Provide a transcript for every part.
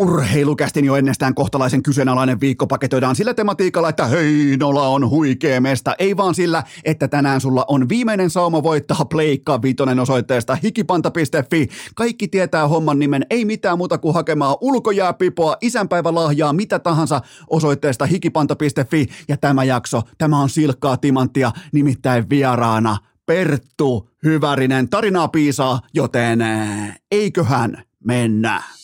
Urheilukästin jo ennestään kohtalaisen kyseenalainen viikko paketoidaan sillä tematiikalla, että Heinola on huikea mesta. Ei vaan sillä, että tänään sulla on viimeinen sauma voittaa Pleikka Vitonen osoitteesta hikipanta.fi. Kaikki tietää homman nimen, ei mitään muuta kuin hakemaan ulkojääpipoa, isänpäivälahjaa, mitä tahansa osoitteesta hikipanta.fi. Ja tämä jakso, tämä on silkkaa timanttia, nimittäin vieraana Perttu Hyvärinen. Tarinaa piisaa, joten eiköhän mennä.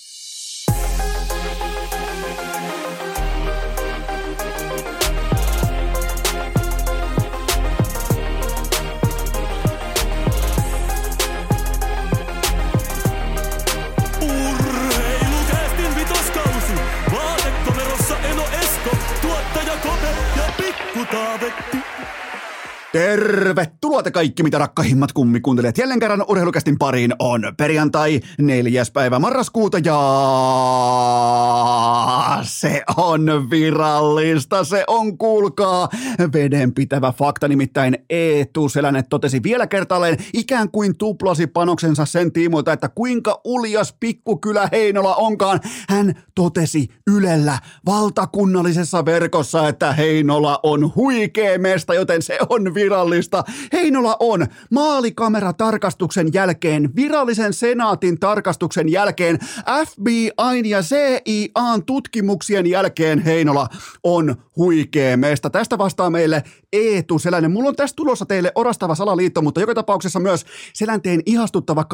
Tervetuloa te kaikki, mitä rakkahimmat kummikuuntelijat. Jälleen kerran urheilukästin pariin on perjantai, neljäs päivä marraskuuta ja se on virallista, se on kuulkaa vedenpitävä fakta, nimittäin Eetu Selänne totesi vielä kertaalleen ikään kuin tuplasi panoksensa sen tiimoilta, että kuinka uljas pikkukylä Heinola onkaan. Hän totesi Ylellä valtakunnallisessa verkossa, että Heinola on huikea mesta, joten se on virallista. Heinola on maalikameratarkastuksen jälkeen, virallisen senaatin tarkastuksen jälkeen, FBIn ja CIAn tutkimuksien jälkeen Heinola on huikea mesta. Tästä vastaa meille Eetu Selänne. Mulla on tästä tulossa teille orastava salaliitto, mutta joka tapauksessa myös Selänteen ihastuttava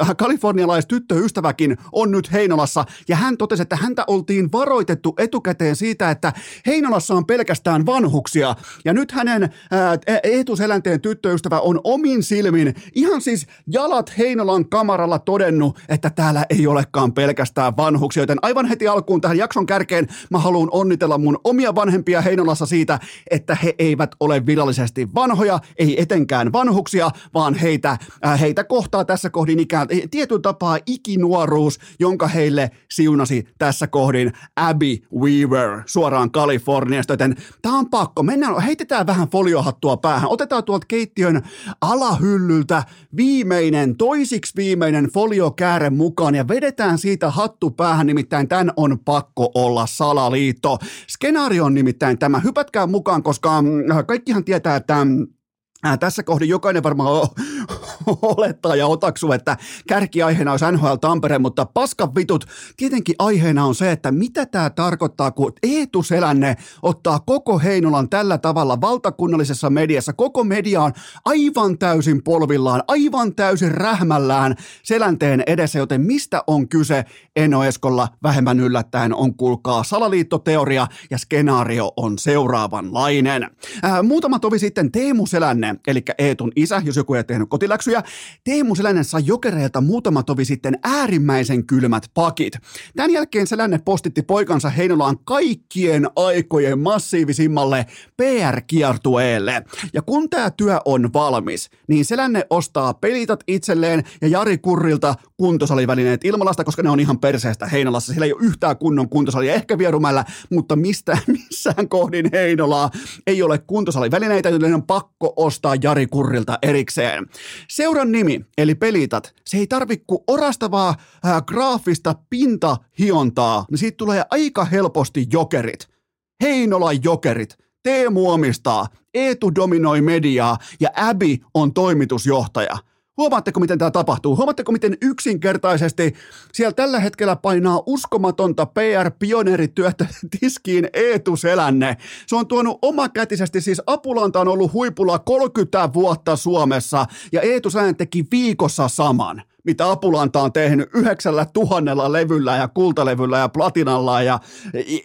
äh, kalifornialaistyttöystäväkin on nyt Heinolassa. Ja hän totesi, että häntä oltiin varoitettu etukäteen siitä, että Heinolassa on pelkästään vanhuksia. Ja nyt hänen ää, Eetu Selänteen tyttöystävä on omin silmin ihan siis jalat Heinolan kamaralla todennut, että täällä ei olekaan pelkästään vanhuksia. Joten aivan heti alkuun tähän jakson kärkeen mä haluan onnitella mun omia vanhempia Heinolassa siitä, että he eivät ole virallisesti vanhoja, ei etenkään vanhuksia, vaan heitä, äh, heitä kohtaa tässä kohdin ikään tietyn tapaa ikinuoruus, jonka heille siunasi tässä kohdin Abby Weaver suoraan Kaliforniasta, joten tämä on pakko. Mennään, heitetään vähän foliohattua päähän. Otetaan tuolta keittiön alahyllyltä viimeinen, toisiksi viimeinen foliokääre mukaan ja vedetään siitä hattu päähän, nimittäin tämän on pakko olla salaliitto. Skenaario on nimittäin tämä. Hypätkää mukaan, koska mm, kaikkihan tietää, että mm, tässä kohdin jokainen varmaan olettaa ja otaksuu, että kärkiaiheena olisi NHL Tampere, mutta paskan vitut, tietenkin aiheena on se, että mitä tämä tarkoittaa, kun Eetu Selänne ottaa koko Heinolan tällä tavalla valtakunnallisessa mediassa. Koko media on aivan täysin polvillaan, aivan täysin rähmällään Selänteen edessä, joten mistä on kyse Eno Eskolla vähemmän yllättäen on kuulkaa salaliittoteoria ja skenaario on seuraavanlainen. Ää, muutama tovi sitten Teemu Selänne, eli Eetun isä, jos joku ei tehnyt kotiläksyjä. Teemu Selänne sai jokereilta muutama tovi sitten äärimmäisen kylmät pakit. Tämän jälkeen Selänne postitti poikansa Heinolaan kaikkien aikojen massiivisimmalle PR-kiertueelle. Ja kun tämä työ on valmis, niin Selänne ostaa pelitat itselleen ja Jari Kurrilta kuntosalivälineet Ilmalasta, koska ne on ihan perseestä Heinolassa. Siellä ei ole yhtään kunnon kuntosalia, ehkä Vierumäellä, mutta mistä, missään kohdin Heinolaa ei ole kuntosalivälineitä, joten on pakko ostaa Jari Kurrilta erikseen. Seuran nimi, eli Pelitat, se ei tarvi kuin orastavaa ää, graafista pintahiontaa, niin siitä tulee aika helposti jokerit. Heinolan jokerit. Teemu omistaa, Eetu dominoi mediaa ja Abby on toimitusjohtaja. Huomaatteko, miten tämä tapahtuu? Huomaatteko, miten yksinkertaisesti siellä tällä hetkellä painaa uskomatonta PR-pioneerityötä tiskiin Eetu Selänne. Se on tuonut omakätisesti, siis Apulanta on ollut huipulla 30 vuotta Suomessa ja Eetu Selänne teki viikossa saman mitä Apulanta on tehnyt yhdeksällä tuhannella levyllä ja kultalevyllä ja platinalla ja,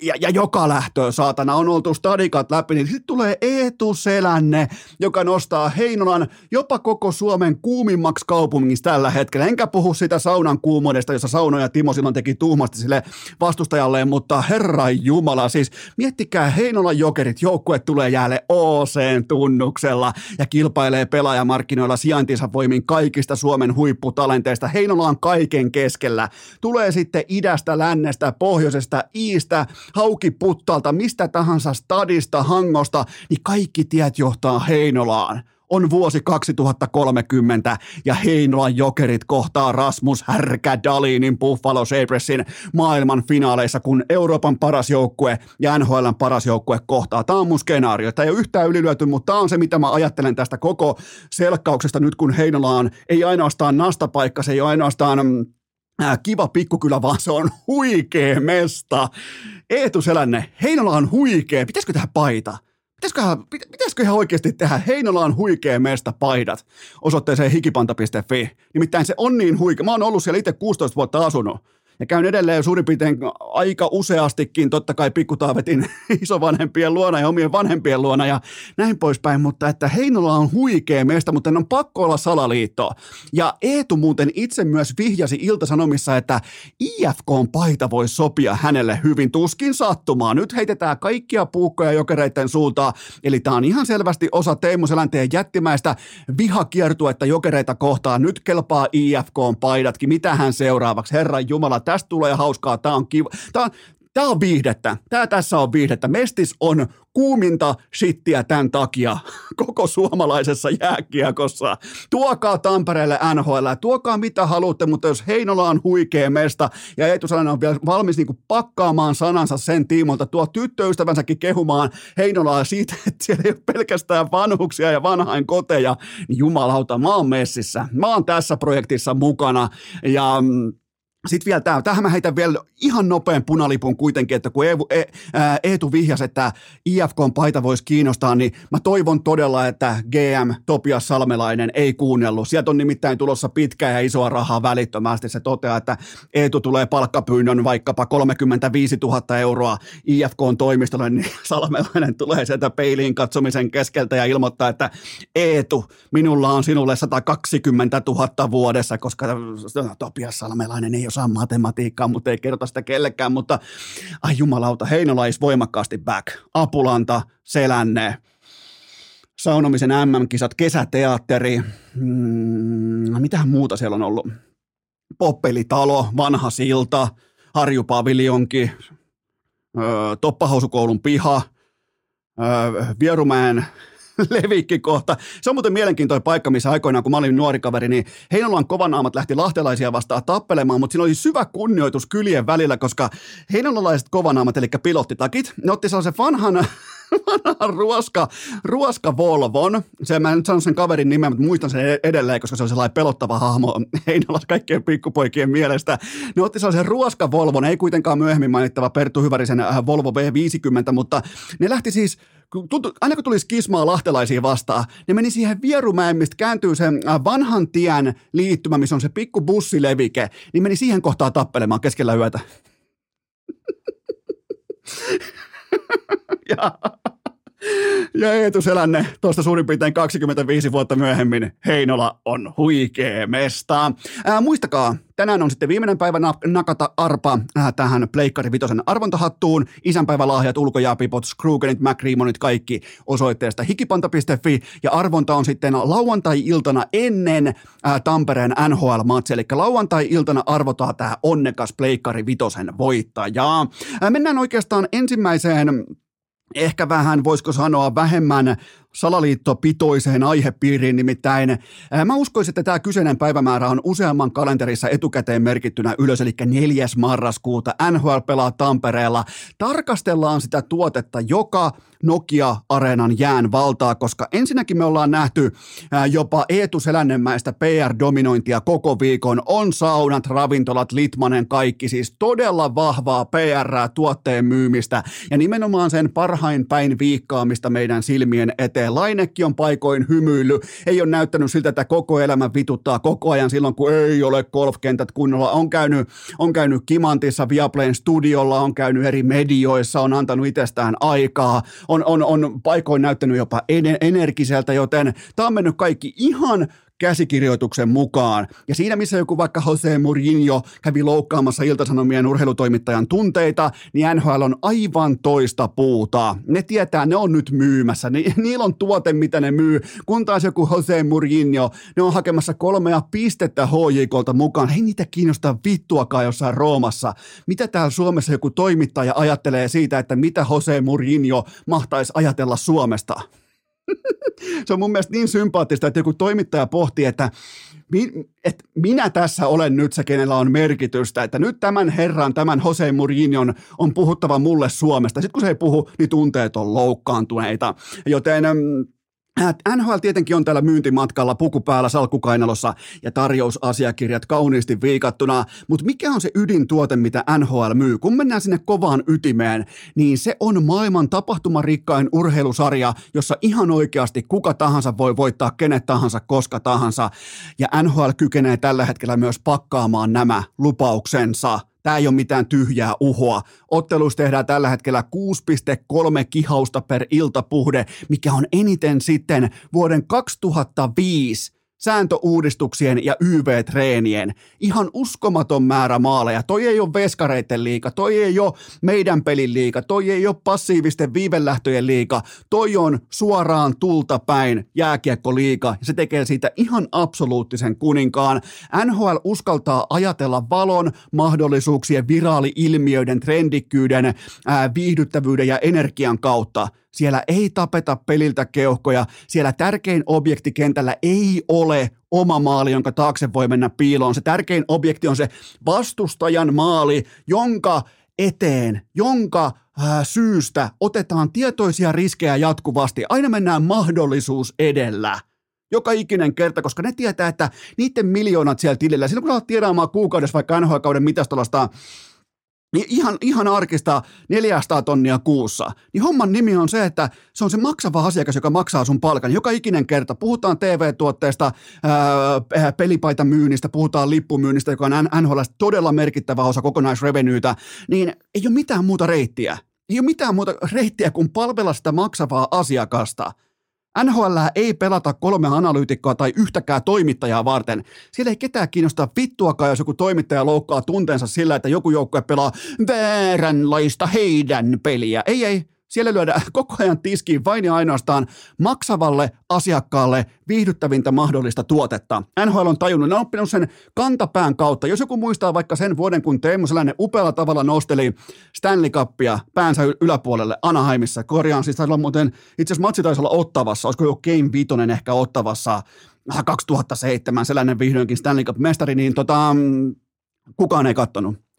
ja, ja joka lähtöä saatana on oltu stadikat läpi, niin sitten tulee Eetu Selänne, joka nostaa Heinolan jopa koko Suomen kuumimmaksi kaupungissa tällä hetkellä. Enkä puhu sitä saunan kuumoudesta, jossa saunoja Timo silloin teki tuhmasti sille vastustajalleen, mutta herra Jumala, siis miettikää Heinolan jokerit, joukkue tulee jäälle OCn tunnuksella ja kilpailee pelaajamarkkinoilla sijaintinsa voimin kaikista Suomen huipputalenteista. Heinola on kaiken keskellä. Tulee sitten idästä, lännestä, pohjoisesta, iistä, haukiputtalta, mistä tahansa stadista, hangosta, niin kaikki tiet johtaa Heinolaan. On vuosi 2030 ja Heinolan jokerit kohtaa Rasmus Härkä Dalinin Buffalo Sabresin maailman finaaleissa, kun Euroopan paras joukkue ja NHLn paras joukkue kohtaa. Tämä on mun skenaario. Tämä ei ole yhtään ylilyöty, mutta tämä on se, mitä mä ajattelen tästä koko selkkauksesta nyt, kun Heinola on ei ainoastaan nastapaikka, se ei ole ainoastaan mm, kiva pikkukylä, vaan se on huikea mesta. Eetu Selänne, Heinola on huikea. Pitäisikö tehdä paita? Pitäisiköhän, pitäisikö ihan oikeasti tehdä Heinola on huikea mesta paidat osoitteeseen hikipanta.fi? Nimittäin se on niin huikea. Mä oon ollut siellä itse 16 vuotta asunut ja käyn edelleen suurin piirtein aika useastikin, totta kai pikkutaavetin isovanhempien luona ja omien vanhempien luona ja näin poispäin, mutta että Heinola on huikea meistä, mutta on pakko olla salaliitto. Ja Eetu muuten itse myös vihjasi Ilta-Sanomissa, että IFK-paita voi sopia hänelle hyvin tuskin sattumaan. Nyt heitetään kaikkia puukkoja jokereiden suuntaan, eli tämä on ihan selvästi osa Teemu Selänteen jättimäistä vihakiertuetta jokereita kohtaan. Nyt kelpaa IFK-paidatkin. Mitä hän seuraavaksi? Herran Jumala, tästä tulee hauskaa, tämä on kiva. Tämä on, Tämä on viihdettä. Tämä tässä on viihdettä. Mestis on kuuminta shittiä tämän takia koko suomalaisessa jääkiekossa. Tuokaa Tampereelle NHL, tuokaa mitä haluatte, mutta jos Heinola on huikea mesta ja Eetu Salonen on vielä valmis niin pakkaamaan sanansa sen tiimolta, tuo tyttöystävänsäkin kehumaan Heinolaa siitä, että siellä ei ole pelkästään vanhuksia ja vanhain koteja, niin jumalauta, mä oon messissä. Mä oon tässä projektissa mukana ja mm, sitten vielä tämä, tähän mä heitän vielä ihan nopean punalipun kuitenkin, että kun Eetu, e, Eetu vihjasi, että IFKn paita voisi kiinnostaa, niin mä toivon todella, että GM Topias Salmelainen ei kuunnellut. Sieltä on nimittäin tulossa pitkää ja isoa rahaa välittömästi. Se toteaa, että Eetu tulee palkkapyynnön vaikkapa 35 000 euroa IFKn toimistolle, niin Salmelainen tulee sieltä peiliin katsomisen keskeltä ja ilmoittaa, että Eetu, minulla on sinulle 120 000 vuodessa, koska Topias Salmelainen ei osaa matematiikkaa, mutta ei kerrota sitä kellekään, mutta ai jumalauta, Heinola is voimakkaasti back. Apulanta, Selänne, saunomisen MM-kisat, kesäteatteri, mm, mitähän muuta siellä on ollut? Poppelitalo, vanha silta, Harjupaviljonki, öö, Toppahousukoulun piha, öö, Vierumäen levikki kohta. Se on muuten mielenkiintoinen paikka, missä aikoinaan, kun mä olin nuori kaveri, niin Heinolan kovanaamat lähti lahtelaisia vastaan tappelemaan, mutta siinä oli syvä kunnioitus kylien välillä, koska heinolalaiset kovanaamat, eli pilottitakit, ne otti sellaisen vanhan ruoska, ruoska Volvon. Se, mä en nyt sano sen kaverin nimen, mutta muistan sen edelleen, koska se on sellainen pelottava hahmo Heinolas kaikkien pikkupoikien mielestä. Ne otti sellaisen ruoska Volvon, ei kuitenkaan myöhemmin mainittava Perttu Hyvärisen äh, Volvo V50, mutta ne lähti siis tuntu, aina kun tulisi kismaa lahtelaisia vastaan, ne meni siihen Vierumäen, mistä kääntyy se äh, vanhan tien liittymä, missä on se pikku bussilevike, niin meni siihen kohtaan tappelemaan keskellä yötä. ja, ja Eetu Selänne tuosta suurin piirtein 25 vuotta myöhemmin. Heinola on huikee mesta. Ää, muistakaa, tänään on sitten viimeinen päivä nakata arpa ää, tähän Pleikkari Vitosen arvontahattuun. Isänpäivälahjat, ulkojääpipot, Skrugenit, McReamonit, kaikki osoitteesta hikipanta.fi. Ja arvonta on sitten lauantai-iltana ennen ää, Tampereen NHL-matsi. Eli lauantai-iltana arvotaan tämä onnekas Pleikkari Vitosen voittaja. Ää, mennään oikeastaan ensimmäiseen ehkä vähän, voisiko sanoa, vähemmän salaliittopitoiseen aihepiiriin, nimittäin mä uskoisin, että tämä kyseinen päivämäärä on useamman kalenterissa etukäteen merkittynä ylös, eli 4. marraskuuta NHL pelaa Tampereella. Tarkastellaan sitä tuotetta, joka Nokia-areenan jään valtaa, koska ensinnäkin me ollaan nähty jopa Eetu PR-dominointia koko viikon. On saunat, ravintolat, Litmanen, kaikki, siis todella vahvaa PR tuotteen myymistä ja nimenomaan sen parhain päin viikkaamista meidän silmien eteen eteen. Lainekki on paikoin hymyily, ei ole näyttänyt siltä, että koko elämä vituttaa koko ajan silloin, kun ei ole golfkentät kunnolla. On käynyt, on käynyt Kimantissa Viaplayn studiolla, on käynyt eri medioissa, on antanut itsestään aikaa, on, on, on paikoin näyttänyt jopa energiseltä, joten tämä on mennyt kaikki ihan käsikirjoituksen mukaan. Ja siinä, missä joku vaikka Jose Mourinho kävi loukkaamassa iltasanomien urheilutoimittajan tunteita, niin NHL on aivan toista puuta. Ne tietää, ne on nyt myymässä. Ni, niillä on tuote, mitä ne myy. Kun taas joku Jose Mourinho, ne on hakemassa kolmea pistettä HJKlta mukaan. Ei niitä kiinnosta vittuakaan jossain Roomassa. Mitä täällä Suomessa joku toimittaja ajattelee siitä, että mitä Jose Mourinho mahtaisi ajatella Suomesta? se on mun mielestä niin sympaattista, että joku toimittaja pohtii, että että minä tässä olen nyt se, kenellä on merkitystä, että nyt tämän herran, tämän Jose Mourinhon on puhuttava mulle Suomesta. Sitten kun se ei puhu, niin tunteet on loukkaantuneita. Joten mm, NHL tietenkin on täällä myyntimatkalla puku päällä salkkukainalossa ja tarjousasiakirjat kauniisti viikattuna, mutta mikä on se ydintuote, mitä NHL myy? Kun mennään sinne kovaan ytimeen, niin se on maailman tapahtumarikkain urheilusarja, jossa ihan oikeasti kuka tahansa voi voittaa kenet tahansa koska tahansa. Ja NHL kykenee tällä hetkellä myös pakkaamaan nämä lupauksensa – Tämä ei ole mitään tyhjää uhoa. Otteluissa tehdään tällä hetkellä 6,3 kihausta per iltapuhde, mikä on eniten sitten vuoden 2005 sääntöuudistuksien ja YV-treenien. Ihan uskomaton määrä maaleja. Toi ei ole veskareiden liika, toi ei ole meidän pelin liika, toi ei ole passiivisten viivelähtöjen liika, toi on suoraan tulta päin jääkiekkoliika ja se tekee siitä ihan absoluuttisen kuninkaan. NHL uskaltaa ajatella valon, mahdollisuuksien, viraali-ilmiöiden, trendikkyyden, ää, viihdyttävyyden ja energian kautta – siellä ei tapeta peliltä keuhkoja. Siellä tärkein objekti kentällä ei ole oma maali, jonka taakse voi mennä piiloon. Se tärkein objekti on se vastustajan maali, jonka eteen, jonka ää, syystä otetaan tietoisia riskejä jatkuvasti. Aina mennään mahdollisuus edellä joka ikinen kerta, koska ne tietää, että niiden miljoonat siellä tilillä, silloin kun sä tiedaamaan kuukaudessa vaikka NHL-kauden mitastolasta niin ihan, ihan arkista 400 tonnia kuussa, niin homman nimi on se, että se on se maksava asiakas, joka maksaa sun palkan. Joka ikinen kerta puhutaan TV-tuotteesta, ää, pelipaita myynnistä, puhutaan lippumyynnistä, joka on NHL todella merkittävä osa kokonaisrevenyytä, niin ei ole mitään muuta reittiä. Ei ole mitään muuta reittiä kuin palvella sitä maksavaa asiakasta – NHL ei pelata kolme analyytikkoa tai yhtäkään toimittajaa varten. Siellä ei ketään kiinnostaa vittuakaan, jos joku toimittaja loukkaa tunteensa sillä, että joku joukkue pelaa vääränlaista heidän peliä. Ei, ei. Siellä lyödään koko ajan tiskiin vain ja ainoastaan maksavalle asiakkaalle viihdyttävintä mahdollista tuotetta. NHL on tajunnut, ne on oppinut sen kantapään kautta. Jos joku muistaa vaikka sen vuoden, kun Teemu sellainen upealla tavalla nosteli Stanley Cupia päänsä yläpuolelle Anaheimissa. Korjaan siis taisi muuten, itse asiassa matsi taisi olla Ottavassa, olisiko jo Game Vitonen ehkä Ottavassa 2007, sellainen vihdoinkin Stanley Cup-mestari, niin tota, mm, kukaan ei kattonut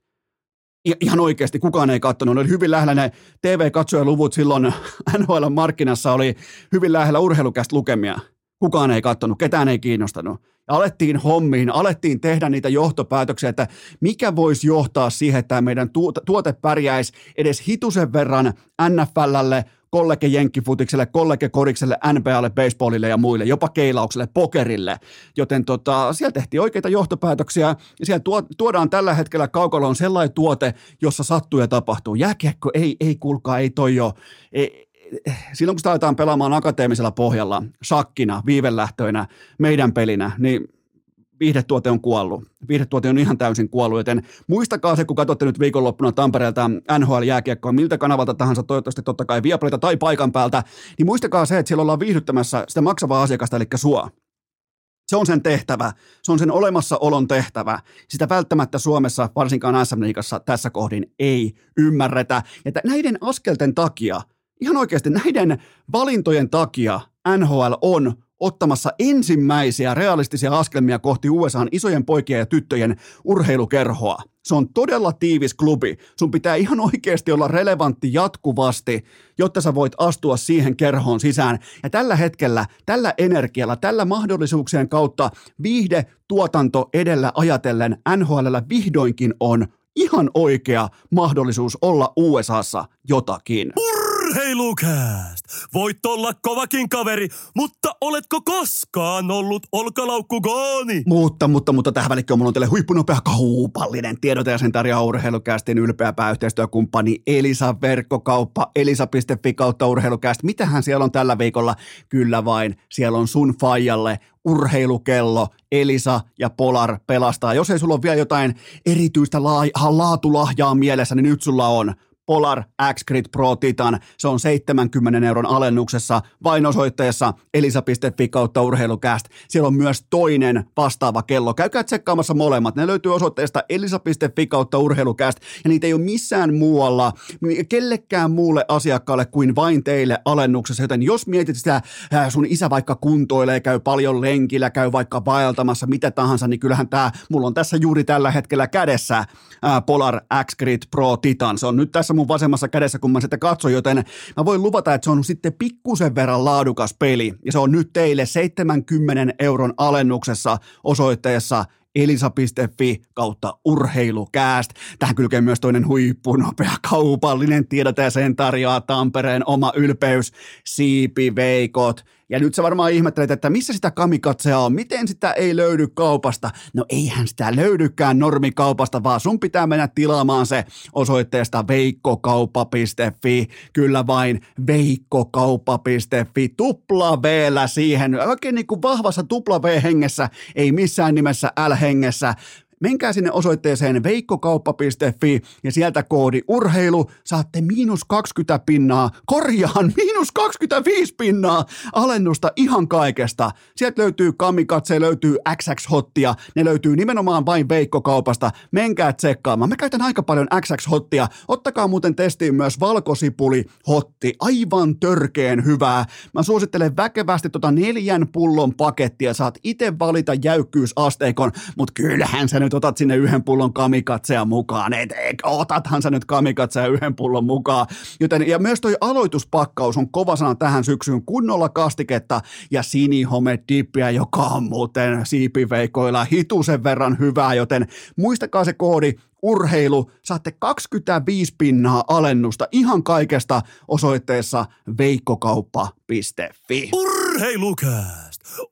ihan oikeasti kukaan ei katsonut. Ne oli hyvin lähellä ne TV-katsojaluvut silloin NHL-markkinassa oli hyvin lähellä urheilukästä lukemia. Kukaan ei katsonut, ketään ei kiinnostanut. Ja alettiin hommiin, alettiin tehdä niitä johtopäätöksiä, että mikä voisi johtaa siihen, että meidän tuote pärjäisi edes hitusen verran NFLlle, kollege jenkkifutikselle, kollege korikselle, NBAlle, baseballille ja muille, jopa keilaukselle, pokerille. Joten tota, siellä tehtiin oikeita johtopäätöksiä ja siellä tuodaan tällä hetkellä kaukaloon sellainen tuote, jossa sattuu ja tapahtuu. Jääkiekko ei, ei kuulkaa, ei toi jo, ei, silloin kun sitä aletaan pelaamaan akateemisella pohjalla, shakkina, viivelähtöinä, meidän pelinä, niin viihdetuote on kuollut. Viihdetuote on ihan täysin kuollut, joten muistakaa se, kun katsotte nyt viikonloppuna Tampereelta NHL-jääkiekkoa, miltä kanavalta tahansa, toivottavasti totta kai Viaplayta tai paikan päältä, niin muistakaa se, että siellä ollaan viihdyttämässä sitä maksavaa asiakasta, eli sua. Se on sen tehtävä, se on sen olemassaolon tehtävä. Sitä välttämättä Suomessa, varsinkaan sm tässä kohdin ei ymmärretä. Ja näiden askelten takia, ihan oikeasti näiden valintojen takia NHL on ottamassa ensimmäisiä realistisia askelmia kohti USAn isojen poikien ja tyttöjen urheilukerhoa. Se on todella tiivis klubi. Sun pitää ihan oikeasti olla relevantti jatkuvasti, jotta sä voit astua siihen kerhoon sisään. Ja tällä hetkellä, tällä energialla, tällä mahdollisuuksien kautta viihde tuotanto edellä ajatellen NHL vihdoinkin on ihan oikea mahdollisuus olla USAssa jotakin. Urheilukääst! Voit olla kovakin kaveri, mutta oletko koskaan ollut olkalaukkugooni? Mutta, mutta, mutta tähän välikköön mulla on teille huippunopea kaupallinen tiedote ja sen tarjoaa urheilukäästin ylpeä pääyhteistyökumppani Elisa Verkkokauppa, elisa.fi kautta urheilukääst. Mitähän siellä on tällä viikolla? Kyllä vain, siellä on sun faijalle urheilukello, Elisa ja Polar pelastaa. Jos ei sulla ole vielä jotain erityistä laatulahjaa mielessä, niin nyt sulla on Polar X-Grid Pro Titan. Se on 70 euron alennuksessa vain osoitteessa elisa.fi kautta urheilukäst. Siellä on myös toinen vastaava kello. Käykää tsekkaamassa molemmat. Ne löytyy osoitteesta elisa.fi kautta urheilukäst. Ja niitä ei ole missään muualla, kellekään muulle asiakkaalle kuin vain teille alennuksessa. Joten jos mietit sitä, sun isä vaikka kuntoilee, käy paljon lenkillä, käy vaikka vaeltamassa, mitä tahansa, niin kyllähän tämä, mulla on tässä juuri tällä hetkellä kädessä Polar X-Grid Pro Titan. Se on nyt tässä mun vasemmassa kädessä, kun mä sitä katson, joten mä voin luvata, että se on sitten pikkusen verran laadukas peli. Ja se on nyt teille 70 euron alennuksessa osoitteessa elisa.fi kautta urheilukääst. Tähän kylkee myös toinen huippunopea kaupallinen tiedot ja sen tarjoaa Tampereen oma ylpeys, siipiveikot. Ja nyt sä varmaan ihmettelet, että missä sitä kamikatsea on, miten sitä ei löydy kaupasta. No eihän sitä löydykään normikaupasta, vaan sun pitää mennä tilaamaan se osoitteesta veikkokauppa.fi. Kyllä vain veikkokauppa.fi. Tupla v siihen, oikein niin kuin vahvassa tupla V-hengessä, ei missään nimessä L-hengessä menkää sinne osoitteeseen veikkokauppa.fi ja sieltä koodi urheilu, saatte miinus 20 pinnaa, korjaan miinus 25 pinnaa alennusta ihan kaikesta. Sieltä löytyy kamikatse, löytyy XX-hottia, ne löytyy nimenomaan vain veikkokaupasta. Menkää tsekkaamaan. Mä käytän aika paljon XX-hottia. Ottakaa muuten testiin myös valkosipuli hotti. Aivan törkeen hyvää. Mä suosittelen väkevästi tota neljän pullon pakettia. Saat itse valita jäykkyysasteikon, mutta kyllähän sä nyt nyt otat sinne yhden pullon kamikatsea mukaan, et, et otathan sä nyt kamikatsea yhden pullon mukaan. Joten, ja myös toi aloituspakkaus on kova sana tähän syksyyn, kunnolla kastiketta ja sinihome dippiä, joka on muuten siipiveikoilla hitusen verran hyvää, joten muistakaa se koodi urheilu, saatte 25 pinnaa alennusta ihan kaikesta osoitteessa veikkokauppa.fi. Urheilukää!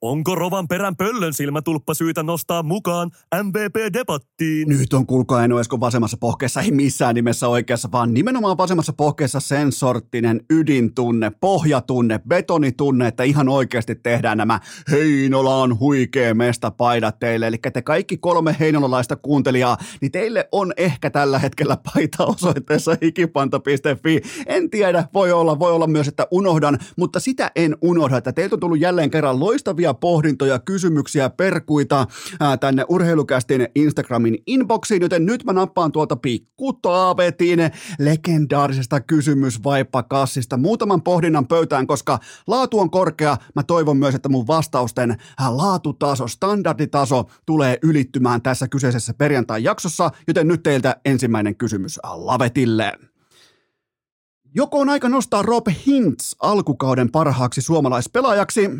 Onko Rovan perän pöllön silmätulppa syytä nostaa mukaan MVP-debattiin? Nyt on kuulkaa en Esko vasemmassa pohkeessa, ei missään nimessä oikeassa, vaan nimenomaan vasemmassa pohkeessa sen sorttinen ydintunne, pohjatunne, betonitunne, että ihan oikeasti tehdään nämä Heinolaan huikea mestapaidat teille. Eli te kaikki kolme heinolalaista kuuntelijaa, niin teille on ehkä tällä hetkellä paita osoitteessa hikipanta.fi. En tiedä, voi olla, voi olla myös, että unohdan, mutta sitä en unohda, että teiltä on tullut jälleen kerran loistava loistavia pohdintoja, kysymyksiä, perkuita ää, tänne urheilukästin Instagramin inboxiin, joten nyt mä nappaan tuolta pikku Taavetin legendaarisesta kysymysvaippakassista muutaman pohdinnan pöytään, koska laatu on korkea. Mä toivon myös, että mun vastausten laatutaso, standarditaso tulee ylittymään tässä kyseisessä perjantai-jaksossa, joten nyt teiltä ensimmäinen kysymys Lavetille. Joko on aika nostaa Rob Hintz alkukauden parhaaksi suomalaispelaajaksi,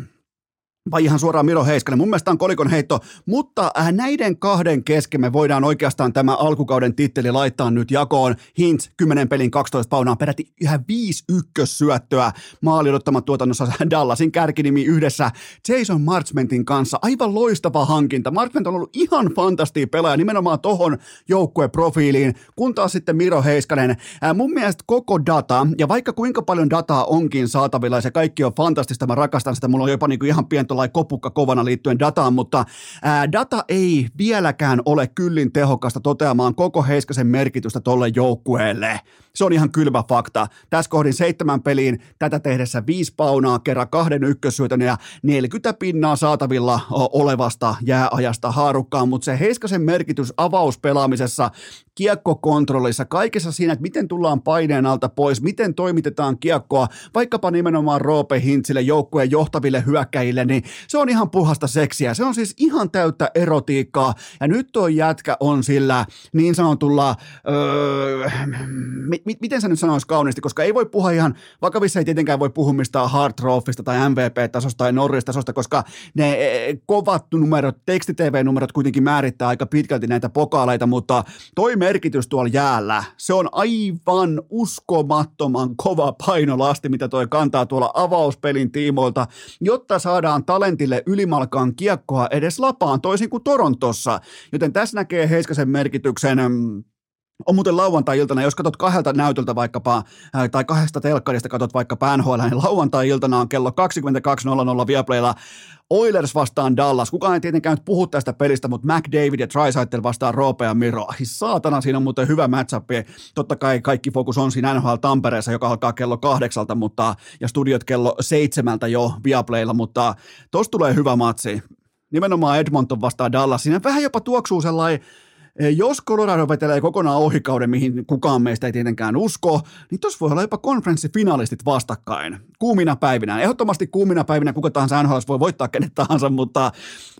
vai ihan suoraan Miro Heiskanen. Mun mielestä on kolikon heitto, mutta äh, näiden kahden kesken me voidaan oikeastaan tämä alkukauden titteli laittaa nyt jakoon. Hintz 10 pelin 12 paunaa peräti ihan 5 ykkössyöttöä maali odottamat tuotannossa Dallasin kärkinimi yhdessä Jason Marchmentin kanssa. Aivan loistava hankinta. Marchment on ollut ihan fantastia pelaaja nimenomaan tohon joukkueprofiiliin, kun taas sitten Miro Heiskanen. Äh, mun mielestä koko data, ja vaikka kuinka paljon dataa onkin saatavilla ja se kaikki on fantastista, mä rakastan sitä, mulla on jopa niinku ihan pieni tuollainen kopukka kovana liittyen dataan, mutta ää, data ei vieläkään ole kyllin tehokasta toteamaan koko Heiskasen merkitystä tolle joukkueelle. Se on ihan kylmä fakta. Tässä kohdin seitsemän peliin tätä tehdessä viisi paunaa kerran kahden ykkössyötön ja 40 pinnaa saatavilla olevasta jääajasta haarukkaan, mutta se Heiskasen merkitys avauspelaamisessa kiekkokontrollissa, kaikessa siinä, että miten tullaan paineen alta pois, miten toimitetaan kiekkoa, vaikkapa nimenomaan Roope Hintsille, joukkueen johtaville hyökkäjille, niin se on ihan puhasta seksiä. Se on siis ihan täyttä erotiikkaa, ja nyt tuo jätkä on sillä niin sanotulla, öö, mi- mi- miten sä nyt sanois kauniisti, koska ei voi puhua ihan, vakavissa ei tietenkään voi puhua mistään Hard Trophysta tai MVP-tasosta tai Norris-tasosta, koska ne e, kovat numerot, tekstitv-numerot kuitenkin määrittää aika pitkälti näitä pokaaleita, mutta toi merkitys tuolla jäällä, se on aivan uskomattoman kova painolasti, mitä toi kantaa tuolla avauspelin tiimoilta, jotta saadaan talentille ylimalkaan kiekkoa edes lapaan toisin kuin Torontossa. Joten tässä näkee Heiskasen merkityksen mm, on muuten lauantai-iltana, jos katsot kahdelta näytöltä vaikkapa, tai kahdesta telkkarista katsot vaikka NHL, niin lauantai-iltana on kello 22.00 Viaplaylla Oilers vastaan Dallas. Kukaan ei tietenkään nyt puhu tästä pelistä, mutta McDavid ja Trisaitl vastaan Roope ja Miro. Ai saatana, siinä on muuten hyvä matchup. Totta kai kaikki fokus on siinä NHL Tampereessa, joka alkaa kello kahdeksalta, mutta, ja studiot kello seitsemältä jo Viaplaylla, mutta tosta tulee hyvä matsi. Nimenomaan Edmonton vastaan Dallas. Siinä vähän jopa tuoksuu sellainen jos Colorado vetelee kokonaan ohikauden, mihin kukaan meistä ei tietenkään usko, niin tuossa voi olla jopa konferenssifinalistit vastakkain kuumina päivinä. Ehdottomasti kuumina päivinä kuka tahansa NHL voi voittaa kenet tahansa, mutta,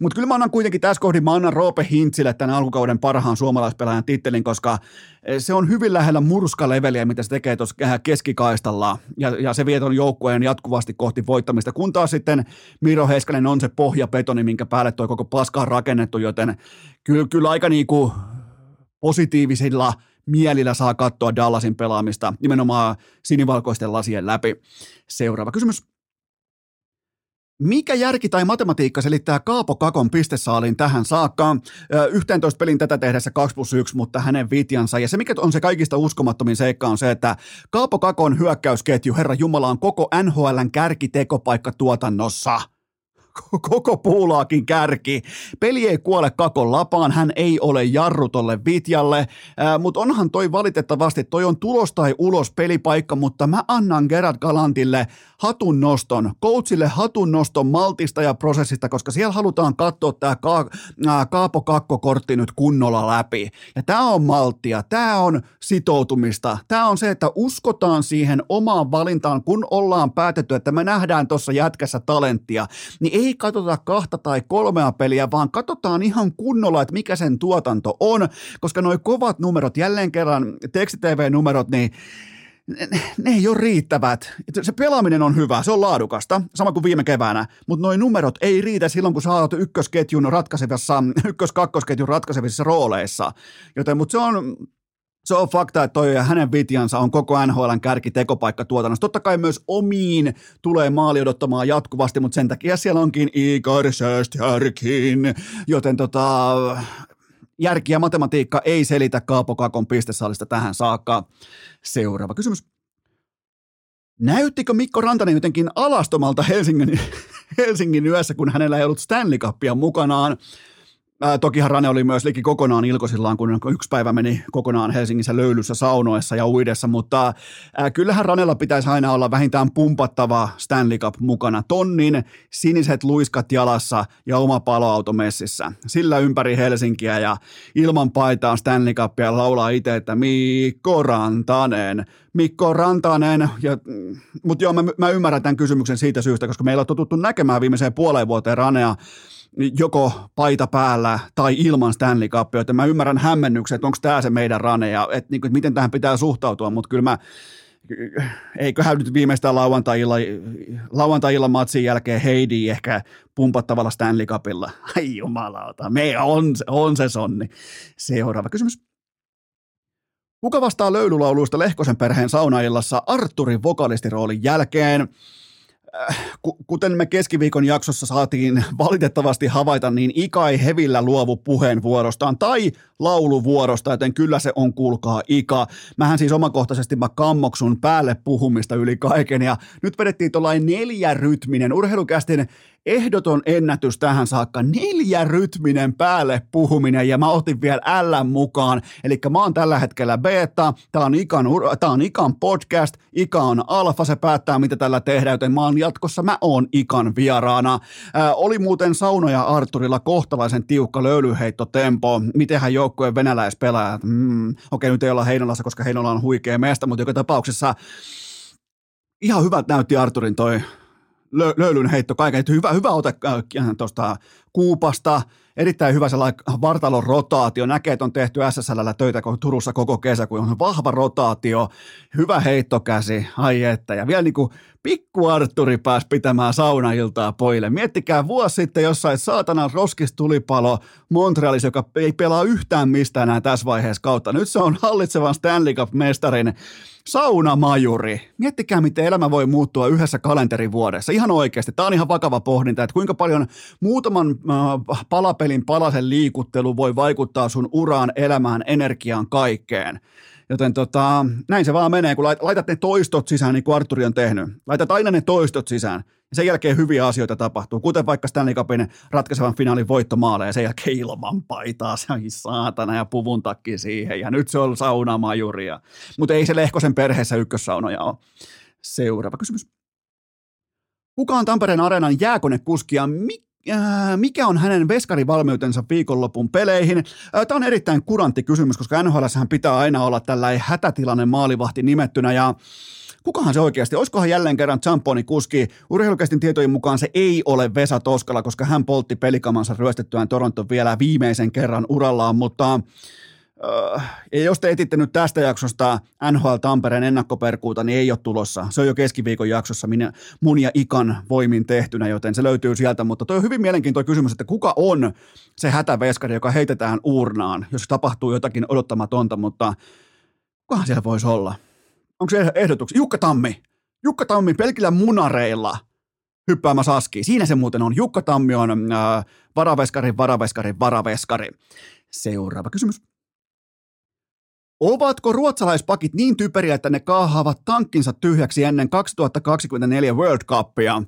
mutta kyllä mä annan kuitenkin tässä kohdin, mä annan Roope Hintzille tämän alkukauden parhaan suomalaispelaajan tittelin, koska eh, se on hyvin lähellä murska-leveliä, mitä se tekee tuossa keskikaistalla, ja, ja se vie ton joukkueen jatkuvasti kohti voittamista, kun taas sitten Miro Heiskanen on se pohjapetoni, minkä päälle toi koko paska on rakennettu, joten kyllä, kyllä aika niin kuin positiivisilla mielillä saa katsoa Dallasin pelaamista nimenomaan sinivalkoisten lasien läpi. Seuraava kysymys. Mikä järki tai matematiikka selittää Kaapo Kakon pistesaalin tähän saakka? 11 pelin tätä tehdessä 2 plus 1, mutta hänen vitjansa. Ja se, mikä on se kaikista uskomattomin seikka, on se, että Kaapo Kakon hyökkäysketju, Herra Jumala, on koko NHLn kärkitekopaikka tuotannossa – koko puulaakin kärki. Peli ei kuole kakon lapaan, hän ei ole jarru tolle Vitjalle, mutta onhan toi valitettavasti, toi on tulos tai ulos pelipaikka, mutta mä annan Gerard Galantille hatun noston, coachille hatun noston maltista ja prosessista, koska siellä halutaan katsoa tämä Ka- Kaapo Kakko-kortti nyt kunnolla läpi. Ja tämä on malttia, tämä on sitoutumista, tämä on se, että uskotaan siihen omaan valintaan, kun ollaan päätetty, että me nähdään tuossa jätkässä talenttia, niin ei katsota kahta tai kolmea peliä, vaan katsotaan ihan kunnolla, että mikä sen tuotanto on, koska nuo kovat numerot, jälleen kerran tekstitv-numerot, niin ne, ne ei ole riittävät. Se pelaaminen on hyvä, se on laadukasta, sama kuin viime keväänä, mutta nuo numerot ei riitä silloin, kun sä oot ykkösketjun ratkaisevassa, ykkös-kakkosketjun ratkaisevissa rooleissa. Joten, mutta se on, se on fakta, että toi hänen vitjansa on koko NHLn kärki tekopaikka tuotannossa. Totta kai myös omiin tulee maali odottamaan jatkuvasti, mutta sen takia siellä onkin Igor Sjöstjärkin, joten tota, järki ja matematiikka ei selitä Kaapo Kakon pistesaalista tähän saakka. Seuraava kysymys. Näyttikö Mikko Rantanen jotenkin alastomalta Helsingin, Helsingin yössä, kun hänellä ei ollut Stanley Cupia mukanaan? Ää, tokihan Rane oli myös liki kokonaan ilkosillaan, kun yksi päivä meni kokonaan Helsingissä löylyssä saunoessa ja uidessa, mutta ää, kyllähän Ranella pitäisi aina olla vähintään pumpattava Stanley Cup mukana. Tonnin siniset luiskat jalassa ja oma paloauto messissä. Sillä ympäri Helsinkiä ja ilman paitaa Stanley Cupia laulaa itse, että Mikko Rantanen, Mikko Rantanen, ja, mutta joo, mä, mä ymmärrän tämän kysymyksen siitä syystä, koska meillä on totuttu näkemään viimeiseen puoleen vuoteen Ranea joko paita päällä tai ilman Stanley Cupia, joten mä ymmärrän hämmennyksen, että onko tämä se meidän rane ja että, niin kuin, että miten tähän pitää suhtautua, mutta kyllä mä eiköhän nyt viimeistään lauantai-illa, lauantai matsin jälkeen Heidi ehkä pumpattavalla Stanley Cupilla. Ai jumalauta, me on, on se sonni. Seuraava kysymys. Kuka vastaa löylulauluista Lehkosen perheen saunaillassa Arturin vokalistiroolin jälkeen? Äh, kuten me keskiviikon jaksossa saatiin valitettavasti havaita, niin Ika ei hevillä luovu puheenvuorostaan tai lauluvuorosta, joten kyllä se on kuulkaa Ika. Mähän siis omakohtaisesti mä kammoksun päälle puhumista yli kaiken ja nyt vedettiin tuollainen neljärytminen urheilukästin ehdoton ennätys tähän saakka, neljä rytminen päälle puhuminen ja mä otin vielä L mukaan, eli mä oon tällä hetkellä beta, tää on Ikan, tää on Ikan podcast, Ika on alfa, se päättää mitä tällä tehdään, joten mä oon jatkossa, mä oon Ikan vieraana. Ää, oli muuten Saunoja Arturilla kohtalaisen tiukka löylyheittotempo, mitenhän joukkueen venäläispelaajat, mm, okei nyt ei olla Heinolassa, koska Heinola on huikea mestä, mutta joka tapauksessa ihan hyvät näytti Arturin toi lö, löylyn heitto kaiken. Hyvä, hyvä ote äh, tuosta Kuupasta, erittäin hyvä sellainen vartalon rotaatio. Näkee, että on tehty SSL töitä Turussa koko kesä, kun on vahva rotaatio, hyvä heittokäsi, ai että. Ja vielä niin kuin Pikku Arturi pääsi pitämään saunailtaa poille. Miettikää vuosi sitten jossain saatana roskistulipalo Montrealissa, joka ei pelaa yhtään mistään enää tässä vaiheessa kautta. Nyt se on hallitsevan Stanley Cup-mestarin saunamajuri. Miettikää, miten elämä voi muuttua yhdessä kalenterivuodessa. Ihan oikeasti. Tämä on ihan vakava pohdinta, että kuinka paljon muutaman äh, palapelin palasen liikuttelu voi vaikuttaa sun uraan, elämään, energiaan, kaikkeen. Joten tota, näin se vaan menee, kun laitat ne toistot sisään, niin kuin Arturi on tehnyt. Laitat aina ne toistot sisään. Ja sen jälkeen hyviä asioita tapahtuu, kuten vaikka Stanley Cupin ratkaisevan finaalin voittomaale ja sen jälkeen ilman paitaa, se on saatana ja puvun takki siihen ja nyt se on saunamajuria. Mutta ei se Lehkosen perheessä ykkössaunoja ole. Seuraava kysymys. Kuka on Tampereen areenan jääkonekuski ja mi- Äh, mikä on hänen veskarivalmiutensa viikonlopun peleihin? Äh, Tämä on erittäin kurantti kysymys, koska NHL pitää aina olla tällainen hätätilanne maalivahti nimettynä ja kukahan se oikeasti, olisikohan jälleen kerran Champoni kuski? Urheilukästin tietojen mukaan se ei ole Vesa Toskala, koska hän poltti pelikamansa ryöstettyään Toronto vielä viimeisen kerran urallaan, mutta ja jos te etitte nyt tästä jaksosta NHL Tampereen ennakkoperkuuta, niin ei ole tulossa. Se on jo keskiviikon jaksossa minä, mun ja Ikan voimin tehtynä, joten se löytyy sieltä. Mutta toi on hyvin mielenkiintoinen kysymys, että kuka on se hätäveskari, joka heitetään uurnaan, jos tapahtuu jotakin odottamatonta, mutta kukahan siellä voisi olla? Onko se ehdotuksia? Jukka Tammi. Jukka Tammi pelkillä munareilla hyppäämässä askiin. Siinä se muuten on. Jukka Tammi on äh, varaveskari, varaveskari, varaveskari. Seuraava kysymys. Ovatko ruotsalaispakit niin typeriä, että ne kaahaavat tankkinsa tyhjäksi ennen 2024 World Cupia?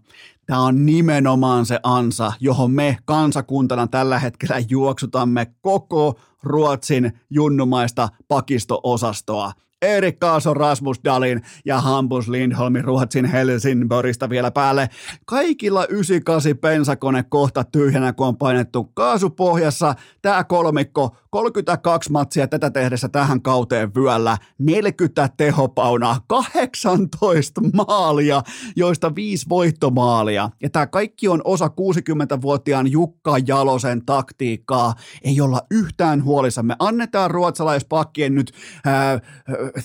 Tämä on nimenomaan se ansa, johon me kansakuntana tällä hetkellä juoksutamme koko Ruotsin junnumaista pakistoosastoa. Erik Kaason, Rasmus Dalin ja Hampus Lindholmin Ruotsin Helsingborista vielä päälle. Kaikilla 98 pensakone kohta tyhjänä, kun on painettu kaasupohjassa. Tämä kolmikko, 32 matsia tätä tehdessä tähän kauteen vyöllä, 40 tehopaunaa, 18 maalia, joista 5 voittomaalia. Ja tämä kaikki on osa 60-vuotiaan Jukka Jalosen taktiikkaa. Ei olla yhtään huolissamme. Annetaan ruotsalaispakkien nyt ää,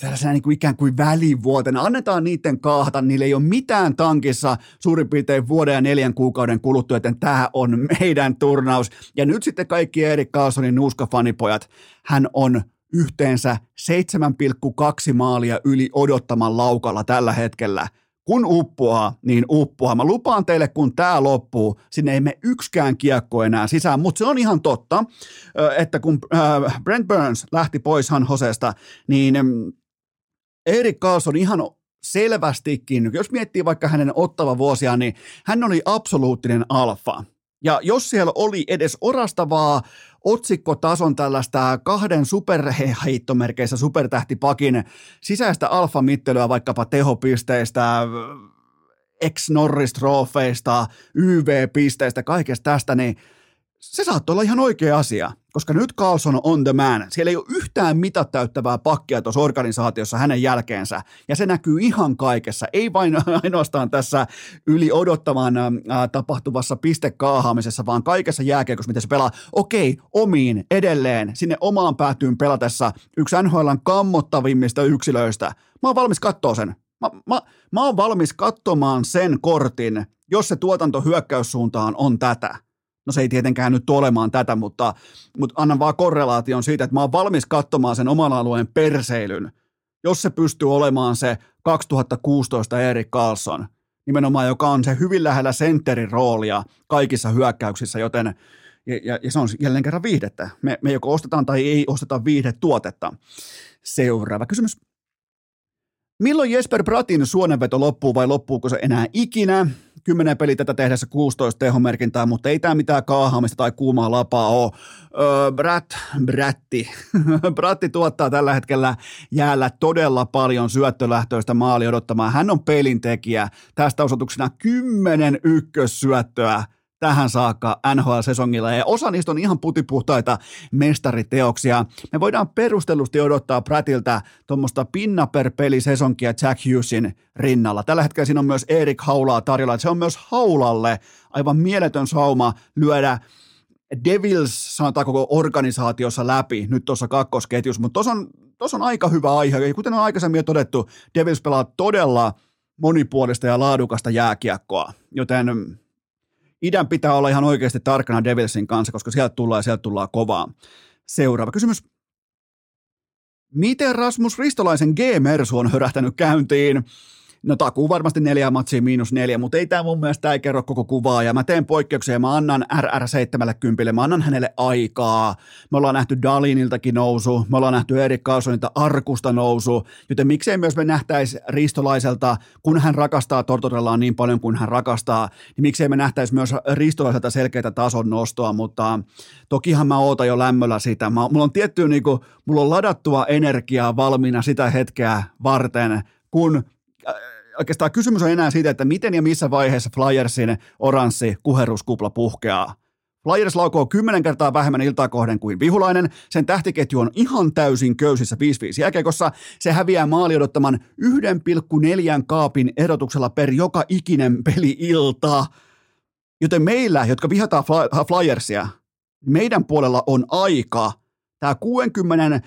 tällaisena niin kuin ikään kuin välivuotena. Annetaan niiden kaahata, niillä ei ole mitään tankissa suurin piirtein vuoden ja neljän kuukauden kuluttua, joten tämä on meidän turnaus. Ja nyt sitten kaikki Erik Carlsonin nuuskafanipojat, hän on yhteensä 7,2 maalia yli odottaman laukalla tällä hetkellä – kun uppoaa, niin uppoaa. Mä lupaan teille, kun tämä loppuu, sinne ei mene yksikään kiekko enää sisään, mutta se on ihan totta, että kun Brent Burns lähti pois Han Hosesta, niin Erik Karlsson ihan selvästikin, jos miettii vaikka hänen ottava vuosia, niin hän oli absoluuttinen alfa. Ja jos siellä oli edes orastavaa otsikkotason tällaista kahden superheittomerkeissä supertähtipakin sisäistä alfamittelyä vaikkapa tehopisteistä, ex-Norris-trofeista, YV-pisteistä, kaikesta tästä, niin se saattoi olla ihan oikea asia, koska nyt Carlson on the man. Siellä ei ole yhtään mitat täyttävää pakkia tuossa organisaatiossa hänen jälkeensä, ja se näkyy ihan kaikessa, ei vain ainoastaan tässä yli odottavan äh, tapahtuvassa pistekaahaamisessa, vaan kaikessa jääkiekossa, miten se pelaa. Okei, omiin, edelleen, sinne omaan päätyyn pelatessa yksi NHLn kammottavimmista yksilöistä. Mä oon valmis katsoa sen. Mä, mä, mä oon valmis katsomaan sen kortin, jos se tuotanto hyökkäyssuuntaan on tätä No se ei tietenkään nyt olemaan tätä, mutta, mutta annan vaan korrelaation siitä, että mä oon valmis katsomaan sen oman alueen perseilyn, jos se pystyy olemaan se 2016 Erik Carlson, nimenomaan joka on se hyvin lähellä sentterin roolia kaikissa hyökkäyksissä, joten ja, ja, ja se on jälleen kerran viihdettä. Me, me joko ostetaan tai ei osteta viihdetuotetta. Seuraava kysymys. Milloin Jesper Bratin suonenveto loppuu vai loppuuko se enää ikinä? 10 peli tätä tehdessä 16 tehomerkintää, mutta ei tämä mitään kaahaamista tai kuumaa lapaa ole. Öö, Brat, Bratti. Bratti tuottaa tällä hetkellä jäällä todella paljon syöttölähtöistä maali odottamaan. Hän on pelintekijä. Tästä osoituksena 10 ykkössyöttöä tähän saakka NHL-sesongilla, ja osa niistä on ihan putipuhtaita mestariteoksia. Me voidaan perustellusti odottaa Prattilta tuommoista pinna per peli sesonkia Jack Hughesin rinnalla. Tällä hetkellä siinä on myös Erik Haulaa tarjolla, se on myös Haulalle aivan mieletön sauma lyödä Devils, sanotaan koko organisaatiossa läpi nyt tuossa kakkosketjussa, mutta tuossa on, on aika hyvä aihe, kuten on aikaisemmin jo todettu, Devils pelaa todella monipuolista ja laadukasta jääkiekkoa, joten idän pitää olla ihan oikeasti tarkkana Devilsin kanssa, koska sieltä tullaan ja sieltä tullaan kovaa. Seuraava kysymys. Miten Rasmus Ristolaisen G-Mersu on hörähtänyt käyntiin? No takuu varmasti neljä matsia miinus neljä, mutta ei tämä mun mielestä ei kerro koko kuvaa. Ja mä teen poikkeuksia mä annan RR70, mä annan hänelle aikaa. Me ollaan nähty Daliniltakin nousu, me ollaan nähty Erik Carlsonilta Arkusta nousu, joten miksei myös me nähtäisi Ristolaiselta, kun hän rakastaa Tortorellaan niin paljon kuin hän rakastaa, niin miksei me nähtäisi myös Ristolaiselta selkeitä tason nostoa, mutta tokihan mä ootan jo lämmöllä sitä. Mä, mulla on tiettyä, niin kuin, mulla on ladattua energiaa valmiina sitä hetkeä varten, kun oikeastaan kysymys on enää siitä, että miten ja missä vaiheessa Flyersin oranssi kuheruskupla puhkeaa. Flyers laukoo kymmenen kertaa vähemmän iltaa kohden kuin vihulainen. Sen tähtiketju on ihan täysin köysissä 5-5 jälkeekossa. Se häviää maali odottaman 1,4 kaapin erotuksella per joka ikinen peli ilta. Joten meillä, jotka vihataan Flyersia, meidän puolella on aika – Tämä 60,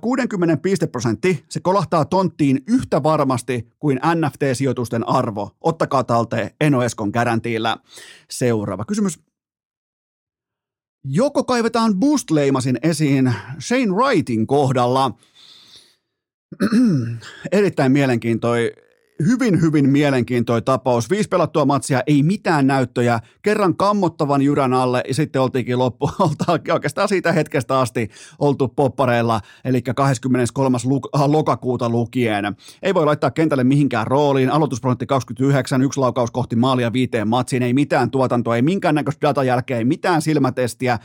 60 pisteprosentti, se kolahtaa tonttiin yhtä varmasti kuin NFT-sijoitusten arvo. Ottakaa talteen Eno Eskon garantiillä. Seuraava kysymys. Joko kaivetaan Boost-leimasin esiin Shane Wrightin kohdalla? Erittäin mielenkiintoinen hyvin, hyvin mielenkiintoinen tapaus. Viisi pelattua matsia, ei mitään näyttöjä, kerran kammottavan jyrän alle ja sitten oltiinkin loppu, oikeastaan siitä hetkestä asti oltu poppareilla, eli 23. Luk- lokakuuta lukien. Ei voi laittaa kentälle mihinkään rooliin, aloitusprosentti 29, yksi laukaus kohti maalia viiteen matsiin, ei mitään tuotantoa, ei minkäännäköistä datan jälkeen, ei mitään silmätestiä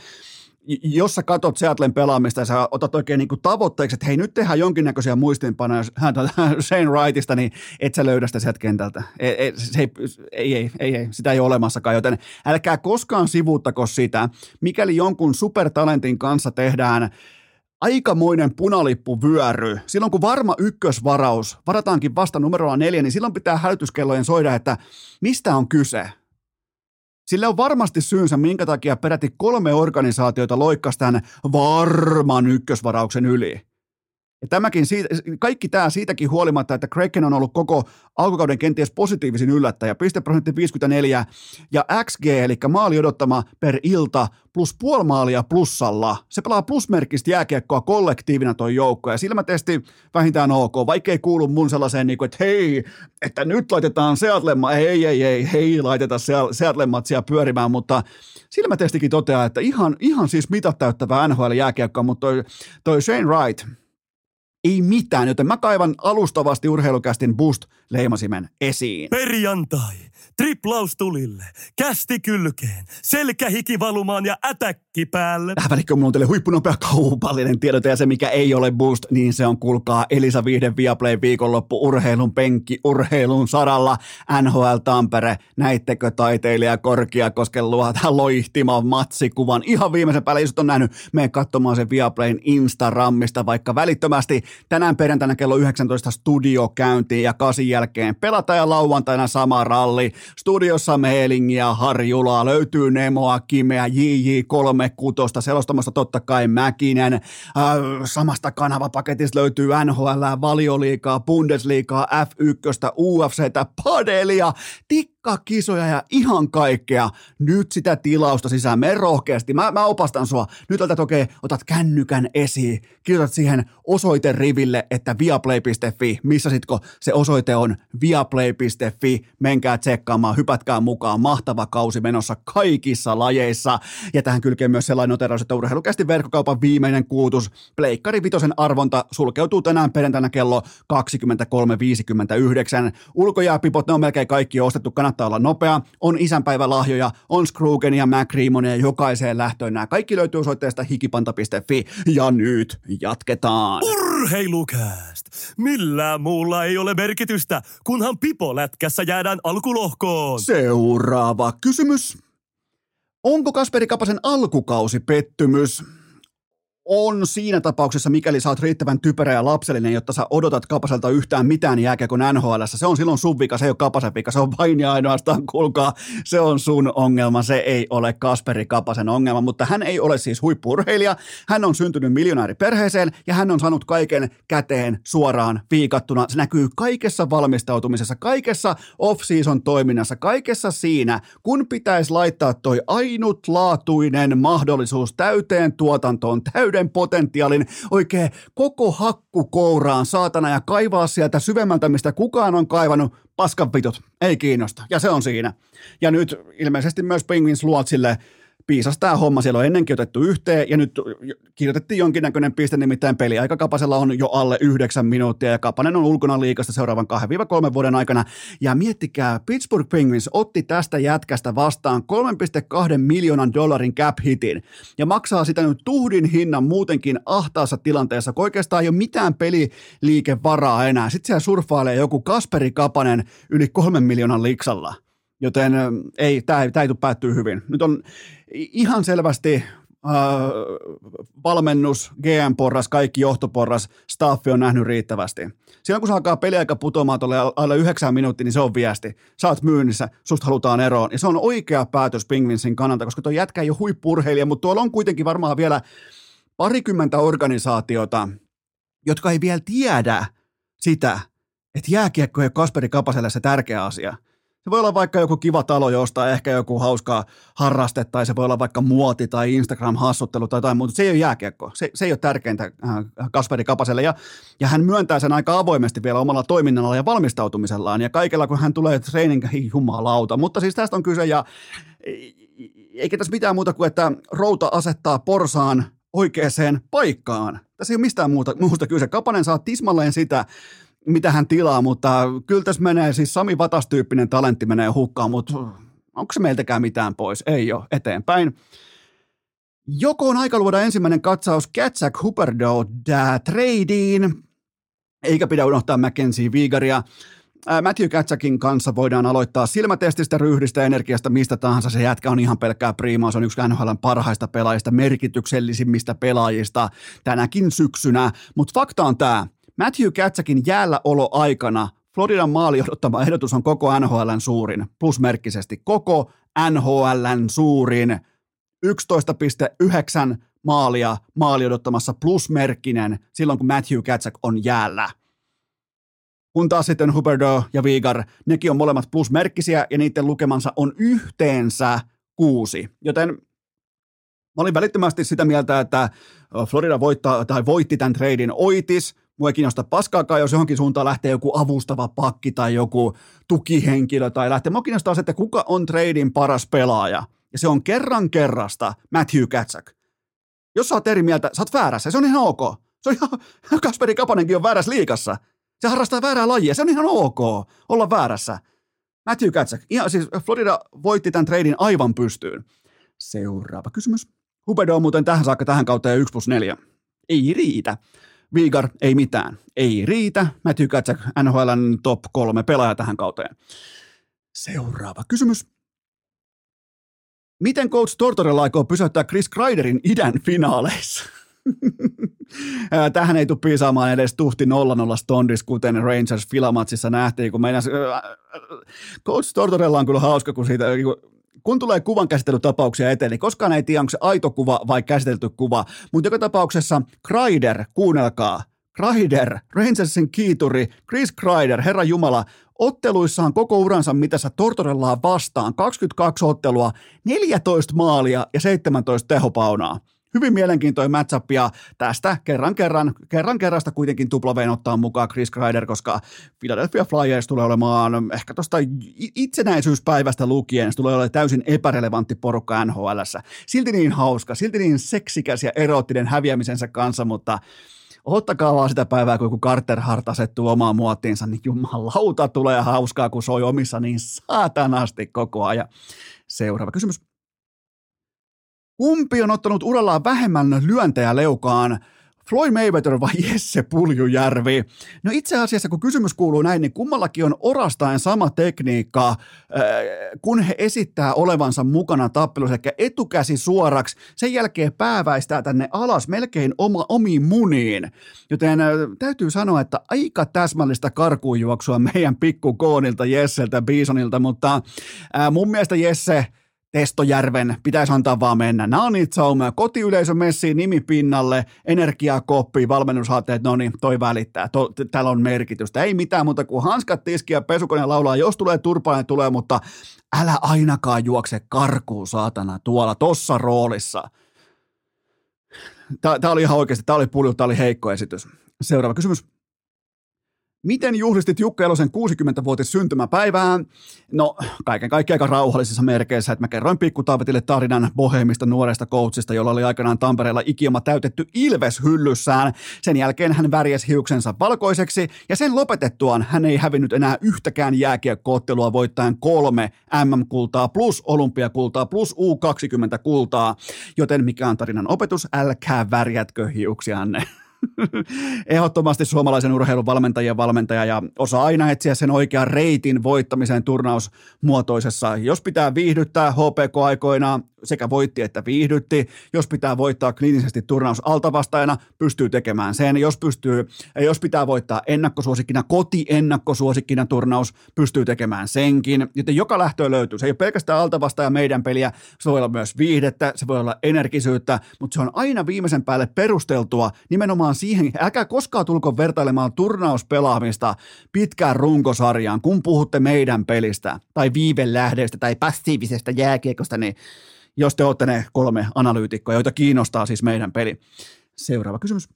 jos sä katot Seattlen pelaamista ja sä otat oikein niin kuin tavoitteeksi, että hei nyt tehdään jonkinnäköisiä muistinpanoja Shane Wrightista, niin et sä löydä sitä sieltä kentältä. Ei, ei, ei, ei, ei, ei, ei, sitä ei ole olemassakaan, joten älkää koskaan sivuuttako sitä, mikäli jonkun supertalentin kanssa tehdään aikamoinen punalippuvyöry. Silloin kun varma ykkösvaraus varataankin vasta numerolla neljä, niin silloin pitää hälytyskellojen soida, että mistä on kyse. Sille on varmasti syynsä, minkä takia peräti kolme organisaatiota loikkasi tämän varman ykkösvarauksen yli. Ja tämäkin siitä, kaikki tämä siitäkin huolimatta, että Kraken on ollut koko alkukauden kenties positiivisin yllättäjä. Pisteprosentti 54 ja XG, eli maali odottama per ilta, plus puoli maalia plussalla. Se pelaa plusmerkkistä jääkiekkoa kollektiivina toi joukko, ja silmätesti vähintään ok, vaikka ei kuulu mun sellaiseen, niin kuin, että hei, että nyt laitetaan Seattle, ei, ei, ei, hei, laiteta Seattle matsia pyörimään, mutta silmätestikin toteaa, että ihan, ihan siis mitat täyttävä NHL jääkiekkoa, mutta toi, toi Shane Wright, ei mitään, joten mä kaivan alustavasti urheilukästin Boost-leimasimen esiin. Perjantai. Triplaus tulille, kästi kylkeen, selkähiki valumaan ja ätäkki päälle. Tähän välikköön mulla on teille huippunopea kaupallinen tiedote ja se mikä ei ole Boost, niin se on kuulkaa Elisa Vihden Viaplay viikonloppu urheilun penkki urheilun saralla NHL Tampere. Näittekö taiteilija Korkiakosken luota loihtima matsikuvan? Ihan viimeisen päälle, jos on nähnyt, mene katsomaan sen Viaplayn Instagramista vaikka välittömästi. Tänään perjantaina kello 19 studio käyntiin ja kasin jälkeen pelata ja lauantaina sama ralli. Studiossa Meelingiä, Harjulaa, löytyy Nemoa, Kimeä, JJ36, selostamassa totta kai Mäkinen. Äh, samasta kanavapaketista löytyy NHL, Valioliikaa, Bundesliigaa, F1, UFCtä, Padelia, kisoja ja ihan kaikkea. Nyt sitä tilausta sisään, me rohkeasti. Mä, mä opastan sua. Nyt otat okei, okay, otat kännykän esiin, kirjoitat siihen osoiteriville, että viaplay.fi, missä sitko se osoite on viaplay.fi, menkää tsekkaamaan, hypätkää mukaan, mahtava kausi menossa kaikissa lajeissa. Ja tähän kylkee myös sellainen noteraus, että urheilukästi verkkokaupan viimeinen kuutus, Pleikkari Vitosen arvonta sulkeutuu tänään perjantaina kello 23.59. Ulkojääpipot, ne on melkein kaikki ostettu, kannattaa olla nopea, on isänpäivälahjoja, on Scrugenia, McReamonia jokaiseen lähtöön. Nämä kaikki löytyy osoitteesta hikipanta.fi ja nyt jatketaan. Urheilukääst! Millään muulla ei ole merkitystä, kunhan pipolätkässä jäädään alkulohkoon. Seuraava kysymys. Onko Kasperi Kapasen alkukausi pettymys? On siinä tapauksessa, mikäli sä oot riittävän typerä ja lapsellinen, jotta sä odotat Kapaselta yhtään mitään jääkiekon NHL. Se on silloin sun vika, se ei ole Kapasen vika, se on vain ja ainoastaan, kuulkaa, se on sun ongelma, se ei ole Kasperi Kapasen ongelma, mutta hän ei ole siis huippurheilija, hän on syntynyt miljonääriperheeseen ja hän on saanut kaiken käteen suoraan viikattuna. Se näkyy kaikessa valmistautumisessa, kaikessa off-season toiminnassa, kaikessa siinä, kun pitäisi laittaa toi ainutlaatuinen mahdollisuus täyteen tuotantoon, täyden täyden potentiaalin oikein koko hakku kouraan saatana ja kaivaa sieltä syvemmältä, mistä kukaan on kaivannut paskanpitut. Ei kiinnosta. Ja se on siinä. Ja nyt ilmeisesti myös Penguins luotsille piisas tämä homma, siellä on ennenkin otettu yhteen ja nyt kirjoitettiin jonkinnäköinen piste, nimittäin peliaika Kapasella on jo alle yhdeksän minuuttia ja Kapanen on ulkona liikasta seuraavan 2-3 vuoden aikana. Ja miettikää, Pittsburgh Penguins otti tästä jätkästä vastaan 3,2 miljoonan dollarin cap hitin ja maksaa sitä nyt tuhdin hinnan muutenkin ahtaassa tilanteessa, kun oikeastaan ei ole mitään peliliikevaraa enää. Sitten siellä surffailee joku Kasperi Kapanen yli kolmen miljoonan liksalla. Joten ei, tämä ei, ei tule päättyä hyvin. Nyt on ihan selvästi äh, valmennus, GM-porras, kaikki johtoporras, staffi on nähnyt riittävästi. Silloin kun se alkaa peliaika putoamaan tuolle alle yhdeksän minuuttia, niin se on viesti. Oot myynnissä, susta halutaan eroon. Ja se on oikea päätös Pingvinsin kannalta, koska tuo jätkä ei ole huippurheilija, mutta tuolla on kuitenkin varmaan vielä parikymmentä organisaatiota, jotka ei vielä tiedä sitä, että jääkiekko ja Kasperi Kapaselle se tärkeä asia – se voi olla vaikka joku kiva talo, josta ehkä joku hauska harraste, tai se voi olla vaikka muoti tai Instagram-hassuttelu tai jotain muuta. Se ei ole jääkiekko. Se, se ei ole tärkeintä äh, Kasperi Kapaselle. Ja, ja hän myöntää sen aika avoimesti vielä omalla toiminnalla ja valmistautumisellaan. Ja kaikella, kun hän tulee training, ei jumalauta. Mutta siis tästä on kyse, ja eikä tässä mitään muuta kuin, että routa asettaa porsaan oikeaan paikkaan. Tässä ei ole mistään muuta, muusta kyse. Kapanen saa tismalleen sitä, mitä hän tilaa, mutta kyllä tässä menee, siis Sami Vatas-tyyppinen talentti menee hukkaan, mutta onko se meiltäkään mitään pois? Ei ole, eteenpäin. Joko on aika luoda ensimmäinen katsaus Katsak Huberdo tradeen, eikä pidä unohtaa Mackenzie Vigaria. Matthew Katsakin kanssa voidaan aloittaa silmätestistä, ryhdistä, energiasta, mistä tahansa. Se jätkä on ihan pelkkää priimaa. Se on yksi NHL parhaista pelaajista, merkityksellisimmistä pelaajista tänäkin syksynä. Mutta fakta on tämä. Matthew Katsakin jäällä olo aikana Floridan maali odottama ehdotus on koko NHLn suurin, plusmerkkisesti koko NHLn suurin. 11,9 maalia maali odottamassa plusmerkkinen silloin, kun Matthew Katsak on jäällä. Kun taas sitten Huberdo ja Vigar, nekin on molemmat plusmerkkisiä ja niiden lukemansa on yhteensä kuusi. Joten mä olin välittömästi sitä mieltä, että Florida voittaa, tai voitti tämän treidin Oitis, Mua ei kiinnosta paskaakaan, jos johonkin suuntaan lähtee joku avustava pakki tai joku tukihenkilö tai lähtee. Mua kiinnostaa se, että kuka on treidin paras pelaaja. Ja se on kerran kerrasta Matthew Katsak. Jos sä oot eri mieltä, sä oot väärässä. Se on ihan ok. Se on ihan, Kasperi Kapanenkin on väärässä liikassa. Se harrastaa väärää lajia. Se on ihan ok olla väärässä. Matthew Katsak. Ihan, siis Florida voitti tämän treidin aivan pystyyn. Seuraava kysymys. Hubedo on muuten tähän saakka tähän kautta jo 1 plus 4. Ei riitä. Viigar, ei mitään. Ei riitä. Mä Katsak, NHLn top kolme pelaaja tähän kauteen. Seuraava kysymys. Miten coach Tortorella aikoo pysäyttää Chris Kreiderin idän finaaleissa? Tähän ei tule piisaamaan edes tuhti 0-0 stondis, kuten Rangers Filamatsissa nähtiin, kun meidän Coach Tortorella on kyllä hauska, kun siitä tulee kuvan käsittelytapauksia eteen, niin koskaan ei tiedä, onko se aito kuva vai käsitelty kuva. Mutta joka tapauksessa Kreider, kuunnelkaa, Kreider, Rangersin kiituri, Chris Kreider, herra Jumala, otteluissaan koko uransa mitassa Tortorellaan vastaan, 22 ottelua, 14 maalia ja 17 tehopaunaa hyvin mielenkiintoinen matchup ja tästä kerran kerran, kerran kerrasta kuitenkin tuplaveen ottaa mukaan Chris Kreider, koska Philadelphia Flyers tulee olemaan ehkä tuosta itsenäisyyspäivästä lukien, se tulee olemaan täysin epärelevantti porukka NHL. Silti niin hauska, silti niin seksikäs ja eroottinen häviämisensä kanssa, mutta ottakaa vaan sitä päivää, kun joku Carter Hart asettuu omaan muottiinsa, niin jumalauta tulee hauskaa, kun soi omissa niin saatanasti koko ajan. Seuraava kysymys. Kumpi on ottanut urallaan vähemmän lyöntejä leukaan? Floyd Mayweather vai Jesse Puljujärvi? No itse asiassa, kun kysymys kuuluu näin, niin kummallakin on orastaen sama tekniikka, äh, kun he esittää olevansa mukana tappelussa, eli etukäsi suoraksi, sen jälkeen pääväistää tänne alas melkein oma, omiin muniin. Joten äh, täytyy sanoa, että aika täsmällistä karkuunjuoksua meidän pikku Koonilta, Jesseltä, Bisonilta, mutta äh, mun mielestä Jesse – Testojärven, pitäisi antaa vaan mennä. Nämä on niitä saumoja. Kotiyleisö messiin nimi pinnalle, energiakoppi, valmennushaateet, no niin, toi välittää. To, täällä on merkitystä. Ei mitään muuta kuin hanskat tiski ja pesukone laulaa. Jos tulee turpaa, tulee, mutta älä ainakaan juokse karkuun, saatana, tuolla, tossa roolissa. Tämä oli ihan oikeasti, tämä oli pulju, tämä oli heikko esitys. Seuraava kysymys. Miten juhlistit Jukka Elosen 60-vuotis syntymäpäivää? No, kaiken kaikkiaan aika rauhallisissa merkeissä, että mä kerroin pikku Taavetille tarinan bohemista nuoresta coachista, jolla oli aikanaan Tampereella ikioma täytetty Ilves hyllyssään. Sen jälkeen hän värjäsi hiuksensa valkoiseksi ja sen lopetettuaan hän ei hävinnyt enää yhtäkään jääkiekkoottelua voittaen kolme MM-kultaa plus olympiakultaa plus U20-kultaa. Joten mikä on tarinan opetus? Älkää värjätkö hiuksianne. ehdottomasti suomalaisen urheilun valmentajien valmentaja ja osaa aina etsiä sen oikean reitin voittamiseen turnausmuotoisessa. Jos pitää viihdyttää HPK-aikoina, sekä voitti että viihdytti. Jos pitää voittaa kliinisesti turnaus altavastajana, pystyy tekemään sen. Jos, pystyy, jos pitää voittaa ennakkosuosikkina, koti-ennakkosuosikkina turnaus, pystyy tekemään senkin. Joten joka lähtö löytyy. Se ei ole pelkästään altavastaja meidän peliä, se voi olla myös viihdettä, se voi olla energisyyttä, mutta se on aina viimeisen päälle perusteltua nimenomaan siihen, älkää koskaan tulko vertailemaan turnauspelaamista pitkään runkosarjaan, kun puhutte meidän pelistä tai viivelähdeestä tai passiivisesta jääkiekosta, niin jos te olette ne kolme analyytikkoa, joita kiinnostaa siis meidän peli. Seuraava kysymys.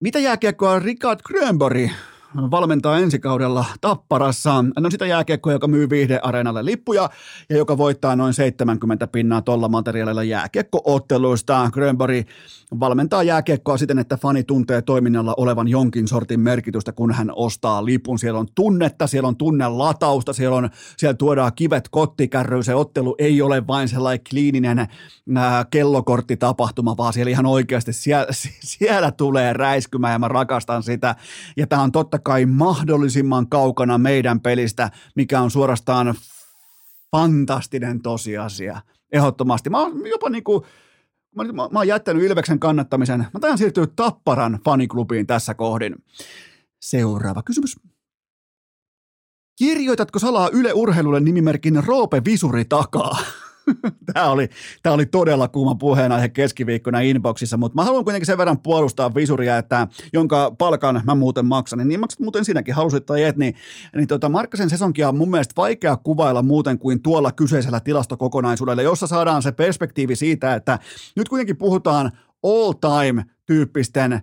Mitä jääkiekkoa Richard Grönborg valmentaa ensi kaudella Tapparassa. No sitä jääkiekkoa, joka myy viihdeareenalle lippuja ja joka voittaa noin 70 pinnaa tuolla materiaalilla jääkiekkootteluista. Grönborg valmentaa jääkiekkoa siten, että fani tuntee toiminnalla olevan jonkin sortin merkitystä, kun hän ostaa lipun. Siellä on tunnetta, siellä on tunnelatausta, siellä, on, siellä tuodaan kivet kottikärryyn. Se ottelu ei ole vain sellainen kliininen ää, kellokorttitapahtuma, vaan siellä ihan oikeasti siellä, siellä tulee räiskymään ja mä rakastan sitä. Ja tämä on totta kai mahdollisimman kaukana meidän pelistä, mikä on suorastaan fantastinen tosiasia. Ehdottomasti. Mä oon jopa niin kuin, mä, mä, mä oon jättänyt Ilveksen kannattamisen. Mä tajan siirtyä Tapparan faniklubiin tässä kohdin. Seuraava kysymys. Kirjoitatko salaa Yle Urheilulle nimimerkin Roope Visuri takaa? tämä, oli, tämä oli todella kuuma puheenaihe keskiviikkona inboxissa, mutta mä haluan kuitenkin sen verran puolustaa visuria, että jonka palkan mä muuten maksan, niin, maksat muuten sinäkin, halusit tai et, niin, niin tota Markkasen sesonkia on mun mielestä vaikea kuvailla muuten kuin tuolla kyseisellä tilastokokonaisuudella, jossa saadaan se perspektiivi siitä, että nyt kuitenkin puhutaan all time tyyppisten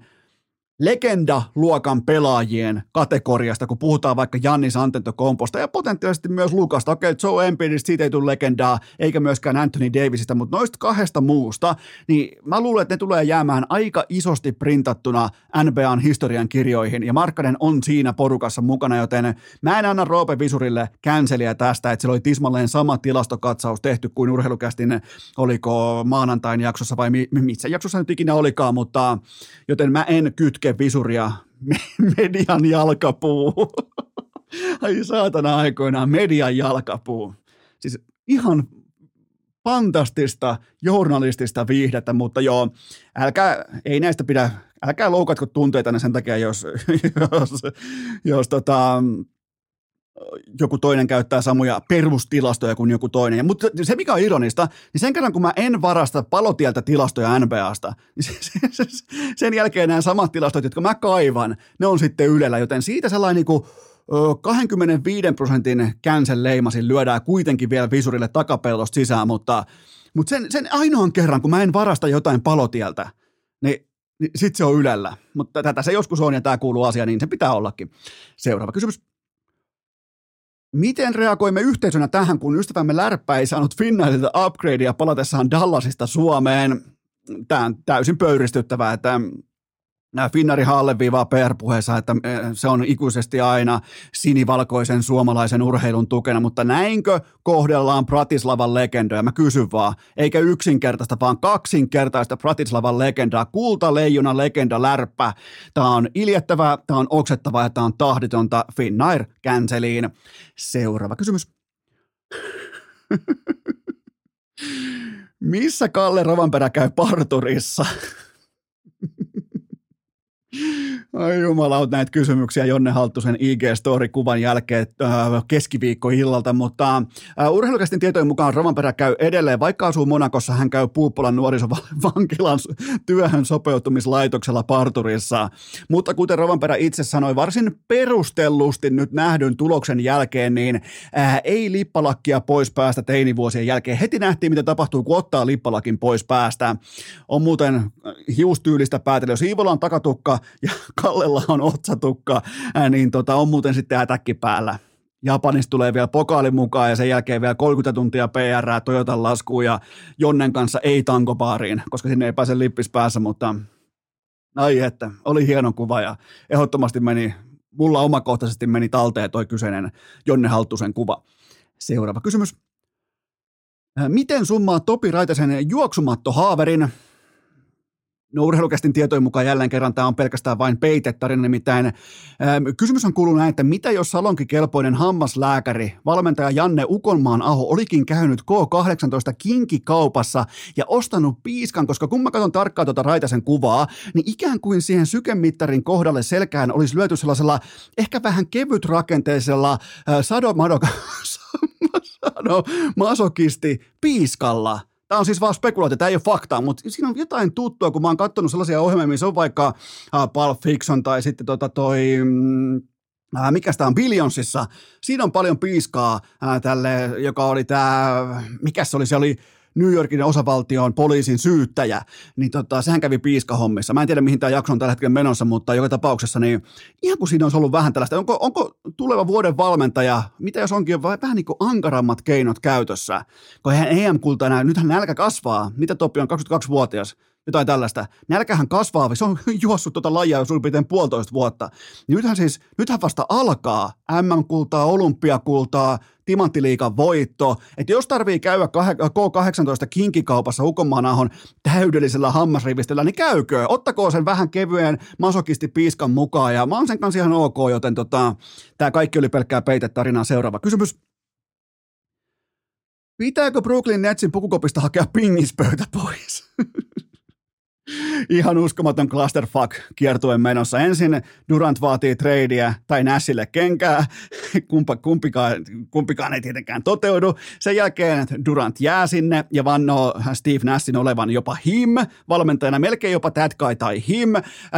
legenda-luokan pelaajien kategoriasta, kun puhutaan vaikka Jannis Antetokomposta ja potentiaalisesti myös Lukasta. Okei, okay, Joe Embiidistä siitä ei tule legendaa, eikä myöskään Anthony Davisista, mutta noista kahdesta muusta, niin mä luulen, että ne tulee jäämään aika isosti printattuna NBAn historian kirjoihin, ja Markkanen on siinä porukassa mukana, joten mä en anna Roope Visurille känseliä tästä, että sillä oli tismalleen sama tilastokatsaus tehty kuin urheilukästin, oliko maanantain jaksossa vai mi- missä jaksossa nyt ikinä olikaan, mutta joten mä en kytke visuria median jalkapuu. Ai saatana aikoinaan median jalkapuu. Siis ihan fantastista journalistista viihdettä, mutta joo, älkää, ei näistä pidä, älkää loukatko tunteita sen takia, jos, jos, jos tota, joku toinen käyttää samoja perustilastoja kuin joku toinen. Mutta se, mikä on ironista, niin sen kerran kun mä en varasta palotieltä tilastoja NBAsta, niin se, se, se, sen jälkeen nämä samat tilastot, jotka mä kaivan, ne on sitten Ylellä, joten siitä sellainen niin kuin 25 prosentin känsen leimasin lyödään kuitenkin vielä visurille takapellosta sisään, mutta, mutta sen, sen ainoan kerran, kun mä en varasta jotain palotieltä, niin, niin sitten se on Ylellä. Mutta tätä se joskus on ja tämä kuuluu asia, niin se pitää ollakin. Seuraava kysymys. Miten reagoimme yhteisönä tähän, kun ystävämme Lärppä ei saanut Finnaililta upgradea palatessaan Dallasista Suomeen? Tämä on täysin pöyristyttävää, että Finnari alleviivaa PR-puheessa, että se on ikuisesti aina sinivalkoisen suomalaisen urheilun tukena, mutta näinkö kohdellaan Pratislavan legendoja? Mä kysyn vaan, eikä yksinkertaista, vaan kaksinkertaista Pratislavan legendaa, leijuna legenda, lärppä. Tämä on iljettävää, tämä on oksettavaa ja tämä on tahditonta Finnair canceliin. Seuraava kysymys. Missä Kalle Rovanperä käy parturissa? Ai jumalauta näitä kysymyksiä Jonne Halttusen IG-story-kuvan jälkeen äh, keskiviikkoillalta, mutta äh, urheilukästin tietojen mukaan Rovanperä käy edelleen, vaikka asuu Monakossa, hän käy Puuppolan nuorisovankilan työhön sopeutumislaitoksella parturissa. Mutta kuten Rovanperä itse sanoi, varsin perustellusti nyt nähdyn tuloksen jälkeen, niin äh, ei lippalakkia pois päästä teinivuosien jälkeen. Heti nähtiin, mitä tapahtuu, kun ottaa lippalakin pois päästä. On muuten hiustyylistä päätellä, jos Iivola on takatukka, ja Kallella on otsatukka, niin tota, on muuten sitten ätäkki päällä. Japanista tulee vielä pokaali mukaan ja sen jälkeen vielä 30 tuntia PR Toyotan laskuun ja Jonnen kanssa ei tankopaariin, koska sinne ei pääse lippis päässä, mutta ai että, oli hieno kuva ja ehdottomasti meni, mulla omakohtaisesti meni talteen toi kyseinen Jonne Halttusen kuva. Seuraava kysymys. Miten summaa Topi Raitasen juoksumatto haaverin? No urheilukästin tietojen mukaan jälleen kerran tämä on pelkästään vain peitetarina, nimittäin ää, kysymys on kuullut näin, että mitä jos salonkikelpoinen hammaslääkäri, valmentaja Janne Ukonmaan Aho olikin käynyt K18 kinkikaupassa ja ostanut piiskan, koska kun mä katson tarkkaan tuota Raitasen kuvaa, niin ikään kuin siihen sykemittarin kohdalle selkään olisi lyöty sellaisella ehkä vähän kevyt rakenteisella ää, sadomadoka, sado, masokisti piiskalla – Tämä on siis vaan spekulaatio, tämä ei ole faktaa, mutta siinä on jotain tuttua, kun mä oon katsonut sellaisia ohjelmia, missä on vaikka uh, Pulp Fiction tai sitten tota toi, mm, Äh, mikä sitä on Billionsissa, siinä on paljon piiskaa äh, tälle, joka oli tämä, mikä se oli, se oli New Yorkin osavaltion poliisin syyttäjä, niin tota, sehän kävi piiskahommissa. Mä en tiedä, mihin tämä jakso on tällä hetkellä menossa, mutta joka tapauksessa, niin ihan kuin siinä olisi ollut vähän tällaista, onko, onko tuleva vuoden valmentaja, mitä jos onkin vähän niin kuin ankarammat keinot käytössä, kun eihän EM-kulta nythän nälkä kasvaa, mitä Topi on 22-vuotias, jotain tällaista. Nälkähän kasvaa, se on juossut tuota lajia jo suurin puolitoista vuotta. Nythän siis, nythän vasta alkaa MM-kultaa, olympiakultaa, timanttiliikan voitto. Että jos tarvii käydä K18 kinkikaupassa Ukonmaanahon täydellisellä hammasrivistöllä, niin käykö. Ottakoo sen vähän kevyen masokisti piiskan mukaan ja mä oon sen kanssa ihan ok, joten tota, tämä kaikki oli pelkkää peitetarinaa. Seuraava kysymys. Pitääkö Brooklyn Netsin pukukopista hakea pingispöytä pois? Ihan uskomaton clusterfuck kiertuen menossa. Ensin Durant vaatii tradeia tai Nashille kenkää, Kumpa, kumpikaan, kumpikaan ei tietenkään toteudu. Sen jälkeen Durant jää sinne ja vannoo Steve Nashin olevan jopa him, valmentajana melkein jopa that guy tai him.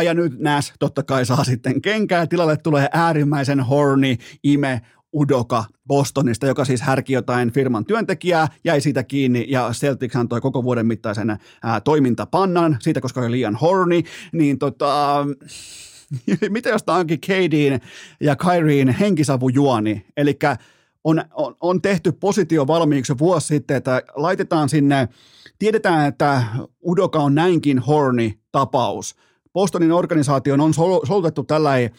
Ja nyt Nash totta kai saa sitten kenkää. Tilalle tulee äärimmäisen horny ime Udoka Bostonista, joka siis härki jotain firman työntekijää, jäi siitä kiinni ja Celtics antoi koko vuoden mittaisen ää, toimintapannan siitä, koska oli liian horny, niin tota, mitä jos tämä onkin KDin ja Kyrien henkisavujuoni, eli on, on, on tehty positio valmiiksi vuosi sitten, että laitetaan sinne, tiedetään, että Udoka on näinkin horny tapaus. Bostonin organisaation on sol, solutettu tällainen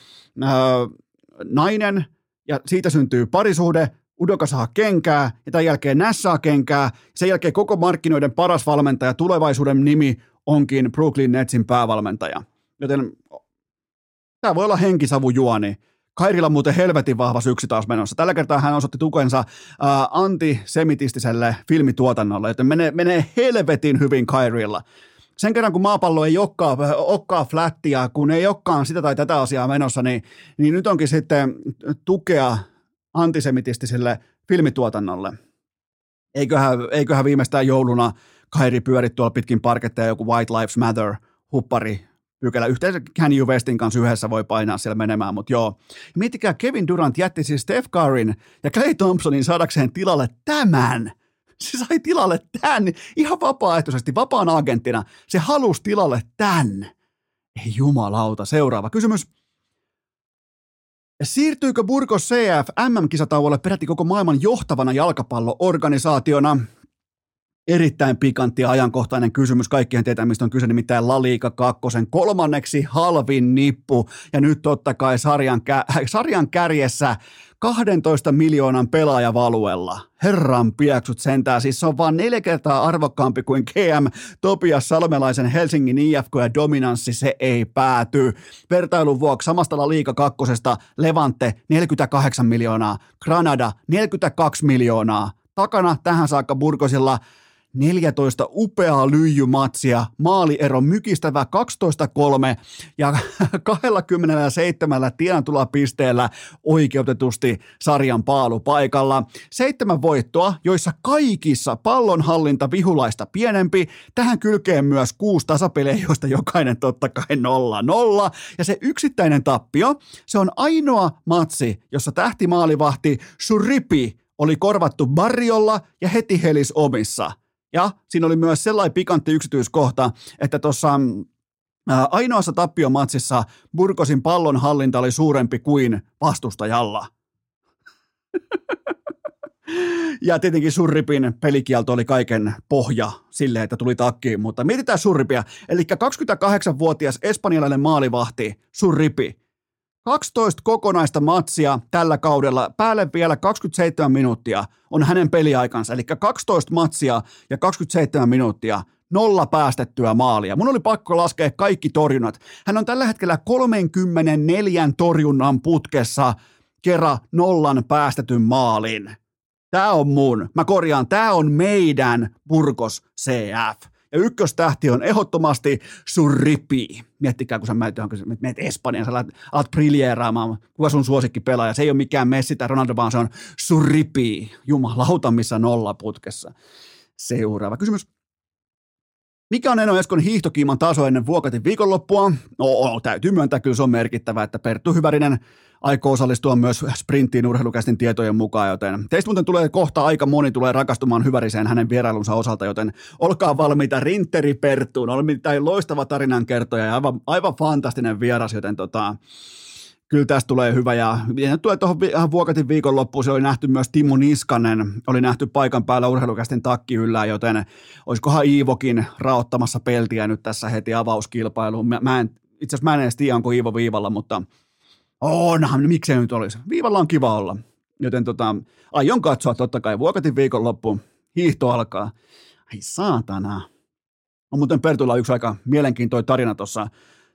nainen – ja siitä syntyy parisuhde, Udoka saa kenkää ja tämän jälkeen Näs saa kenkää. Sen jälkeen koko markkinoiden paras valmentaja, tulevaisuuden nimi onkin Brooklyn Netsin päävalmentaja. Joten tämä voi olla henkisavujuoni. Kairilla muuten helvetin vahva syksy taas menossa. Tällä kertaa hän osoitti tukensa ää, antisemitistiselle filmituotannolle, joten menee, menee helvetin hyvin Kairilla sen kerran kun maapallo ei olekaan, olekaan flättiä, kun ei olekaan sitä tai tätä asiaa menossa, niin, niin nyt onkin sitten tukea antisemitistiselle filmituotannolle. Eiköhän, eiköhän viimeistään jouluna Kairi pyöri tuolla pitkin parketteja joku White Lives Matter huppari pykälä. Yhteensä Kanye Westin kanssa yhdessä voi painaa siellä menemään, mutta joo. Miettikää, Kevin Durant jätti siis Steph Curryn ja Clay Thompsonin saadakseen tilalle tämän – se sai tilalle tämän ihan vapaaehtoisesti, vapaan agenttina. Se halusi tilalle tämän. Ei jumalauta. Seuraava kysymys. Siirtyykö Burgos CF MM-kisatauolle peräti koko maailman johtavana jalkapalloorganisaationa? Erittäin pikantti ja ajankohtainen kysymys. Kaikkien tietää, mistä on kyse, nimittäin La Liga 2, kolmanneksi halvin nippu. Ja nyt totta kai sarjan, kä- sarjan kärjessä 12 miljoonan pelaajavaluella. Herran piaksut sentään, siis se on vaan neljä kertaa arvokkaampi kuin GM Topias Salmelaisen Helsingin IFK ja dominanssi, se ei pääty. Vertailun vuoksi samasta La Liiga kakkosesta Levante 48 miljoonaa, Granada 42 miljoonaa. Takana tähän saakka Burgosilla 14 upeaa lyijymatsia, maaliero mykistävä 12-3 ja 27 pisteellä oikeutetusti sarjan paalupaikalla. Seitsemän voittoa, joissa kaikissa pallonhallinta vihulaista pienempi. Tähän kylkeen myös kuusi tasapeliä, joista jokainen totta kai nolla nolla. Ja se yksittäinen tappio, se on ainoa matsi, jossa tähtimaalivahti Suripi oli korvattu Barriolla ja heti helis omissa – ja siinä oli myös sellainen pikantti yksityiskohta, että tuossa ainoassa tappiomatsissa Burgosin pallon hallinta oli suurempi kuin vastustajalla. Ja tietenkin Surripin pelikielto oli kaiken pohja sille, että tuli takkiin, mutta mietitään Surripia. Eli 28-vuotias espanjalainen maalivahti Surripi 12 kokonaista matsia tällä kaudella, päälle vielä 27 minuuttia on hänen peliaikansa, eli 12 matsia ja 27 minuuttia, nolla päästettyä maalia. Mun oli pakko laskea kaikki torjunnat. Hän on tällä hetkellä 34 torjunnan putkessa kerran nollan päästetyn maalin. Tämä on mun, mä korjaan, tämä on meidän Burgos CF. Ja ykköstähti on ehdottomasti Surripi. Miettikää, kun sä menet, menet Espanjaan, sä alat, alat briljeeraamaan. Kuka sun suosikki pelaaja? Se ei ole mikään Messi tai Ronaldo, vaan se on Surripi. Jumalauta, missä nolla putkessa. Seuraava kysymys. Mikä on Eno Eskon hiihtokiiman taso ennen Vuokatin viikonloppua? No, täytyy myöntää, kyllä se on merkittävä, että Perttu Hyvärinen aikoo osallistua myös sprinttiin urheilukästin tietojen mukaan, joten teistä muuten tulee kohta aika moni tulee rakastumaan Hyväriseen hänen vierailunsa osalta, joten olkaa valmiita Rinteri Perttuun. On loistava tarinan kertoja ja aivan, aivan fantastinen vieras, joten tota, kyllä tästä tulee hyvä. Ja, ja tulee tuohon Vuokatin viikonloppuun, se oli nähty myös Timo Niskanen, oli nähty paikan päällä urheilukästin takki yllä, joten olisikohan Iivokin raottamassa peltiä nyt tässä heti avauskilpailuun. Mä, mä en, itse asiassa mä en edes tiedä, onko Iivo viivalla, mutta onhan, miksei nyt olisi. Viivalla on kiva olla. Joten tota, aion katsoa totta kai Vuokatin viikonloppu. Hiihto alkaa. Ai saatana. On muuten Pertulla yksi aika mielenkiintoinen tarina tuossa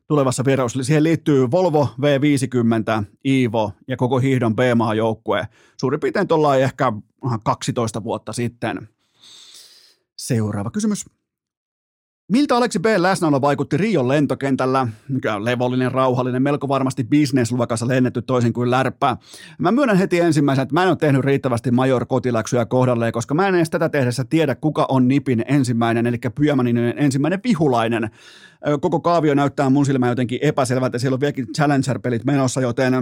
tulevassa vierailussa. Siihen liittyy Volvo V50, Ivo ja koko hiihdon B-maa joukkue. Suurin piirtein tuolla ehkä 12 vuotta sitten. Seuraava kysymys. Miltä Aleksi B. läsnäolo vaikutti Rion lentokentällä? Levollinen, rauhallinen, melko varmasti bisnesluokassa lennetty toisin kuin lärppä. Mä myönnän heti ensimmäisenä, että mä en ole tehnyt riittävästi major kotiläksyjä kohdalleen, koska mä en edes tätä tehdessä tiedä, kuka on Nipin ensimmäinen, eli Pyömänin ensimmäinen vihulainen. Koko kaavio näyttää mun silmään jotenkin epäselvältä, siellä on vieläkin Challenger-pelit menossa, joten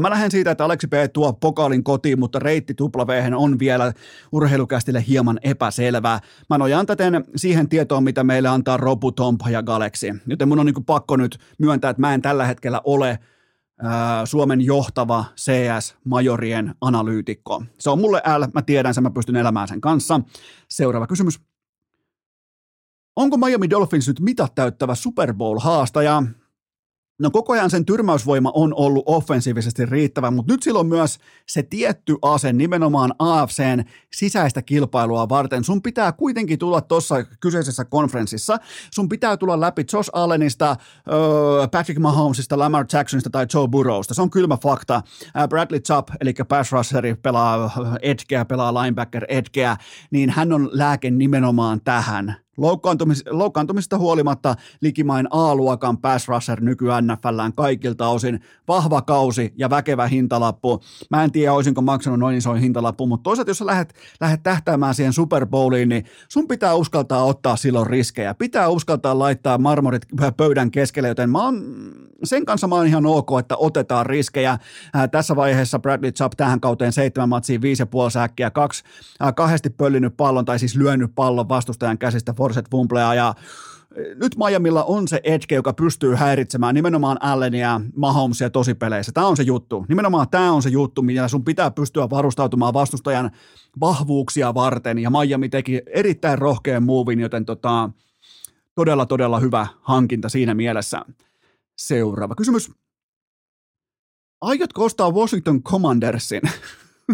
Mä lähden siitä, että Aleksi P. tuo pokaalin kotiin, mutta reitti tuplavehen on vielä urheilukästille hieman epäselvää. Mä nojaan täten siihen tietoon, mitä meille antaa Robu, Tompa ja Galaxy. Joten mun on niin pakko nyt myöntää, että mä en tällä hetkellä ole ää, Suomen johtava CS-majorien analyytikko. Se on mulle L, mä tiedän sen, mä pystyn elämään sen kanssa. Seuraava kysymys. Onko Miami Dolphins nyt mitat täyttävä Super Bowl-haastaja? No koko ajan sen tyrmäysvoima on ollut offensiivisesti riittävä, mutta nyt silloin myös se tietty ase nimenomaan AFCn sisäistä kilpailua varten. Sun pitää kuitenkin tulla tuossa kyseisessä konferenssissa, sun pitää tulla läpi Josh Allenista, Patrick Mahomesista, Lamar Jacksonista tai Joe Burrowsta. Se on kylmä fakta. Bradley Chubb, eli pass rusheri, pelaa edgeä, pelaa linebacker edgeä, niin hän on lääke nimenomaan tähän Loukkaantumis, loukkaantumisesta huolimatta likimain A-luokan pass rusher nykyään NFLään kaikilta osin. Vahva kausi ja väkevä hintalappu. Mä en tiedä, olisinko maksanut noin isoin hintalappu, mutta toisaalta jos sä lähdet, lähdet tähtäämään siihen Super Bowliin, niin sun pitää uskaltaa ottaa silloin riskejä. Pitää uskaltaa laittaa marmorit pöydän keskelle, joten mä oon, sen kanssa mä oon ihan ok, että otetaan riskejä. Ää, tässä vaiheessa Bradley Chubb tähän kauteen seitsemän matsiin, viisi ja puoli säkkiä, kaksi, ää, kahdesti pöllinyt pallon tai siis lyönyt pallon vastustajan käsistä forset fumbleja ja nyt Miamilla on se edge, joka pystyy häiritsemään nimenomaan Allenia, Mahomesia tosipeleissä. Tämä on se juttu. Nimenomaan tämä on se juttu, millä sun pitää pystyä varustautumaan vastustajan vahvuuksia varten. Ja Miami teki erittäin rohkean muuvin, joten tota, todella, todella hyvä hankinta siinä mielessä. Seuraava kysymys. Aiotko ostaa Washington Commandersin?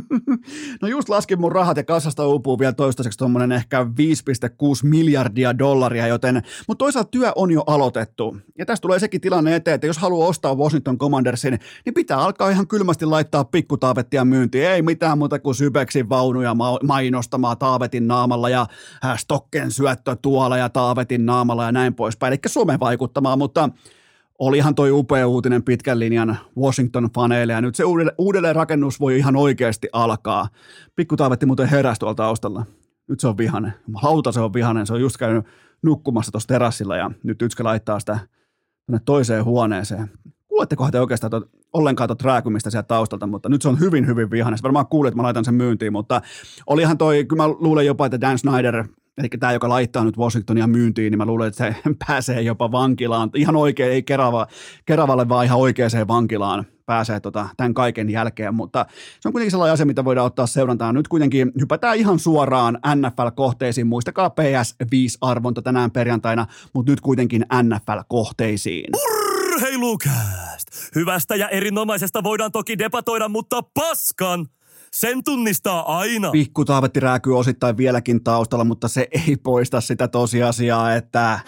no just laskin mun rahat ja kassasta uupuu vielä toistaiseksi tuommoinen ehkä 5,6 miljardia dollaria, joten, mutta toisaalta työ on jo aloitettu. Ja tästä tulee sekin tilanne eteen, että jos haluaa ostaa Washington Commandersin, niin pitää alkaa ihan kylmästi laittaa pikkutaavettia myyntiin. Ei mitään muuta kuin Sybexin vaunuja mainostamaan taavetin naamalla ja äh, Stokken syöttö tuolla ja taavetin naamalla ja näin poispäin. Eli some vaikuttamaan, mutta olihan toi upea uutinen pitkän linjan Washington-faneille, ja nyt se uudelleen rakennus voi ihan oikeasti alkaa. Pikku Taavetti muuten heräsi tuolla taustalla. Nyt se on vihanen. Lauta se on vihanen, se on just käynyt nukkumassa tuossa terassilla, ja nyt Ytskä laittaa sitä toiseen huoneeseen. Kuulettekohan te oikeastaan tot, ollenkaan tuota rääkymistä sieltä taustalta, mutta nyt se on hyvin, hyvin vihanen. Varmaan kuulet, että mä laitan sen myyntiin, mutta olihan toi, kyllä mä luulen jopa, että Dan Snyder eli tämä, joka laittaa nyt Washingtonia myyntiin, niin mä luulen, että se pääsee jopa vankilaan. Ihan oikein, ei Kerava, Keravalle, vaan ihan oikeaan vankilaan pääsee tota, tämän kaiken jälkeen, mutta se on kuitenkin sellainen asia, mitä voidaan ottaa seurantaan. Nyt kuitenkin hypätään ihan suoraan NFL-kohteisiin. Muistakaa PS5-arvonta tänään perjantaina, mutta nyt kuitenkin NFL-kohteisiin. Urheilukääst! Hyvästä ja erinomaisesta voidaan toki debatoida, mutta paskan! Sen tunnistaa aina. Pikku taavetti rääkyy osittain vieläkin taustalla, mutta se ei poista sitä tosiasiaa, että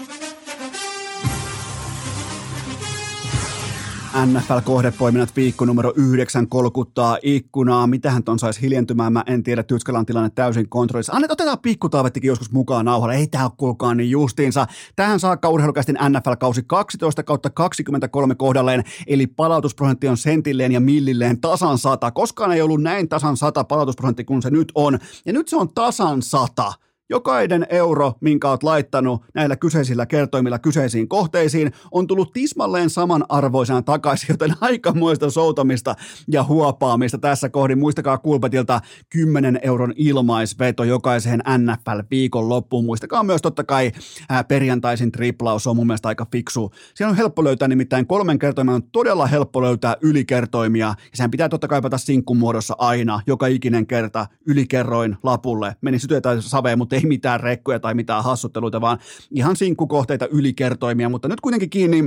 NFL-kohdepoiminnat viikko numero yhdeksän kolkuttaa ikkunaa. Mitähän ton saisi hiljentymään? Mä en tiedä, Tytskällä tilanne täysin kontrollissa. Annet, otetaan pikkutaavettikin joskus mukaan nauhalle. Ei tää ole kuulkaan niin justiinsa. Tähän saakka urheilukästin NFL-kausi 12 kautta 23 kohdalleen, eli palautusprosentti on sentilleen ja millilleen tasan sata. Koskaan ei ollut näin tasan sata palautusprosentti kuin se nyt on. Ja nyt se on tasan sata. Jokainen euro, minkä olet laittanut näillä kyseisillä kertoimilla kyseisiin kohteisiin, on tullut tismalleen samanarvoisena takaisin, joten aikamoista soutamista ja huopaamista tässä kohdin. Muistakaa Kulpetilta 10 euron ilmaisveto jokaiseen NFL-viikon loppuun. Muistakaa myös totta kai ää, perjantaisin triplaus on mun mielestä aika fiksu. Siellä on helppo löytää nimittäin kolmen kertoimen on todella helppo löytää ylikertoimia ja sehän pitää totta kai pata sinkkumuodossa aina, joka ikinen kerta ylikerroin lapulle. Meni sytyä tai saveen, mutta ei mitään rekkoja tai mitään hassutteluita, vaan ihan sinkkukohteita ylikertoimia, mutta nyt kuitenkin kiinni,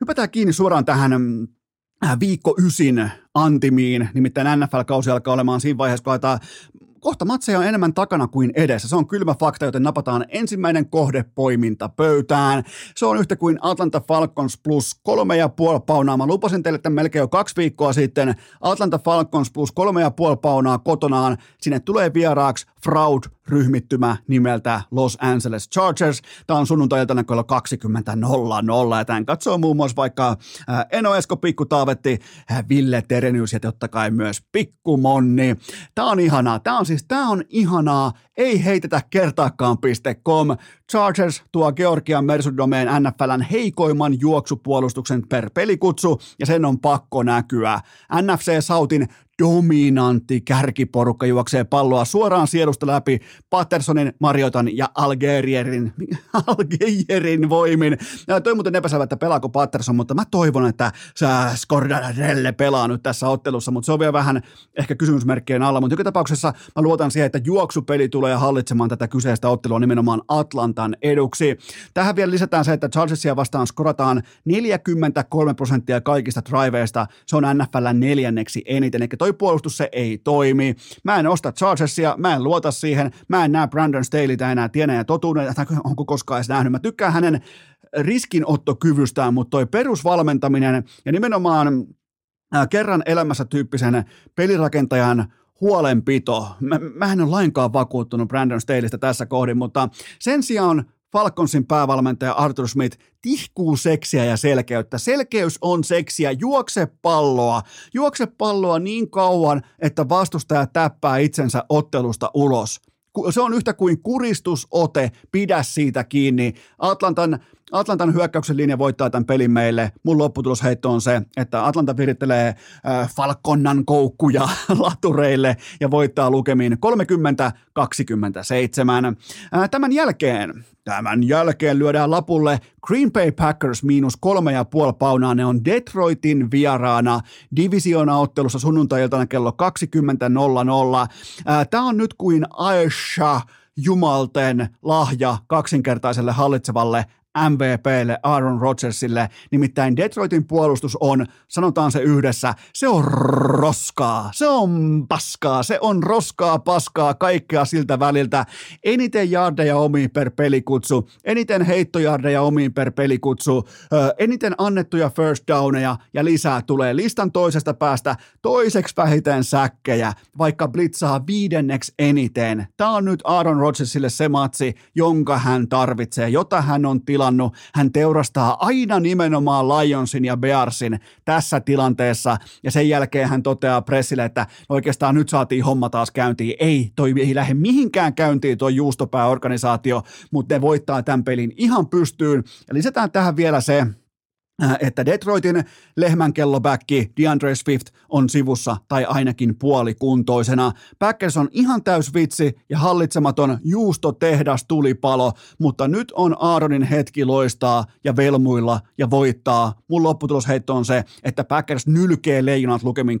hypätään kiinni suoraan tähän äh, viikko ysin antimiin, nimittäin NFL-kausi alkaa olemaan siinä vaiheessa, kun aletaan kohta matseja on enemmän takana kuin edessä. Se on kylmä fakta, joten napataan ensimmäinen kohdepoiminta pöytään. Se on yhtä kuin Atlanta Falcons plus kolme ja puoli paunaa. Mä lupasin teille että melkein jo kaksi viikkoa sitten. Atlanta Falcons plus kolme ja puoli paunaa kotonaan. Sinne tulee vieraaksi Fraud-ryhmittymä nimeltä Los Angeles Chargers. Tämä on sunnuntai-iltana kello 20.00 ja tämän katsoo muun muassa vaikka äh, Eno Esko Pikku Taavetti, äh, Ville Terenius ja totta kai myös Pikku Monni. Tämä on ihanaa. Tämä on siis, tämä on ihanaa. Ei heitetä kertaakaan.com. Chargers tuo Georgian Mersudomeen NFLn heikoimman juoksupuolustuksen per pelikutsu ja sen on pakko näkyä. NFC Sautin dominantti kärkiporukka juoksee palloa suoraan sielusta läpi Pattersonin, Mariotan ja Algerierin, Algerierin voimin. Ja toi muuten epäselvä, että pelaako Patterson, mutta mä toivon, että sä Scordarelle pelaa nyt tässä ottelussa, mutta se on vielä vähän ehkä kysymysmerkkien alla, mutta joka tapauksessa mä luotan siihen, että juoksupeli tulee hallitsemaan tätä kyseistä ottelua nimenomaan Atlantan eduksi. Tähän vielä lisätään se, että Chargersia vastaan skorataan 43 prosenttia kaikista driveista, se on NFL neljänneksi eniten, eli toi puolustus se ei toimi. Mä en osta Chargersia, mä en luota siihen, mä en näe Brandon Staleytä enää tienä ja totuuden, onko koskaan edes nähnyt. Mä tykkään hänen riskinottokyvystään, mutta toi perusvalmentaminen ja nimenomaan äh, kerran elämässä tyyppisen pelirakentajan huolenpito. Mä, mä en ole lainkaan vakuuttunut Brandon Staleystä tässä kohdin, mutta sen sijaan Falconsin päävalmentaja Arthur Smith tihkuu seksiä ja selkeyttä. Selkeys on seksiä. Juokse palloa. Juokse palloa niin kauan, että vastustaja täppää itsensä ottelusta ulos. Se on yhtä kuin kuristusote, pidä siitä kiinni. Atlantan Atlantan hyökkäyksen linja voittaa tämän pelin meille. Mun lopputulosheitto on se, että Atlanta virittelee äh, Falconnan koukkuja latureille ja voittaa lukemin 30-27. Äh, tämän jälkeen Tämän jälkeen lyödään lapulle Green Bay Packers miinus kolme ja puoli paunaa. Ne on Detroitin vieraana divisioona-ottelussa sunnuntai-iltana kello 20.00. Tämä on nyt kuin Aisha Jumalten lahja kaksinkertaiselle hallitsevalle MVPlle, Aaron Rodgersille. Nimittäin Detroitin puolustus on, sanotaan se yhdessä, se on roskaa, se on paskaa, se on roskaa, paskaa, kaikkea siltä väliltä. Eniten jardeja omiin per pelikutsu, eniten heittojardeja omiin per pelikutsu, eniten annettuja first downeja ja lisää tulee listan toisesta päästä toiseksi vähiten säkkejä, vaikka blitzaa viidenneksi eniten. Tämä on nyt Aaron Rodgersille se matsi, jonka hän tarvitsee, jota hän on tilannut tilannut. Hän teurastaa aina nimenomaan Lionsin ja Bearsin tässä tilanteessa ja sen jälkeen hän toteaa pressille, että oikeastaan nyt saatiin homma taas käyntiin. Ei, toi ei lähde mihinkään käyntiin tuo juustopääorganisaatio, mutta ne voittaa tämän pelin ihan pystyyn. Ja lisätään tähän vielä se, että Detroitin lehmänkellobäkki DeAndre Swift on sivussa tai ainakin puolikuntoisena. Packers on ihan täys vitsi ja hallitsematon juustotehdas tulipalo, mutta nyt on Aaronin hetki loistaa ja velmuilla ja voittaa. Mun lopputulosheitto on se, että Packers nylkee leijonat lukemin 34-17.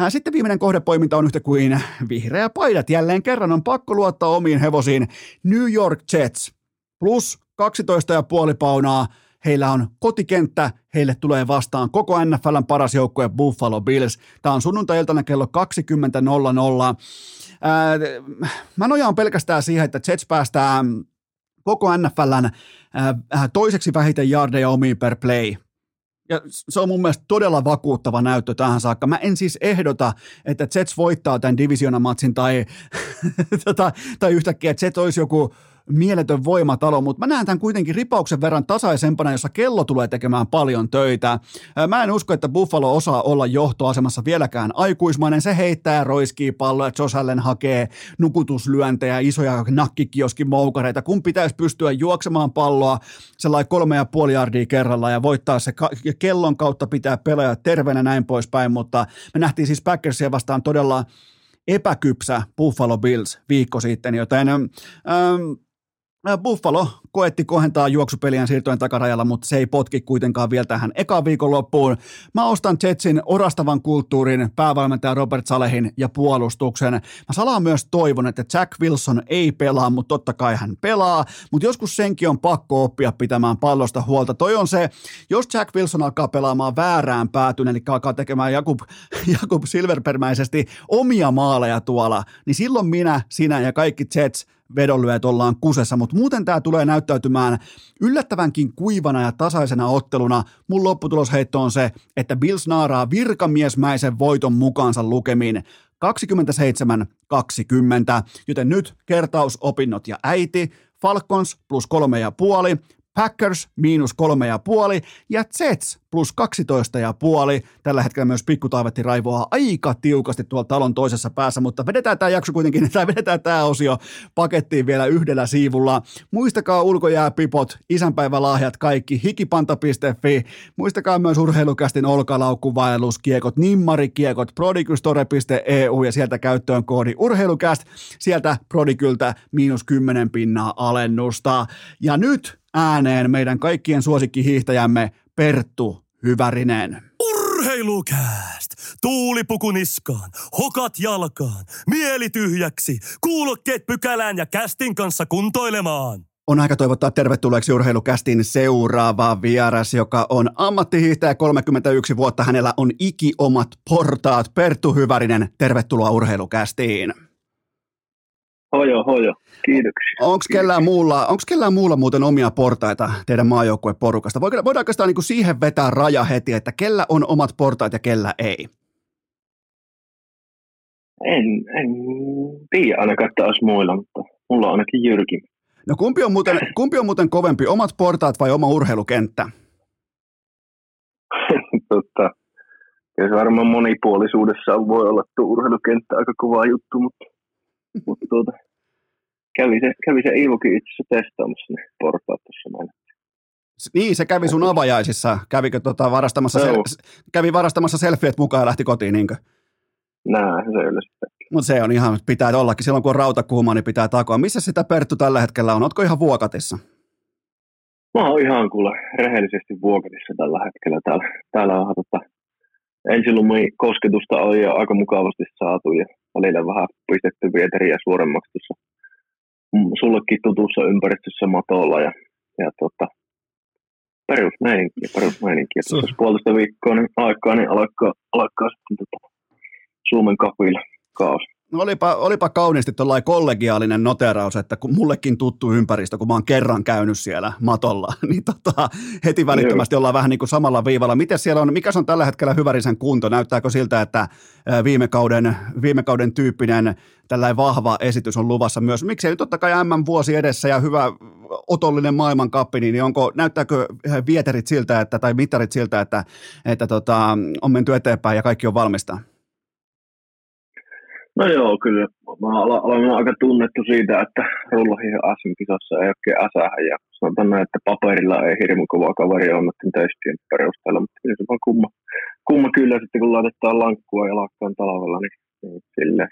Äh, sitten viimeinen kohdepoiminta on yhtä kuin vihreä paidat. Jälleen kerran on pakko luottaa omiin hevosiin. New York Jets plus 12,5 paunaa. Heillä on kotikenttä, heille tulee vastaan koko NFLn paras joukkue Buffalo Bills. Tämä on sunnuntai-iltana kello 20.00. mä nojaan pelkästään siihen, että Jets päästää koko NFLn toiseksi vähiten jardeja omiin per play. Ja se on mun mielestä todella vakuuttava näyttö tähän saakka. Mä en siis ehdota, että Jets voittaa tämän divisionamatsin tai, tai, tai yhtäkkiä, Jets olisi joku mieletön voimatalo, mutta mä näen tämän kuitenkin ripauksen verran tasaisempana, jossa kello tulee tekemään paljon töitä. Mä en usko, että Buffalo osaa olla johtoasemassa vieläkään aikuismainen. Se heittää roiskii palloa, Josh Allen hakee nukutuslyöntejä, isoja nakkikioskin moukareita, kun pitäisi pystyä juoksemaan palloa sellainen kolme ja puoli jardia kerralla ja voittaa se kellon kautta pitää pelaa terveenä näin poispäin, mutta me nähtiin siis Packersia vastaan todella epäkypsä Buffalo Bills viikko sitten, joten ähm, Buffalo koetti kohentaa juoksupeliään siirtojen takarajalla, mutta se ei potki kuitenkaan vielä tähän ekaan viikon loppuun. Mä ostan Jetsin orastavan kulttuurin, päävalmentaja Robert Salehin ja puolustuksen. Mä salaan myös toivon, että Jack Wilson ei pelaa, mutta totta kai hän pelaa, mutta joskus senkin on pakko oppia pitämään pallosta huolta. Toi on se, jos Jack Wilson alkaa pelaamaan väärään päätyn, eli alkaa tekemään Jakub, Jakub Silverpermäisesti omia maaleja tuolla, niin silloin minä, sinä ja kaikki Jets vedonlyöt ollaan kusessa, mutta muuten tämä tulee näyttäytymään yllättävänkin kuivana ja tasaisena otteluna. Mun lopputulosheitto on se, että Bills naaraa virkamiesmäisen voiton mukaansa lukemin 27-20, joten nyt kertausopinnot ja äiti, Falcons plus kolme ja puoli, Packers miinus kolme ja puoli ja Jets plus 12 ja puoli. Tällä hetkellä myös pikkutaavetti raivoaa aika tiukasti tuolla talon toisessa päässä, mutta vedetään tämä jakso kuitenkin, tai vedetään tämä osio pakettiin vielä yhdellä siivulla. Muistakaa ulkojääpipot, isänpäivälahjat kaikki, hikipanta.fi. Muistakaa myös urheilukästin olkalaukkuvaelluskiekot, nimmarikiekot, prodigystore.eu ja sieltä käyttöön koodi urheilukäst. Sieltä Prodigyltä miinus 10 pinnaa alennusta. Ja nyt ääneen meidän kaikkien suosikkihiihtäjämme Perttu Hyvärinen. Urheilukääst! Tuulipuku niskaan, hokat jalkaan, mieli tyhjäksi, kuulokkeet pykälään ja kästin kanssa kuntoilemaan. On aika toivottaa tervetulleeksi urheilukästin seuraava vieras, joka on ammattihiihtäjä 31 vuotta. Hänellä on ikiomat portaat. Perttu Hyvärinen, tervetuloa urheilukästiin. Hojo, hojo. Kiitoksia. Onko kellään, muulla, onko kellään muulla muuten omia portaita teidän maajoukkueporukasta? Voidaanko sitä niin siihen vetää raja heti, että kellä on omat portaat ja kellä ei? En, en tiedä ainakaan, että olisi muilla, mutta mulla on ainakin Jyrki. No kumpi on, muuten, kumpi on muuten kovempi, omat portaat vai oma urheilukenttä? Totta. Ja se varmaan monipuolisuudessa voi olla tuo urheilukenttä aika kova juttu, mutta, mutta tuota, kävi se, kävi se Iivokin itse asiassa testaamassa ne portaat tuossa meillä. Niin, se kävi sun avajaisissa. Kävikö tota varastamassa, sel- kävi varastamassa selfieet mukaan ja lähti kotiin, niinkö? Näin se yleensä. Mutta se on ihan, pitää ollakin. Silloin kun on rauta kuuma, niin pitää takoa. Missä sitä Perttu tällä hetkellä on? Ootko ihan vuokatissa? Mä oon ihan kuule rehellisesti vuokatissa tällä hetkellä. Täällä, täällä on tota, ensilumi kosketusta on jo aika mukavasti saatu ja välillä vähän pistetty vieteriä suoremmaksi tuossa sullekin tutussa ympäristössä matolla ja, ja tota, perusmeininkiä, perusmeininkiä. Tuossa puolesta viikkoa niin aikaa, niin alkaa, alkaa sitten tota, Suomen kapilla kaos. No olipa, olipa kauniisti tuollainen kollegiaalinen noteraus, että kun mullekin tuttu ympäristö, kun mä oon kerran käynyt siellä matolla, niin tota, heti välittömästi ollaan vähän niin kuin samalla viivalla. Miten siellä on, mikä on tällä hetkellä hyvärisen kunto? Näyttääkö siltä, että viime kauden, viime kauden tyyppinen tällainen vahva esitys on luvassa myös? Miksei nyt totta kai M-vuosi edessä ja hyvä otollinen maailmankappi, niin onko, näyttääkö vieterit siltä, että, tai mittarit siltä, että, että tota, on menty eteenpäin ja kaikki on valmista? No joo, kyllä. Mä olen aika tunnettu siitä, että rullahihen SM-kisassa ei oikein äsähän. Ja sanotaan näin, että paperilla ei hirmu kova kaveri ole noiden testien perusteella, mutta se vaan kumma, kumma kyllä sitten, kun laitetaan lankkua ja lakkaan talvella, niin, niin sille.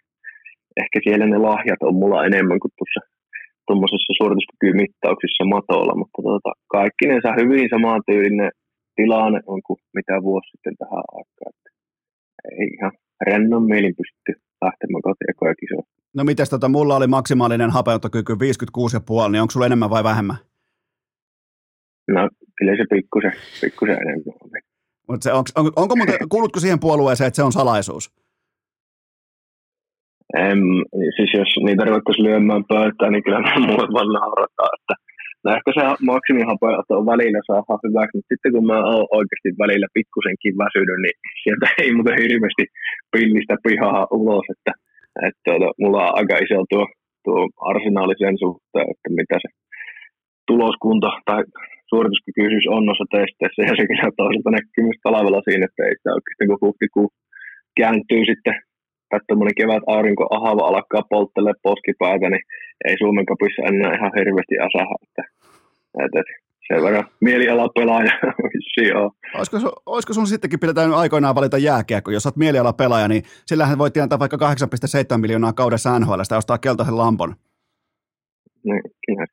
Ehkä siellä ne lahjat on mulla enemmän kuin tuossa tuommoisessa suorituskykymittauksissa matolla, mutta tota, kaikki ne saa hyvin samantyylinen tilanne on kuin mitä vuosi sitten tähän aikaan. Ei ihan rennon mielin pysty lähtemään kotiin ekoja kisoja. No mites tota, mulla oli maksimaalinen hapeuttokyky 56,5, niin onko sulla enemmän vai vähemmän? No kyllä se pikkusen, pikkusen enemmän on. Mut se, onko, on, onko muuten, kuulutko siihen puolueeseen, että se on salaisuus? Em, siis jos niitä ruvettaisiin lyömään pöytään, niin kyllä mulle vaan naurataan, että no ehkä se maksimihapeutto on välillä saa hyväksi, mutta sitten kun mä oon oikeasti välillä pikkusenkin väsynyt, niin sieltä ei muuten hirveästi pillistä pihaa ulos, että, että tuota, mulla on aika iso tuo, tuo arsenaali sen suhteen, että mitä se tuloskunta tai suorituskykyisyys on noissa testeissä, ja se kyllä toisaalta näkyy myös talvella siinä, että ei sitä oikeasti kun huhtikuu kääntyy sitten tai tuommoinen kevät aurinko ahava alkaa polttele poskipäätä, niin ei Suomen kapissa enää ihan hirveästi asaha. Että, että, sen verran mielialapelaaja vissiin on. Olisiko, olisiko sun sittenkin pidetään aikoinaan valita jääkiekko? Jos olet mielialapelaaja, niin sillähän voit tienata vaikka 8,7 miljoonaa kaudessa NHL ja ostaa keltaisen lampon. Niin, kyllä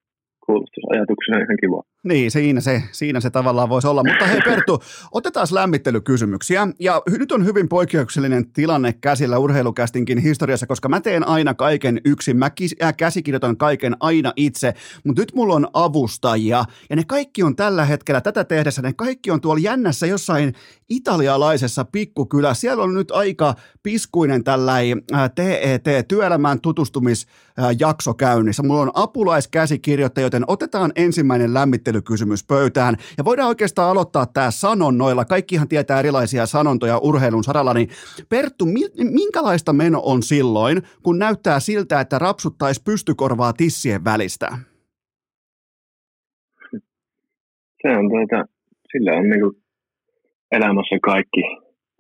kuulostusajatuksena ihan kiva. Niin, siinä se, siinä se tavallaan voisi olla. Mutta hei Perttu, otetaan lämmittelykysymyksiä. Ja nyt on hyvin poikkeuksellinen tilanne käsillä urheilukästinkin historiassa, koska mä teen aina kaiken yksin. Mä äh, käsikirjoitan kaiken aina itse, mutta nyt mulla on avustajia. Ja ne kaikki on tällä hetkellä tätä tehdessä, ne kaikki on tuolla jännässä jossain italialaisessa pikkukylässä. Siellä on nyt aika piskuinen tällainen TET, äh, työelämään tutustumisjakso käynnissä. Mulla on apulaiskäsikirjoittaja, joten otetaan ensimmäinen lämmittelykysymys pöytään. Ja voidaan oikeastaan aloittaa tämä sanonnoilla. Kaikkihan tietää erilaisia sanontoja urheilun saralla, niin Perttu, minkälaista meno on silloin, kun näyttää siltä, että rapsuttaisi pystykorvaa tissien välistä? Se on tuota, sillä on niinku elämässä kaikki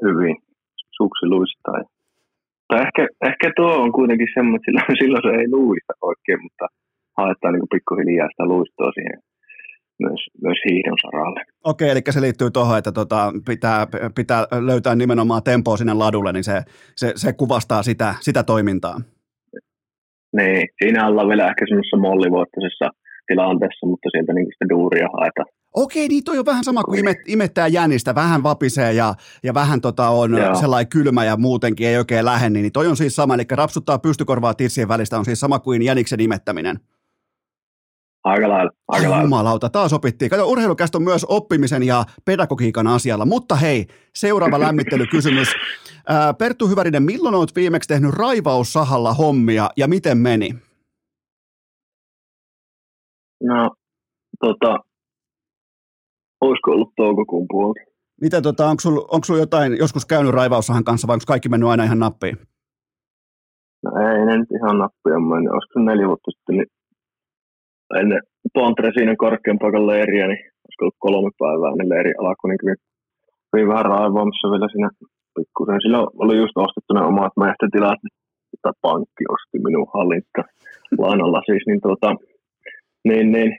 hyvin. Suksi luistaa. Tai ehkä, ehkä tuo on kuitenkin semmoinen, että silloin, silloin se ei luista oikein, mutta haetaan niin pikkuhiljaa sitä luistoa siihen myös, myös hiihdon saralle. Okei, eli se liittyy tuohon, että tota, pitää, pitää löytää nimenomaan tempoa sinne ladulle, niin se, se, se kuvastaa sitä, sitä toimintaa. Niin, siinä ollaan vielä ehkä semmoisessa mollivoittoisessa tilanteessa, mutta sieltä niin sitä duuria haetaan. Okei, niin toi on vähän sama kuin imet, imettää jänistä, vähän vapisee ja, ja vähän tota on Joo. sellainen kylmä ja muutenkin ei oikein lähde, niin toi on siis sama, eli rapsuttaa pystykorvaa tissien välistä on siis sama kuin jäniksen imettäminen. Aika lailla, aika lailla. Jumalauta, taas opittiin. Kato, urheilukästä on myös oppimisen ja pedagogiikan asialla. Mutta hei, seuraava lämmittelykysymys. Perttu Hyvärinen, milloin olet viimeksi tehnyt raivaussahalla hommia ja miten meni? No, tota, olisiko ollut toukokuun puolta. Miten, tota, onko sulla onko sul jotain joskus käynyt raivaussahan kanssa vai onko kaikki mennyt aina ihan nappiin? No ei ne nyt ihan nappiin mennyt. Olisiko neljä vuotta sitten, niin ennen Pontresinin korkean paikan leiriä, niin olisiko ollut kolme päivää, niin leiri alkoi niin kyllä, hyvin vähän raivaamassa vielä siinä pikkusen. Silloin oli just ostettu ne omat mehtätilat, niin pankki osti minun hallinta lainalla. Siis, niin, tuota, niin, niin.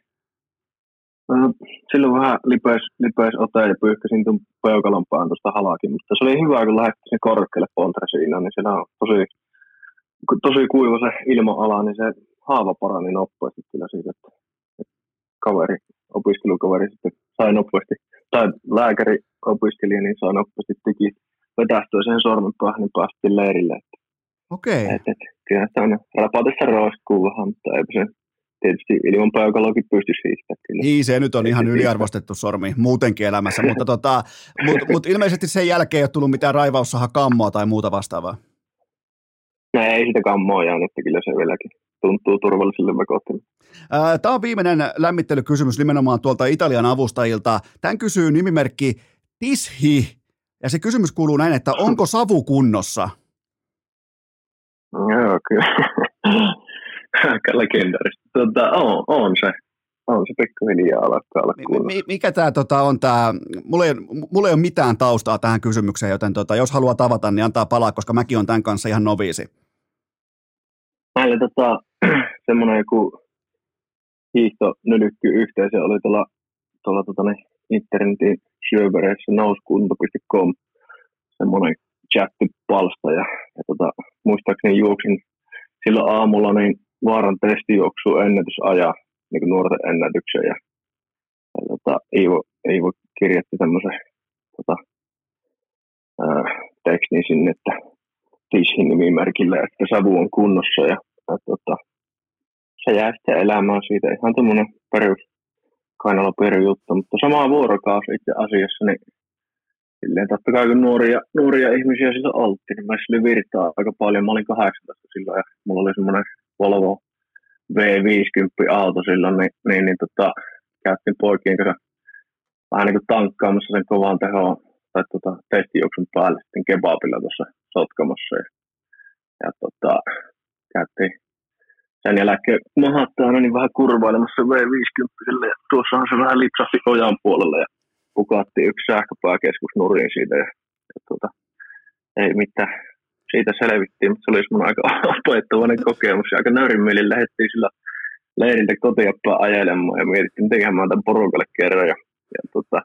Äh, silloin vähän lipeis, lipeis ote ja pyyhkäsin tuon peukalon pään tuosta halakin, mutta se oli hyvä, kun lähdettiin sen korkealle pontresiinaan, niin siellä on tosi, tosi kuiva se ilma-ala, niin se haava parani nopeasti kyllä siitä, että, että kaveri, opiskelukaveri sitten sai nopeasti, tai lääkäri opiskelija, niin sai nopeasti tiki vetästyä sen sormen päähän, niin päästiin leirille. Okei. Okay. Et, et, kyllä sitä on rapatessa roiskuu vähän, mutta eipä se tietysti ilman peukalokin pysty siitä. Kyllä. Niin, se nyt on ihan yliarvostettu sormi muutenkin elämässä, mutta tota, mut, mut ilmeisesti sen jälkeen ei ole tullut mitään raivaussaha kammoa tai muuta vastaavaa. No ei sitä kammoa jäänyt, että kyllä se vieläkin tuntuu turvalliselle vakotille. Tämä on viimeinen lämmittelykysymys nimenomaan tuolta Italian avustajilta. Tämän kysyy nimimerkki Tishi, ja se kysymys kuuluu näin, että onko savu kunnossa? Joo, kyllä. Legendarista. Tota, on, on se. On se pikkuhiljaa alkaa olla kunnossa. Mikä tämä tota, on tämä, mulla ei, mulla ei ole mitään taustaa tähän kysymykseen, joten tota, jos haluaa tavata, niin antaa palaa, koska mäkin on tämän kanssa ihan noviisi. Meillä tota, semmoinen joku hiihtonylikky yhteisö oli tuolla, tuolla tota, ne, internetin syövereissä nouskunto.com semmoinen chattipalsta ja, ja tota, muistaakseni juoksin silloin aamulla niin vaaran testijuoksu ennätysaja niin kuin nuorten ennätyksen. Ja, ja tota, Iivo, Iivo kirjoitti tämmöisen tota, ää, tekstin sinne, että Tishin nimimerkillä, että savu on kunnossa. Ja, ja tota, se jää sitten elämään siitä ihan tämmöinen perus kainalopiirin juttu, mutta sama vuorokausi itse asiassa, niin silleen totta kai kun nuoria, nuoria ihmisiä silloin oltiin, niin mä virtaa aika paljon. Mä olin 18 silloin ja mulla oli semmoinen Volvo V50 auto silloin, niin, niin, niin tota, käyttiin poikien kanssa vähän niin kuin tankkaamassa sen kovan tehoon tai tota, testijuoksun päälle sitten kebabilla tuossa Sotkamossa. Ja, ja tota, käytiin sen jälkeen mahattaa niin vähän kurvailemassa V50 ja tuossahan se vähän lipsahti ojan puolelle ja pukattiin yksi sähköpääkeskus nurin siitä ja, ja tuota, ei mitään. Siitä selvittiin, mutta se oli semmoinen aika opettavainen kokemus ja aika nöyrin lähdettiin sillä leiriltä kotiappaa ajelemaan ja mietittiin, miten mä tämän porukalle kerran. Ja, ja tota,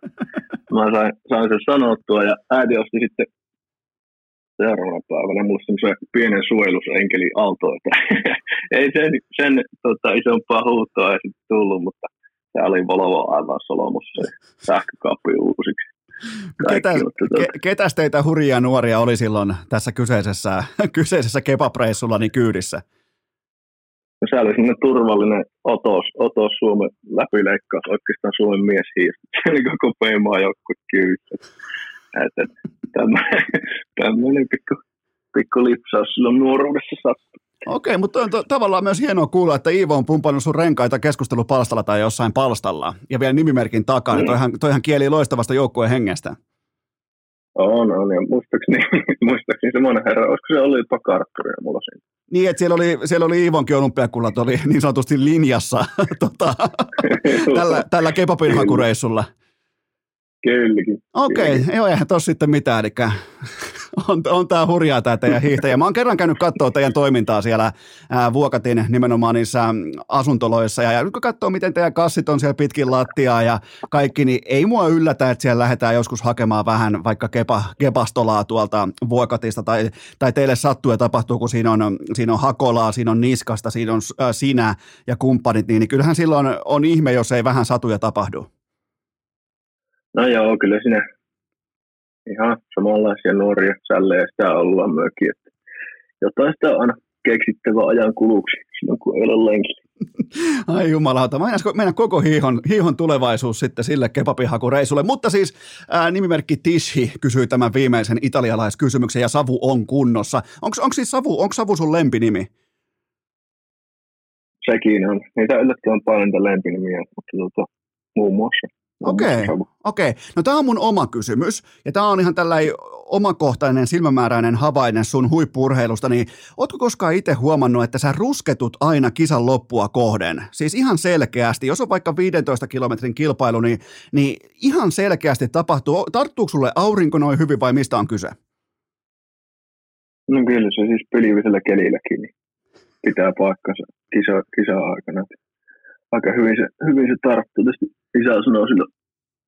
mä sain, sain sen sanottua ja äiti osti sitten seuraavana päivänä mulle semmoisen pienen suojelusenkeli auto, että ei sen, sen tota, isompaa huutoa ei sitten tullut, mutta se oli Volvo aivan solomussa sähkökaappi uusiksi. Ketä, ke, ketäs teitä hurjia nuoria oli silloin tässä kyseisessä, kyseisessä kepapreissulla niin kyydissä? No, se oli semmoinen turvallinen otos, otos Suomen läpileikkaus, oikeastaan Suomen mies hiirti. Se oli koko Peimaa joukkue kyydissä. Että, tämmöinen pikku, pikku lipsaus silloin nuoruudessa sattui. Okei, mutta on to, tavallaan myös hienoa kuulla, että Iivo on pumpannut sun renkaita keskustelupalstalla tai jossain palstalla ja vielä nimimerkin takaa. Mm. Toihan, toihan kieli loistavasta joukkueen hengestä. On, on. Ja muistaakseni, muistaakseni semmoinen herra, olisiko se oli pakartturia mulla siinä. Niin, että siellä oli, siellä oli Iivonkin olympiakullat oli niin sanotusti linjassa tota, tällä, tällä kebabin hakureissulla. Kylläkin. Okei, okay, joo, eihän tossa sitten mitään, eli on, on tämä hurjaa tämä teidän hiihtäjä. Mä oon kerran käynyt katsoa teidän toimintaa siellä ää, Vuokatin nimenomaan niissä asuntoloissa, ja, ja nyt kun katsoo, miten teidän kassit on siellä pitkin lattiaa ja kaikki, niin ei mua yllätä, että siellä lähdetään joskus hakemaan vähän vaikka kepa, kepastolaa tuolta Vuokatista, tai, tai teille sattuu ja tapahtuu, kun siinä on, siinä on hakolaa, siinä on niskasta, siinä on ää, sinä ja kumppanit, niin, niin kyllähän silloin on ihme, jos ei vähän satuja tapahdu. No joo, kyllä sinä ihan samanlaisia nuoria sällejä sitä ollaan myöskin, että jotain sitä on keksittävä ajan kuluksi silloin, kun ei ole lenkillä. Ai jumalauta, meidän koko hiihon, hiihon tulevaisuus sitten sille kepapihakureisulle. Mutta siis ää, nimimerkki Tishi kysyi tämän viimeisen italialaiskysymyksen ja Savu on kunnossa. Onko siis Savu, onko Savu sun lempinimi? Sekin on. Niitä yllättävän paljon niitä lempinimiä, mutta tuota, muun muassa. Okei, okay, okei. Okay. No tämä on mun oma kysymys, ja tämä on ihan tällainen omakohtainen silmämääräinen havainen sun huippurheilusta, niin ootko koskaan itse huomannut, että sä rusketut aina kisan loppua kohden? Siis ihan selkeästi, jos on vaikka 15 kilometrin kilpailu, niin, niin ihan selkeästi tapahtuu. Tarttuuko sulle aurinko noin hyvin vai mistä on kyse? No kyllä se siis pilvisellä kelilläkin. Niin pitää paikkansa kisa, kisa-aikana. Aika hyvin se, hyvin se tarttui. Tietysti isä sanoi silloin,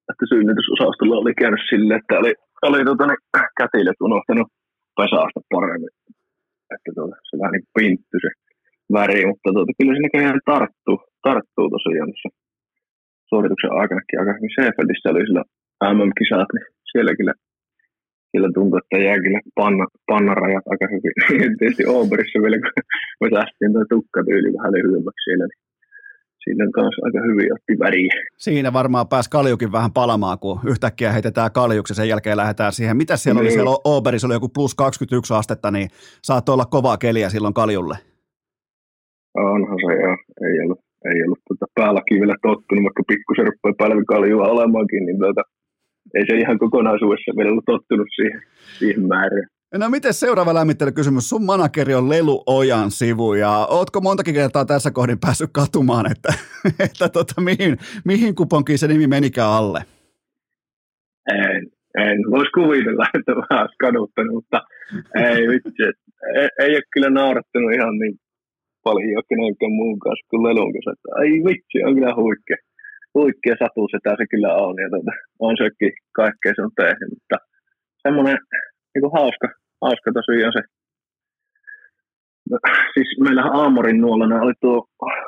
että synnytysosastolla oli käynyt silleen, että oli, oli tota, niin, kätilöt unohtanut pesaasta paremmin. Että tuota, se vähän niin pintty se väri, mutta tuota, kyllä se näköjään tarttuu, tarttuu tosiaan tuossa suorituksen aikanakin aika hyvin. Seefeldissä oli sillä MM-kisat, niin siellä kyllä, siellä tuntuu, että jää kyllä panna, pannarajat aika hyvin. Tietysti Oberissa vielä, kun me tähtiin tuo tukkatyyli vähän lyhyemmäksi siellä, niin siinä kanssa aika hyvin otti väriä. Siinä varmaan pääsi kaljukin vähän palamaan, kun yhtäkkiä heitetään kaljuksi ja sen jälkeen lähdetään siihen. Mitä siellä niin. oli siellä Oberissa, oli joku plus 21 astetta, niin saattoi olla kovaa keliä silloin kaljulle. Onhan se joo, ei ollut, ei ollut tuota päälläkin vielä tottunut, vaikka pikkusen rupeaa pälvikaljua olemaankin, niin tuota, ei se ihan kokonaisuudessa vielä ollut tottunut siihen, siihen määrään. No miten seuraava lämmittelykysymys? Sun manakeri on Lelu Ojan sivu ja ootko montakin kertaa tässä kohdin päässyt katumaan, että, että tota, mihin, mihin kuponkiin se nimi menikään alle? En, en voisi kuvitella, että vähän kaduttanut, mutta ei vitsi, ei, ei ole kyllä naurattanut ihan niin paljon kenenkään muun kanssa kuin Lelun kanssa. Että, ai vitsi, on kyllä huikea. Huikea satu sitä se kyllä on ja tuota, on sekin kaikkea sen tehnyt, mutta semmoinen niin hauska, hauska tosiaan se. No, siis meillähän Aamorin nuolana oli tuo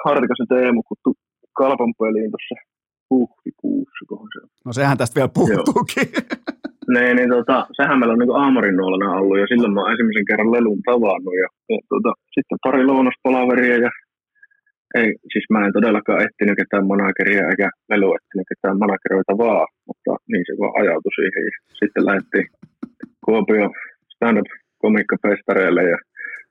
Hartikasen Teemu kuttu Kalpan peliin tuossa huhtikuussa, kohan se on. No sehän tästä vielä puuttuukin. niin, niin tota, sehän meillä on niin Aamorin nuolana ollut ja silloin mä oon ensimmäisen kerran lelun tavannut ja, ja tota, sitten pari lounaspalaveria ja ei, siis mä en todellakaan etsinyt ketään manageria eikä lelu etsinyt ketään manageroita vaan, mutta niin se vaan ajautui siihen. Sitten lähdettiin Kuopio stand-up komiikkapestareille ja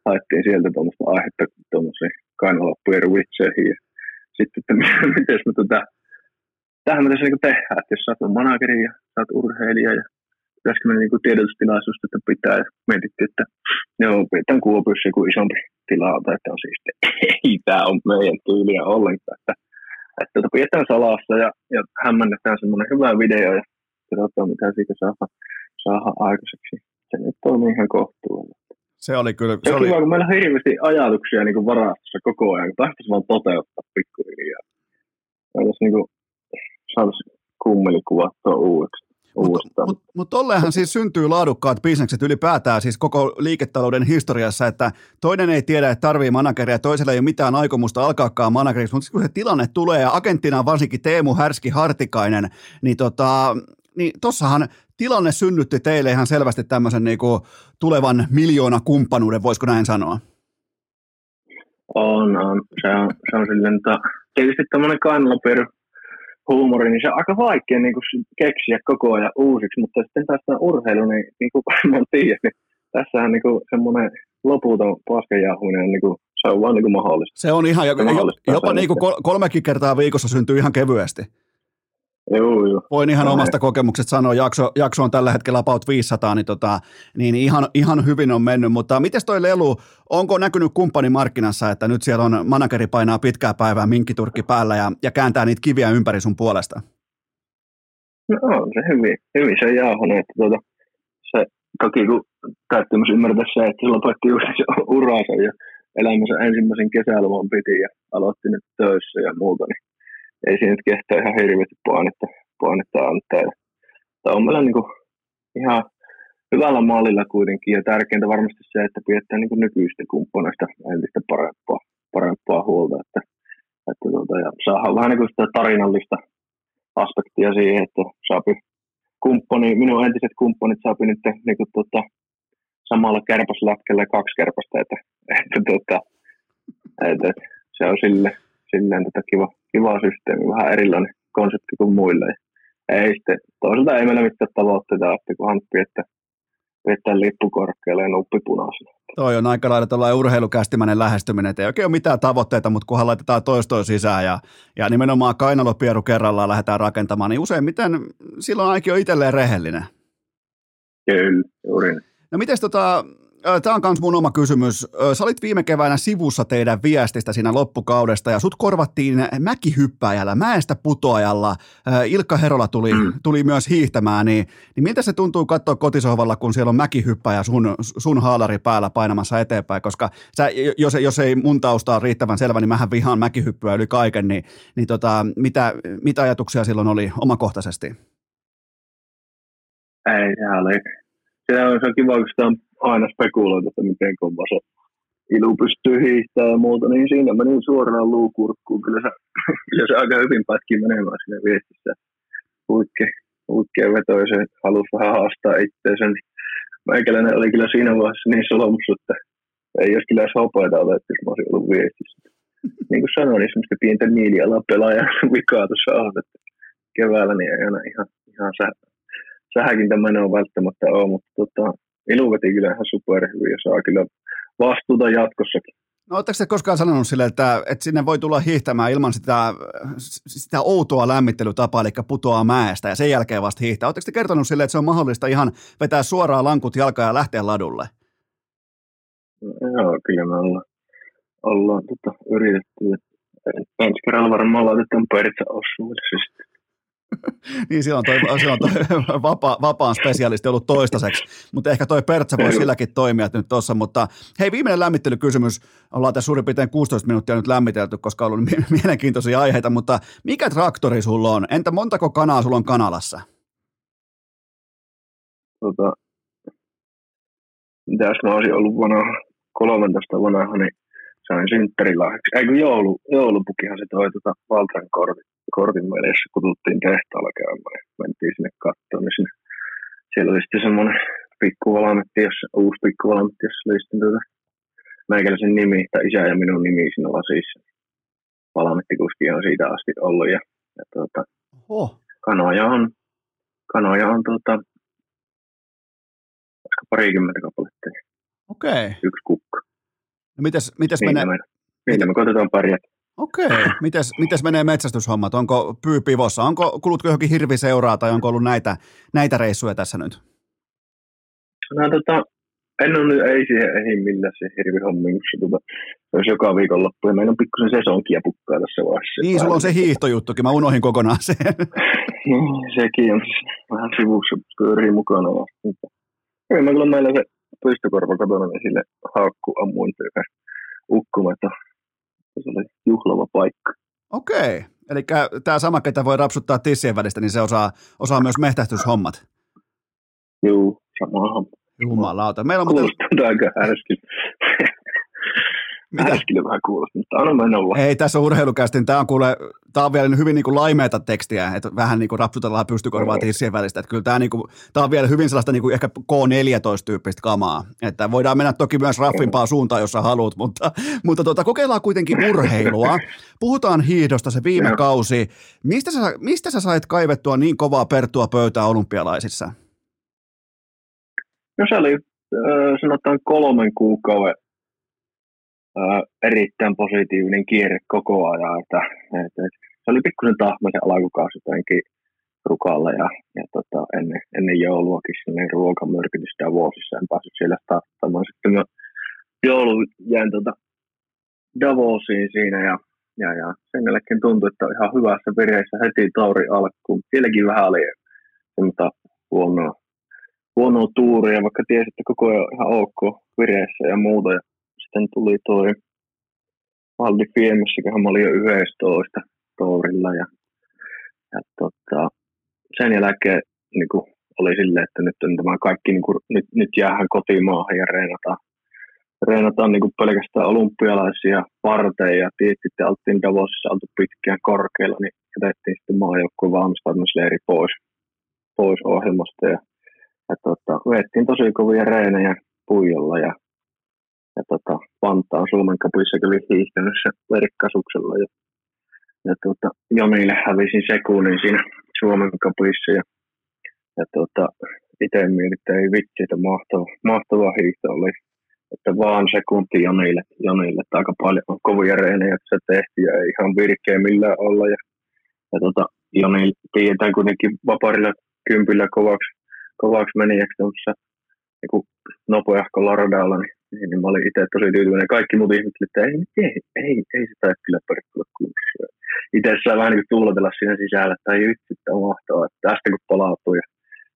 haettiin sieltä tuommoista aihetta tuommoisiin kainaloppujen vitseihin. Ja sitten, että miten me tota, tähän me tässä niin tehdään, että jos sä oot manageri ja sä oot urheilija ja pitäisikö me niin tiedotustilaisuus että pitää ja mietittiin, että joo, pidetään Kuopiossa joku isompi tila, että on siis, ei tämä on meidän tyyliä ollenkaan, että, että tota, pidetään salassa ja, ja hämmennetään semmoinen hyvä video ja katsotaan mitä siitä saa, saa aikaiseksi se nyt toimii ihan kohtuullinen. Se oli kyllä. Se, se oli... kiva, kun meillä on hirveästi ajatuksia niin kuin varastossa koko ajan, kun tahtoisi vaan toteuttaa pikkuhiljaa. Voitaisiin niin saataisiin kummeli kuvattua uudeksi. Mutta mut, mut siis syntyy laadukkaat bisnekset ylipäätään siis koko liiketalouden historiassa, että toinen ei tiedä, että tarvii manageria, toisella ei ole mitään aikomusta alkaakaan manageriksi, mutta kun se tilanne tulee ja agenttina varsinkin Teemu Härski Hartikainen, niin tota, niin tossahan tilanne synnytti teille ihan selvästi tämmöisen niin kuin tulevan miljoona kumppanuuden, voisiko näin sanoa? On, on. Se on, se on silleen, että tietysti tämmöinen kannalopir huumori, niin se on aika vaikea niin kuin keksiä koko ajan uusiksi, mutta sitten taas urheilu, niin, niin kuin varmaan tiedät, niin tässähän niin kuin semmoinen loputon paskanjauhuminen, niin kuin, se on vaan niin kuin mahdollista. Se on ihan, jopa, jopa niin kuin kolmekin kertaa viikossa syntyy ihan kevyesti. Joo, joo. Voin ihan omasta kokemuksesta sanoa, jakso, jakso on tällä hetkellä about 500, niin, tota, niin ihan, ihan hyvin on mennyt, mutta miten toi Lelu, onko näkynyt kumppanimarkkinassa, että nyt siellä on manageri painaa pitkää päivää minkkiturkki päällä ja, ja kääntää niitä kiviä ympäri sun puolesta? No on se hyvin, hyvin se jauhunut, että tuota, se toki kun täytyy myös ymmärtää se, että silloin lopetti just se uransa ja elämänsä ensimmäisen kesäloman piti ja aloitti nyt töissä ja muuta, niin ei siinä nyt kestää ihan hirveästi painetta, painetta antaa. Ja on meillä niin kuin ihan hyvällä mallilla kuitenkin ja tärkeintä varmasti se, että pidetään niin nykyistä kumppaneista entistä parempaa, parempaa huolta, että, että tuota, ja saadaan vähän niin kuin sitä tarinallista aspektia siihen, että saapi kumppani, minun entiset kumppanit saapi nyt niin kuin, tuota, samalla kärpäslätkällä kaksi kärpästä, että, että, tuota, että, että se on sille, silleen tota kiva, kiva systeemi, vähän erilainen konsepti kuin muille. Ei sitten, toisaalta ei meillä mitään tavoitteita, että kunhan pidetään, pidetään lippu korkealle ja nuppi punaisena. Toi on aika lailla tuollainen urheilukästimäinen lähestyminen, että ei oikein ole mitään tavoitteita, mutta kunhan laitetaan toistoa sisään ja, ja nimenomaan kainalopieru kerrallaan lähdetään rakentamaan, niin useimmiten silloin ainakin on itselleen rehellinen. Kyllä, juuri No miten tota, tämä on myös mun oma kysymys. Sä olit viime keväänä sivussa teidän viestistä siinä loppukaudesta ja sut korvattiin mäkihyppääjällä, mäestä putoajalla. Ilkka Herola tuli, mm. tuli myös hiihtämään, niin, niin miltä se tuntuu katsoa kotisohvalla, kun siellä on mäkihyppäjä sun, sun haalari päällä painamassa eteenpäin, koska sä, jos, jos ei mun tausta ole riittävän selvä, niin mähän vihaan mäkihyppyä yli kaiken, niin, niin tota, mitä, mitä ajatuksia silloin oli omakohtaisesti? Ei, sehän oli, se on, se on kiva, kun sitä on aina spekuloitu, että miten kova se ilu pystyy hiihtämään ja muuta, niin siinä meni suoraan luukurkkuun. Kyllä se, kyllä se aika hyvin pätki menemään siinä viestissä. Huikke, huikkeen veto ja se halusi vähän haastaa itseensä. Meikäläinen oli kyllä siinä vaiheessa niin solmussa, että ei olisi kyllä edes hopeita otettu, jos mä olisin ollut viestissä. Niin kuin sanoin, niin semmoista pientä miilialaa pelaajan vikaa tuossa on, että keväällä niin ei aina ihan, ihan sä, sähäkintä menoa välttämättä ole, mutta tota, Ilu veti kyllä ihan superhyvin ja saa kyllä vastuuta jatkossakin. No oletteko te koskaan sanonut sille, että, että sinne voi tulla hiihtämään ilman sitä, sitä outoa lämmittelytapaa, eli putoaa mäestä ja sen jälkeen vasta hiihtää? Oletteko te kertonut sille, että se on mahdollista ihan vetää suoraan lankut jalkaa ja lähteä ladulle? No, joo, kyllä me ollaan, ollaan tota, yritetty. Ensi kerralla varmaan laitetaan peritsä osuudelle siis niin silloin toi, silloin toi vapa, vapaan spesialisti ollut toistaiseksi, mutta ehkä toi Pertsa voi silläkin toimia nyt tuossa, mutta hei viimeinen lämmittelykysymys, ollaan tässä suurin piirtein 16 minuuttia nyt lämmitelty, koska on ollut mielenkiintoisia aiheita, mutta mikä traktori sulla on? Entä montako kanaa sulla on kanalassa? Tota, mitäs mä olisin ollut vanha, 13 vanha, niin sain synttärilahjaksi. Ei kun joulu, joulupukihan se toi tota Valtran kortit kortin välissä kututtiin tehtaalla käymään mentiin sinne kattoon, niin sinne, siellä oli sitten semmoinen pikkuvalmetti, jossa, uusi pikkuvalmetti, jossa oli sitten tuota, meikäläisen nimi, tai isä ja minun nimi siinä lasissa. Valmettikuski on siitä asti ollut ja, ja tuota, oh. kanoja on, kanoja on tuota, koska parikymmentä kappaletta. Okei. Okay. Yksi kukka. No mites, mites niin menee? Me, niin me koitetaan pärjätä. Okei. Mites, mites menee metsästyshommat? Onko pyypivossa? Onko, kulutko johonkin hirviseuraa tai onko ollut näitä, näitä reissuja tässä nyt? No, tota, en ole nyt, ei siihen ehdi millään se hirvihommiin, se tota, olisi joka viikonloppu. Ja meillä on pikkusen sesonkia pukkaa tässä vaiheessa. Niin, sulla on se hiihtojuttukin, mä unohin kokonaan sen. niin, sekin on vähän sivussa pyörii mukana. Ja, mä kyllä meillä se pystykorva kotona, niin sille haakku ammuin ukkumatta se oli juhlava paikka. Okei, eli tämä sama, ketä voi rapsuttaa tissien välistä, niin se osaa, osaa myös mehtästyshommat. Joo, sama homma. Jumalauta. Meillä on Kuulostaa muuten... aika härski. Mitä? Härskille vähän kuulostaa, mutta anna mennä vaan. Ei, tässä on urheilukästin. Tämä on, kuule, tämä on vielä hyvin niin kuin laimeita tekstiä, että vähän niin kuin rapsutellaan pystykorvaa tissien välistä. Että kyllä tämä, niin kuin, tämä on vielä hyvin sellaista niin kuin ehkä K14-tyyppistä kamaa. Että voidaan mennä toki myös raffimpaan suuntaan, jos haluat, mutta, mutta tuota, kokeillaan kuitenkin urheilua. Puhutaan hiihdosta se viime kausi. Mistä sä, mistä sä sait kaivettua niin kovaa pertua pöytää olympialaisissa? No se oli sanotaan kolmen kuukauden erittäin positiivinen kierre koko ajan. Että, että, että se oli pikkusen tahmaisen alkukausi jotenkin rukalla ja, ja tota, ennen, ennen jouluakin sinne ruokamyrkytystä vuosissa en päässyt siellä starttamaan. Sitten mä joulu jäin tota Davosiin siinä ja, ja, ja sen jälkeen tuntui, että ihan hyvässä vireessä heti tauri alkuun. Sielläkin vähän oli semmoista huonoa, huonoa tuuria, vaikka tiesin, että koko ajan ihan ok vireessä ja muuta. Ja sitten tuli toi Valdi Fiemessäköhän mä olin jo 11 tourilla ja, ja tota, sen jälkeen niin kuin, oli silleen, että nyt tämä kaikki, niin kuin, nyt, nyt jäähän kotimaahan ja reenataan, reenataan niin kuin pelkästään olympialaisia varten ja tietysti että oltiin Davosissa oltu pitkään korkealla, niin jätettiin sitten maajoukkueen valmistautumisleiri pois, pois ohjelmasta ja, ja tota, tosi kovia reenejä puijolla ja ja tota, Vantaan Suomen kapissa kyllä hiihtänyt se verkkasuksella. Ja, ja tota, Jonille hävisin sekunnin siinä Suomen kapissa. Ja, ja tota, itse mietin, ei vitsi, että mahtava, mahtava hiihto oli. Että vaan sekunti Jonille, Jonille että aika paljon on kovia reenejä, että se tehtiin ja ei ihan virkeä millään olla. Ja, ja tota, Joni tiedetään kuitenkin vaparilla kympillä kovaksi, kovaksi meni, tuossa niin nopeahkolla radalla, niin, niin, mä olin itse tosi tyytyväinen. Kaikki muut ihmiset, että ei, ei, ei, ei sitä kyllä perkkuilla kuussa. Itse saa vähän niin tuuletella siinä sisällä, että ei vitsi, että on mahtavaa, että tästä kun palautuu ja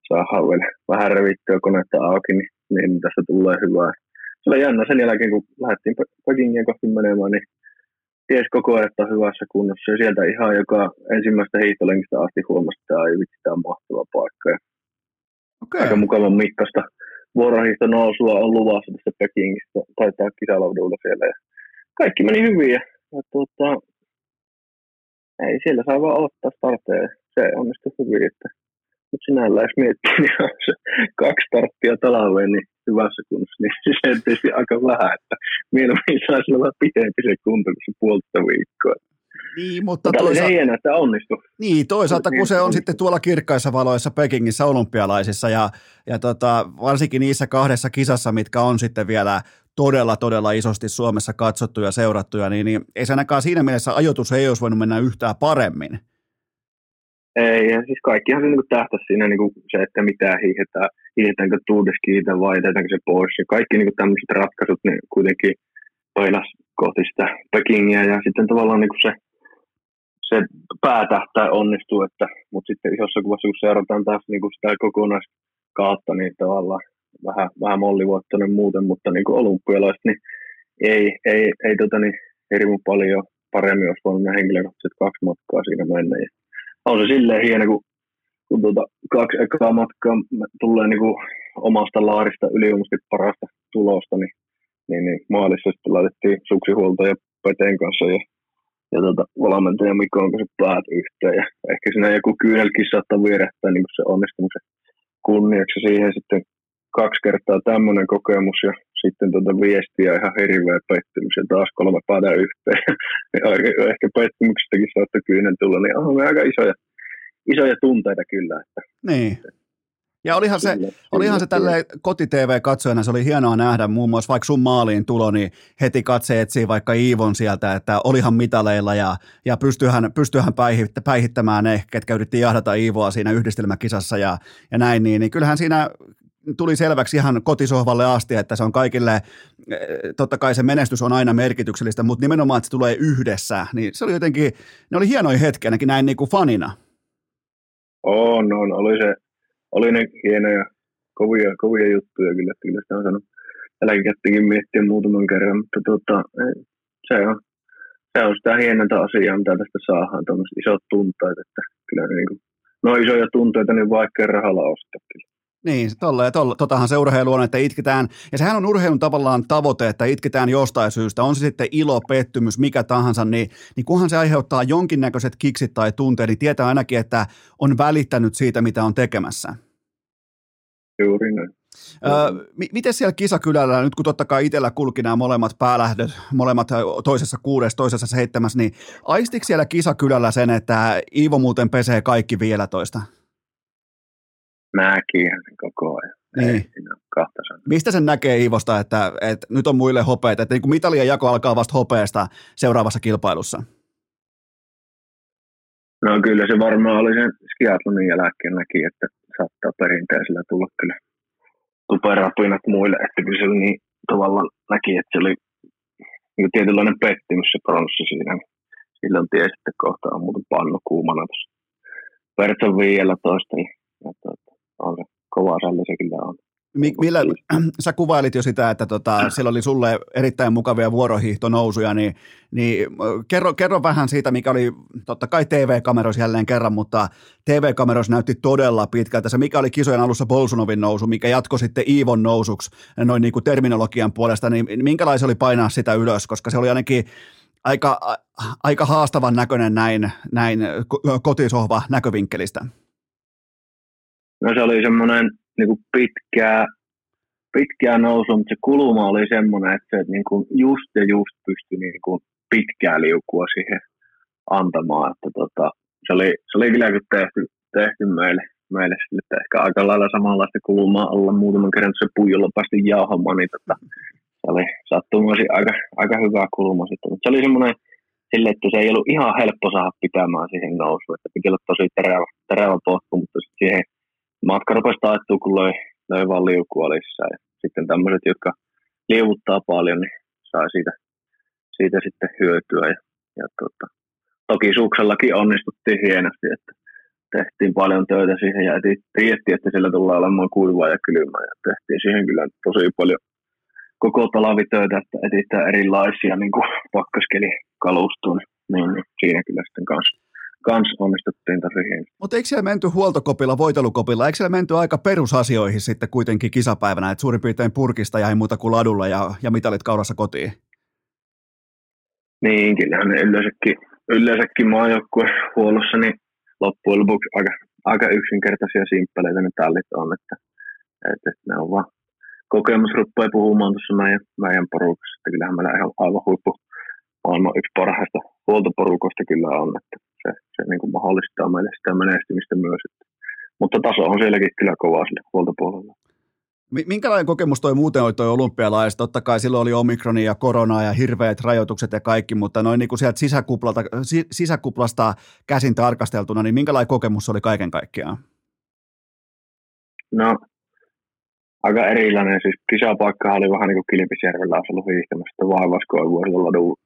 saa vielä vähän revittyä konetta auki, niin, niin tästä tulee hyvää. Se oli jännä sen jälkeen, kun lähdettiin Pekingiä kohti menemään, niin ties koko ajan, että on hyvässä kunnossa. Ja sieltä ihan joka ensimmäistä hiihtolengistä asti huomasi, että tämä on mahtava paikka. Ja okay. Aika mukavan mittaista vuorohiihto nousua on luvassa tässä Pekingistä, tai tämä kisalaudulla siellä. Ja kaikki meni hyvin ja, ja tuota, ei siellä saa vaan ottaa startteja. Se onnistui hyvin, että mutta sinällään jos miettii, niin on se kaksi starttia talveen niin hyvässä kunnossa, niin se on tietysti aika vähän, että mieluummin saisi olla pitempi se kunto kuin se puolta viikkoa. Niin, mutta Tämä toisaalta... hienoa, että onnistui. Niin, toisaalta kun se on sitten tuolla kirkkaissa valoissa Pekingissä olympialaisissa ja, ja tota, varsinkin niissä kahdessa kisassa, mitkä on sitten vielä todella, todella isosti Suomessa katsottuja ja seurattuja, niin, niin ei se ainakaan siinä mielessä ajoitus ei olisi voinut mennä yhtään paremmin. Ei, ja siis kaikkihan se niin tähtäisi siinä niin kuin se, että mitä hiihetään, hiihetäänkö tuudeskiitä vai jätetäänkö se pois. Ja kaikki niin tämmöiset ratkaisut niin kuitenkin peilas kohti sitä Pekingiä ja sitten tavallaan niin se, se päätähtä onnistuu, että, mutta sitten isossa kuvassa kun seurataan taas niin kuin sitä kokonaiskautta, niin tavallaan vähän, vähän mollivuottainen muuten, mutta niin kuin olympialaiset, niin ei, ei, ei tota niin, hirveän paljon paremmin olisi voinut ne henkilökohtaiset kaksi matkaa siinä mennä. Ja on se silleen hieno, kun, kun tuota, kaksi ekaa matkaa tulee niin kuin omasta laarista ylivoimaisesti parasta tulosta, niin, niin, niin maalissa sitten laitettiin suksihuolto ja Peten kanssa ja, ja tuota, valmentaja Mikon kanssa päät yhteen. Ja ehkä siinä joku kyynelkin saattaa vierähtää niin se onnistumisen kunniaksi siihen sitten kaksi kertaa tämmöinen kokemus ja sitten tuota viestiä ihan hirveä pettymys ja taas kolme päätä yhteen. ja ehkä pettymyksestäkin saattaa kyynel tulla, niin on aika isoja, isoja tunteita kyllä. Että, niin. Ja olihan se, kyllä, olihan se tälle koti-TV-katsojana, se oli hienoa nähdä muun muassa vaikka sun maaliin tulo, niin heti katse etsii vaikka Iivon sieltä, että olihan mitaleilla ja, ja pystyyhän, pystyyhän päihittämään ne, ketkä yritti jahdata Iivoa siinä yhdistelmäkisassa ja, ja näin, niin, niin kyllähän siinä tuli selväksi ihan kotisohvalle asti, että se on kaikille, eh, totta kai se menestys on aina merkityksellistä, mutta nimenomaan, että se tulee yhdessä, niin se oli jotenkin, ne oli hienoja hetkiä ainakin näin niin kuin fanina. On, on, oli se, oli ne hienoja, kovia, kovia juttuja kyllä, että kyllä sitä on sanonut jälkikäteenkin miettiä muutaman kerran, mutta tota, se on, se on sitä hienonta asiaa, mitä tästä saadaan, tuommoiset isot tunteet, että kyllä niin kuin, no isoja tunteita, niin vaikka rahalla ostaa kyllä. Niin, tolle, tolle, totahan se urheilu on, että itketään, ja sehän on urheilun tavallaan tavoite, että itketään jostain syystä, on se sitten ilo, pettymys, mikä tahansa, niin, niin kunhan se aiheuttaa jonkinnäköiset kiksit tai tunteet, niin tietää ainakin, että on välittänyt siitä, mitä on tekemässä. Juuri näin. Öö, m- miten siellä kisakylällä, nyt kun totta kai itsellä kulki nämä molemmat päälähdöt, molemmat toisessa kuudes, toisessa seitsemäs, niin aistiko siellä kisakylällä sen, että Iivo muuten pesee kaikki 15? näkihän sen koko ajan. Niin. Ei. Mistä sen näkee iivosta, että, että nyt on muille hopeita, että niin mitalien jako alkaa vasta hopeesta seuraavassa kilpailussa? No kyllä se varmaan oli sen skiatlonin jälkeen näki, että saattaa perinteisellä tulla kyllä tuperapinat muille, että kyllä se oli niin tavallaan näki, että se oli niin tietynlainen pettymys se pronssi siinä. Silloin tiesi, että kohta on muuten pannu kuumana tuossa Vertsan 15. Niin- ja, tuota, on se kova ralli se kyllä on. Millä, sä kuvailit jo sitä, että tota, siellä oli sulle erittäin mukavia vuorohiihtonousuja, niin, niin kerro, kerro vähän siitä, mikä oli totta kai TV-kameros jälleen kerran, mutta TV-kameros näytti todella pitkältä. Se mikä oli kisojen alussa Bolsunovin nousu, mikä jatkoi sitten Iivon nousuksi noin niin kuin terminologian puolesta, niin minkälaisia oli painaa sitä ylös, koska se oli ainakin aika, aika haastavan näköinen näin, näin kotisohva näkövinkkelistä. No se oli semmoinen niin kuin pitkää, pitkää nousu, mutta se kuluma oli semmoinen, että se niin kuin just ja just pystyi niin kuin pitkää liukua siihen antamaan. Että tota, se, oli, se oli kyllä tehty, tehty meille, meille sille, että ehkä aika lailla samanlaista kulumaa olla muutaman kerran, se puijolla päästi jauhamaan, niin tota, se oli sattumasi aika, aika hyvä kuluma sitten. Mutta se oli semmoinen sille, että se ei ollut ihan helppo saada pitämään siihen nousuun, että piti olla tosi terävä, terävä pohtu, mutta siihen matka rupesi taittua, kun löi, löi vaan liukua lisää. Ja sitten tämmöiset, jotka liivuttaa paljon, niin sai siitä, siitä sitten hyötyä. Ja, ja tota, toki suksellakin onnistuttiin hienosti, että tehtiin paljon töitä siihen ja tiedettiin, että siellä tullaan olemaan kuivaa ja kylmää ja tehtiin siihen kyllä tosi paljon koko talavitöitä, että etsitään erilaisia niin pakkaskeli niin, niin siinä kyllä sitten kanssa kans onnistuttiin tosi hienosti. Mutta eikö siellä menty huoltokopilla, voitelukopilla, eikö siellä menty aika perusasioihin sitten kuitenkin kisapäivänä, että suurin piirtein purkista jäi muuta kuin ladulla ja, ja mitalit kaudassa kotiin? Niin, kyllähän ne yleensäkin, yleensäkin maajoukkuehuollossa niin loppujen lopuksi aika, aika yksinkertaisia simppeleitä ne tallit on, että, että, että ne on vaan kokemus rupeaa puhumaan tuossa meidän, meidän porukassa, että kyllähän meillä ihan aivan huippu maailman yksi parhaista huoltoporukoista kyllä on, että se, se niin kuin mahdollistaa meille sitä menestymistä myös. Että, mutta taso on sielläkin kyllä kova sille huoltopuolella. Minkälainen kokemus toi muuten oli toi olympialaiset? Totta kai silloin oli omikroni ja korona ja hirveät rajoitukset ja kaikki, mutta noin niin kuin sieltä sisäkuplasta, sisäkuplasta käsin tarkasteltuna, niin minkälainen kokemus oli kaiken kaikkiaan? No, aika erilainen. Siis kisapaikka oli vähän niin kuin Kilpisjärvellä olisi ollut hiihtämässä, sillä ladun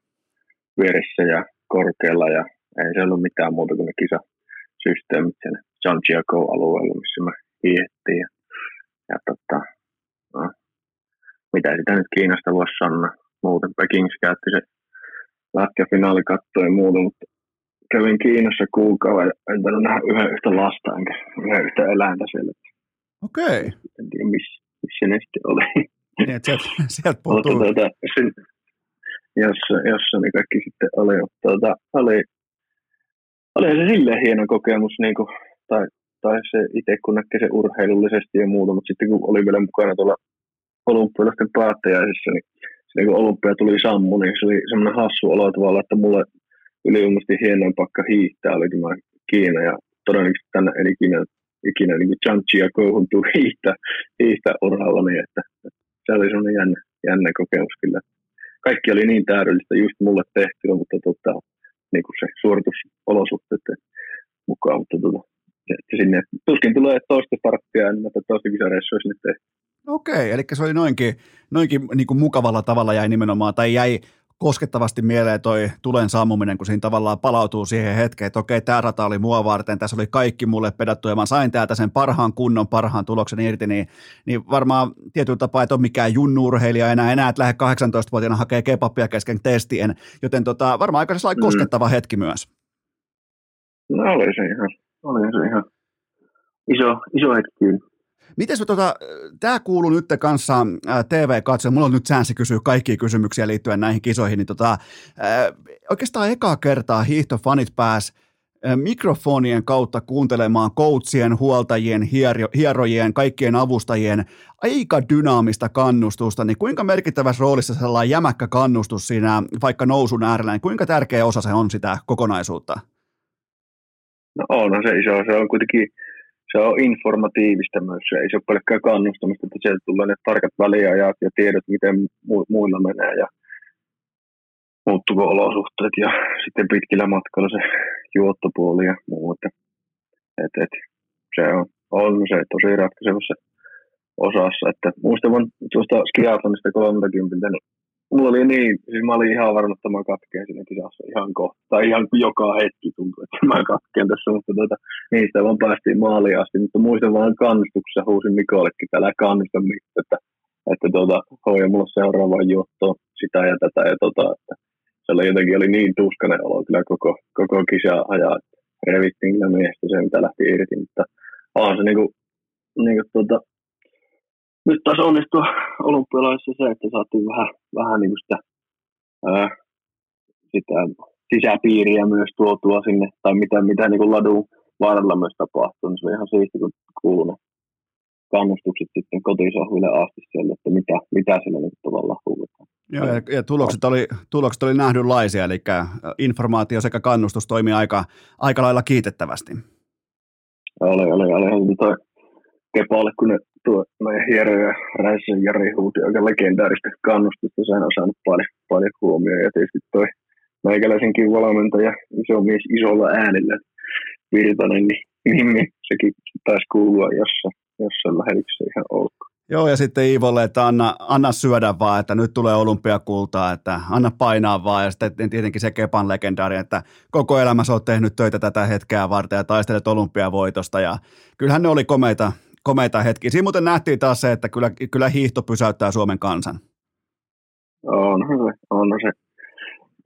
vieressä ja korkealla ja ei se ollut mitään muuta kuin ne kisasysteemit sen San alueella, missä me hiihettiin. Ja, ja tota, no, mitä sitä nyt Kiinasta voisi sanoa. Muuten Pekingissa käytti se lätkäfinaali kattoa ja muuta, mutta kävin Kiinassa kuukauden, en tainnut nähdä yhden yhtä lasta enkä yhden yhtä eläintä siellä. Okei. Okay. En tiedä, missä, missä ne sitten oli. Niin, että sieltä, sieltä puuttuu. tuota, jossa, jossa ne kaikki sitten oli. Tuota, oli, oli se silleen hieno kokemus, niin kuin, tai, tai se itse kun näkee se urheilullisesti ja muuta, mutta sitten kun oli vielä mukana tuolla olympialaisten päättäjäisissä, niin se niin kun olympia tuli sammu, niin se oli semmoinen hassu olo tavalla, että mulle ylivoimaisesti hienoin pakka hiihtää oli tämä Kiina ja todennäköisesti tänne en ikinä, ikinä niin Chanchi ja tuu hiihtää, hiihtää uralla, niin että, että se oli semmoinen jännä, jännä kokemus kyllä. Kaikki oli niin täydellistä just mulle tehtyä, mutta tota, niin kuin se suoritusolosuhteiden mukaan, mutta tota, että sinne tuskin tulee toista starttia ennen, että toista kisareissua sinne tehty. Okei, eli se oli noinkin, noinkin niin kuin mukavalla tavalla jäi nimenomaan, tai jäi koskettavasti mieleen toi tulen sammuminen, kun siinä tavallaan palautuu siihen hetkeen, että okei, tämä rata oli mua varten, tässä oli kaikki mulle pedattu ja mä sain täältä sen parhaan kunnon, parhaan tuloksen irti, niin, niin varmaan tietyllä tapaa et ole mikään junnuurheilija enää, enää et lähde 18-vuotiaana hakee kebabia kesken testien, joten tota, varmaan aika sellainen mm. koskettava hetki myös. No oli se ihan, oli se ihan iso, iso hetki Miten tota, tämä kuuluu nyt kanssa tv katsoja mulla on nyt säänsä kysyä kaikkia kysymyksiä liittyen näihin kisoihin, niin tota, oikeastaan ekaa kertaa hiihtofanit pääs mikrofonien kautta kuuntelemaan coachien, huoltajien, hiero, hierojien, kaikkien avustajien aika dynaamista kannustusta, niin kuinka merkittävässä roolissa sellainen jämäkkä kannustus siinä vaikka nousun äärellä, niin kuinka tärkeä osa se on sitä kokonaisuutta? No on se iso, se on kuitenkin se on informatiivista myös. Ei se ole pelkkää kannustamista, että sieltä tulee ne tarkat väliajat ja tiedot, miten mu- muilla menee ja muuttuko olosuhteet ja sitten pitkillä matkalla se juottopuoli ja muu. Että, et, et, se on, on se tosi ratkaisevassa osassa. Että muistan tuosta skiathlonista 30, niin mulla oli niin, siis mä olin ihan varma, että mä katkeen siinä kisassa ihan kohta. Tai ihan joka hetki tuntui, että mä katkeen tässä, mutta tuota, niistä vaan päästiin maaliin asti. Mutta muistan vaan kannustuksessa huusin Mikollekin, että älä kannusta mitään, että, että tuota, hoja mulla seuraava juotto sitä ja tätä ja tota, että se oli jotenkin oli niin tuskainen olo kyllä koko, koko kisa ajaa, revittiin kyllä miestä se, mitä lähti irti, mutta on se niinku, niinku tuota, nyt taas onnistua olympialaisissa se, että saatiin vähän, vähän niin sitä, ää, sitä sisäpiiriä myös tuotua sinne, tai mitä, mitä niin ladun varrella myös tapahtuu, niin se on ihan siisti, kun kuuluu ne kannustukset sitten kotisohville asti siellä, että mitä, mitä siellä nyt tavallaan huudetaan. Joo, ja, ja tulokset, oli, tulokset oli nähdynlaisia, eli informaatio sekä kannustus toimii aika, aika lailla kiitettävästi. Oli, oli, oli. oli toi Kepalle, kun ne tuo meidän hieroja Räisen Jari huuti aika legendaarista kannustusta. Sehän on saanut paljon, paljon huomioon. Ja tietysti toi meikäläisenkin valmentaja, iso mies isolla äänellä, Virtanen, niin, niin, niin sekin taisi kuulua jossain. jossain lähetyksessä ihan ok. Joo, ja sitten Iivolle, että anna, anna syödä vaan, että nyt tulee olympiakultaa, että anna painaa vaan, ja sitten tietenkin se Kepan legendaari, että koko elämässä olet tehnyt töitä tätä hetkeä varten ja taistelet olympiavoitosta, ja kyllähän ne oli komeita, komeita hetkiä. Siinä muuten nähtiin taas se, että kyllä, kyllä hiihto pysäyttää Suomen kansan. Onhan se, onhan se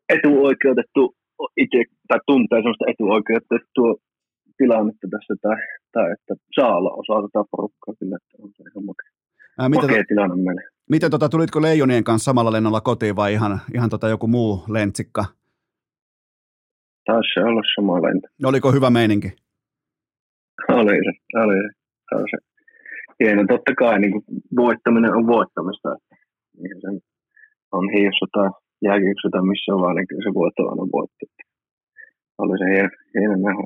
etuoikeutettu itse, tai tuntee sellaista etuoikeutettua tilannetta tässä, tai, tai että saa olla osa tätä porukkaa kyllä, että on se ihan makea, Ää, miten, makea tilanne meille. miten tota, tulitko Leijonien kanssa samalla lennolla kotiin vai ihan, ihan tota joku muu lentsikka? Taisi olla sama lento. Oliko hyvä meininki? Oli se, oli se. Se, oli se. Hieno, totta kai niin kuin voittaminen on voittamista. Niin sen on hiijossa tai jääkiekossa tai missä vaan, niin kyllä se voitto on aina voitto. Oli se hieno, hieno nähdä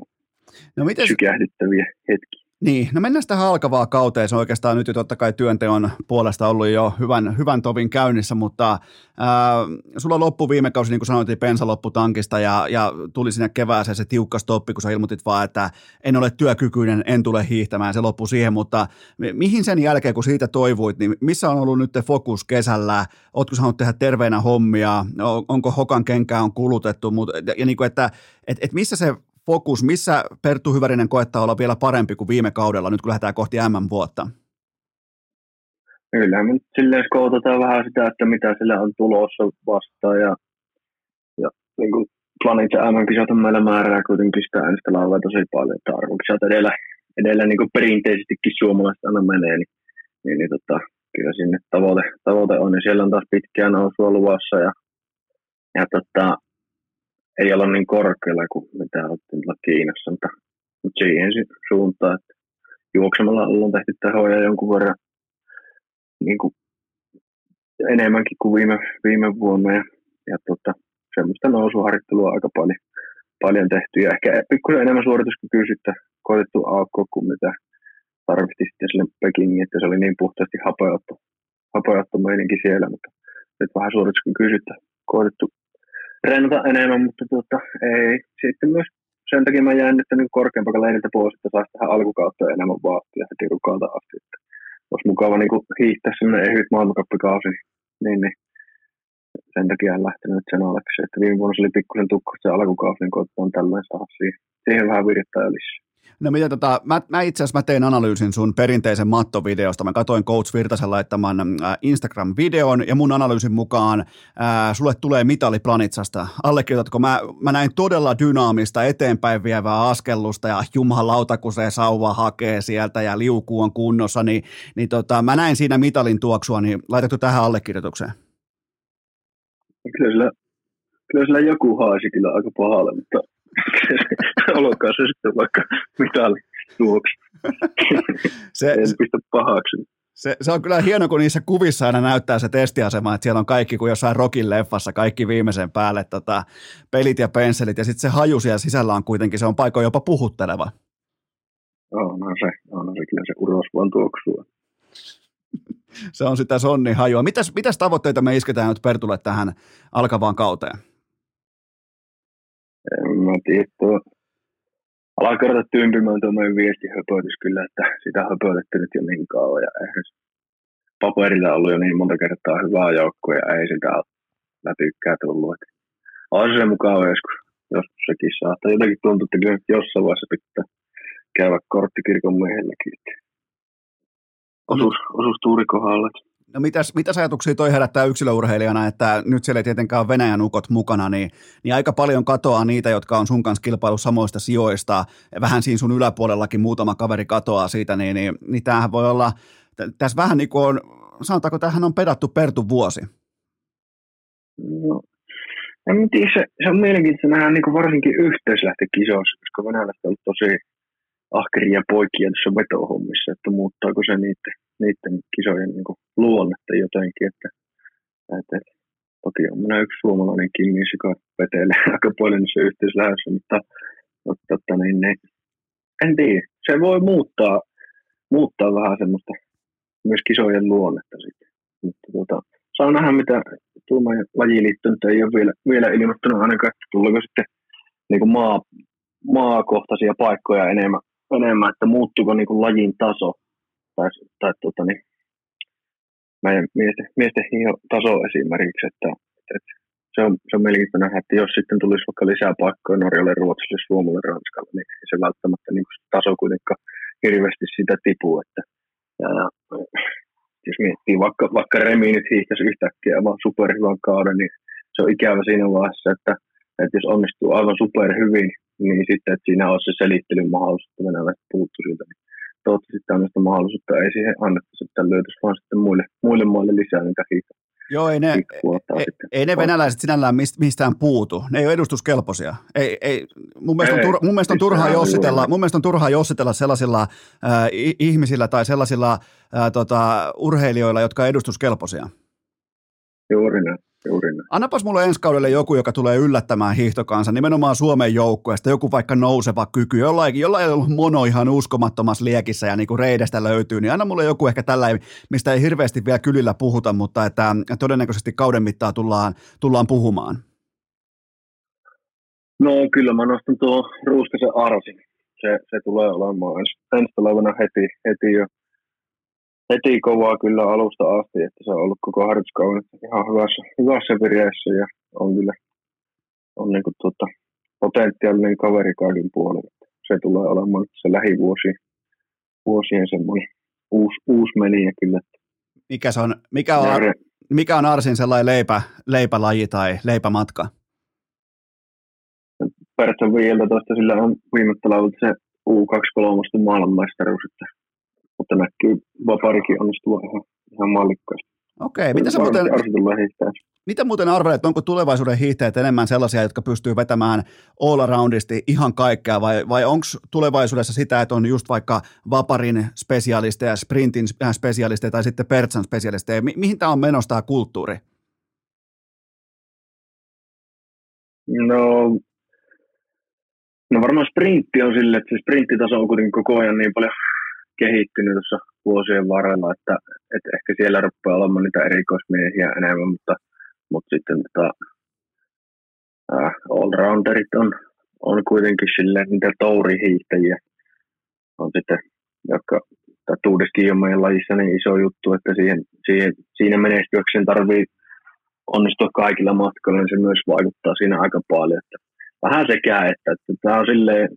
No miten, sykähdyttäviä hetkiä. Niin, no mennään sitä alkavaa kauteen. Se on oikeastaan nyt jo totta kai työnteon puolesta ollut jo hyvän, hyvän tovin käynnissä, mutta ää, sulla loppu viime kausi, niin kuin sanoit, pensa loppu tankista ja, ja tuli sinne kevääseen se tiukka stoppi, kun sä ilmoitit vaan, että en ole työkykyinen, en tule hiihtämään, se loppui siihen, mutta mihin sen jälkeen, kun siitä toivuit, niin missä on ollut nyt fokus kesällä? Ootko saanut tehdä terveenä hommia? Onko hokan kenkää on kulutettu? Ja, ja niin kuin, että et, et missä se fokus, missä Perttu Hyvärinen koettaa olla vielä parempi kuin viime kaudella, nyt kun lähdetään kohti M-vuotta? Kyllä, me nyt silleen skoutetaan vähän sitä, että mitä sillä on tulossa vastaan ja, ja niin kuin planit ja MM-kisat on meillä määrää kuitenkin sitä äänestä laulaa tosi paljon, että arvokisat edellä, edellä niin kuin perinteisestikin suomalaiset aina menee, niin, niin, niin tota, kyllä sinne tavoite, tavoite on, ja siellä on taas pitkään nousua luvassa, ja, ja tota, ei olla niin korkealla kuin mitä oltiin Kiinassa, mutta, mutta siihen suuntaan, että juoksemalla ollaan tehty tehoja jonkun verran niin kuin enemmänkin kuin viime, viime vuonna ja, ja tota, semmoista nousuharjoittelua aika paljon, paljon tehty ja ehkä pikkusen enemmän suorituskykyisyyttä koetettu aukkoa kuin mitä tarvittiin sitten sille Pekingin, että se oli niin puhtaasti hapeuttu, hapeuttu meininki siellä, mutta nyt vähän suorituskykyisyyttä koetettu treenata enemmän, mutta tuota, ei. Sitten myös sen takia mä jäin nyt niin korkeampaa leiniltä pois, että saisi tähän alkukautta enemmän vaatia heti rukalta asti. Että olisi mukava niin kuin hiihtää sellainen ehyt maailmankappikausi, niin, niin sen takia en lähtenyt sen aleksi. Että viime vuonna se oli pikkusen tukkoista se alkukausi, niin koitetaan tällainen saada siihen, siihen vähän virittää lisää. No mitä tota, mä, mä itse asiassa mä tein analyysin sun perinteisen mattovideosta. Mä katsoin Coach Virtasen laittaman äh, Instagram-videon ja mun analyysin mukaan äh, sulle tulee mitali Planitsasta. Allekirjoitatko? Mä, mä näin todella dynaamista eteenpäin vievää askellusta ja jumalauta, kun se sauva hakee sieltä ja liuku on kunnossa, niin, niin tota, mä näin siinä mitalin tuoksua, niin laitettu tähän allekirjoitukseen? Kyllä kyllä sillä joku haisi kyllä aika pahalle, mutta olkoon se sitten vaikka mitali tuoksi. se, en pistä pahaksi. Se, se, on kyllä hieno, kun niissä kuvissa aina näyttää se testiasema, että siellä on kaikki kuin jossain rokin leffassa, kaikki viimeisen päälle tota, pelit ja pensselit, ja sitten se haju siellä sisällä on kuitenkin, se on paikoin jopa puhutteleva. Onhan se, onhan se kyllä se uros vaan tuoksua. se on sitä sonnin hajua. Mitäs, mitäs tavoitteita me isketään nyt Pertulle tähän alkavaan kauteen? Tiedä, tuo alkaa kertaa tympimään tuo meidän viestihöpötys kyllä, että sitä on höpötetty nyt jo niin kauan ja eihän paperilla ollut jo niin monta kertaa hyvää joukkoa ja ei sitä läpykkää tullut. Että on se mukava joskus, joskus sekin saattaa. Jotenkin tuntuu, että kyllä jossain vaiheessa pitää käydä korttikirkon miehelläkin. Osuus, osuus tuuri kohdalla. No mitäs, mitäs ajatuksia toi herättää yksilöurheilijana, että nyt siellä ei tietenkään ole Venäjän ukot mukana, niin, niin aika paljon katoaa niitä, jotka on sun kanssa kilpailu samoista sijoista, vähän siinä sun yläpuolellakin muutama kaveri katoaa siitä, niin, niin, niin tämähän voi olla, tässä vähän niin kuin on, sanotaanko, tähän on pedattu Pertu vuosi. No, en tiedä, se, se on mielenkiintoista nähdä niin varsinkin yhteislähtökisoissa, koska venäläiset on tosi ahkeria poikia tässä vetohommissa, että muuttaako se niiden niiden kisojen niin luonnetta jotenkin. Että, että, toki on minä yksi suomalainen mies, joka vetelee aika paljon niissä yhteislähdössä, mutta, mutta että, niin, niin, en tiedä. Se voi muuttaa, muuttaa vähän semmoista myös kisojen luonnetta sitten. Mutta tuota, saa nähdä, mitä Tuuma lajiliitto nyt ei ole vielä, vielä ilmoittanut ainakaan, että tuleeko sitten niin kuin maa, maakohtaisia paikkoja enemmän, enemmän, että muuttuuko niin kuin lajin taso tai, tai tuota, niin, meidän miesten, miesten taso esimerkiksi, että, että se on, se on mielenkiintoista nähdä, että jos sitten tulisi vaikka lisää paikkoja Norjalle, Ruotsille, Suomelle, Ranskalle, niin se välttämättä niin se taso kuitenkaan hirveästi sitä tipuu. Että, ja, jos miettii vaikka, vaikka Remi nyt hiihtäisi yhtäkkiä vaan superhyvän kauden, niin se on ikävä siinä vaiheessa, että, että jos onnistuu aivan super hyvin, niin sitten, että siinä on se selittelyn mahdollisuus, että venäläiset puuttu siltä, niin toivottavasti tämmöistä mahdollisuutta ei siihen annettaisi, että löytyisi vaan sitten muille, muille maille lisää niitä hiihtoja. Joo, ei ne, ei, ei ne venäläiset sinällään mistään puutu. Ne ei ole edustuskelpoisia. Ei, ei, mun, mielestä on, tur, mun, mielestä on turhaa jossitella, mun mielestä on turhaa jossitella sellaisilla äh, ihmisillä tai sellaisilla äh, tota, urheilijoilla, jotka on edustuskelpoisia. Juuri näin. Juuri näin. Annapas mulle ensi kaudelle joku, joka tulee yllättämään hiihtokansa, nimenomaan Suomen joukkueesta, joku vaikka nouseva kyky, jollain, jollain ei ollut mono ihan uskomattomassa liekissä ja niin kuin reidestä löytyy, niin anna mulle joku ehkä tällä, mistä ei hirveästi vielä kylillä puhuta, mutta että todennäköisesti kauden mittaan tullaan, tullaan puhumaan. No kyllä mä nostan tuo Ruuskasen Arsi. Se, se tulee olemaan ensi, ensi heti, heti jo heti kovaa kyllä alusta asti, että se on ollut koko harjoituskauden ihan hyvässä, hyvässä vireessä ja on kyllä on niin kuin tuota, potentiaalinen kaveri kaikin puolin. Se tulee olemaan se lähivuosi, vuosien semmoinen uusi, uusi meliä kyllä. Mikä, se on, mikä, on, mikä on Arsin sellainen leipä, leipälaji tai leipämatka? Pertsan 15, sillä on viime talvelta se U23 maailmanmestaruus, että mutta näkyy vaparikin onnistua ihan, ihan mallikkaasti. Okei, mitä sä muuten, mitä muuten arvelet, onko tulevaisuuden hiihtäjät enemmän sellaisia, jotka pystyy vetämään all aroundisti ihan kaikkea, vai, vai onko tulevaisuudessa sitä, että on just vaikka vaparin spesialisteja, sprintin spesialisteja tai sitten pertsan spesialisteja, Mi- mihin tämä on menossa tämä kulttuuri? No, no varmaan sprintti on sille, että se sprinttitaso on kuitenkin koko ajan niin paljon kehittynyt tuossa vuosien varrella, että, että ehkä siellä rupeaa olemaan niitä erikoismiehiä enemmän, mutta, mutta sitten tota, äh, all-rounderit on, on kuitenkin silleen niitä tourihiihtäjiä, on sitten, jotka tuudeskin on meidän lajissa niin iso juttu, että siihen, siihen, siinä menestyökseen tarvii onnistua kaikilla matkoilla, niin se myös vaikuttaa siinä aika paljon. Että vähän sekä, että, että tämä on silleen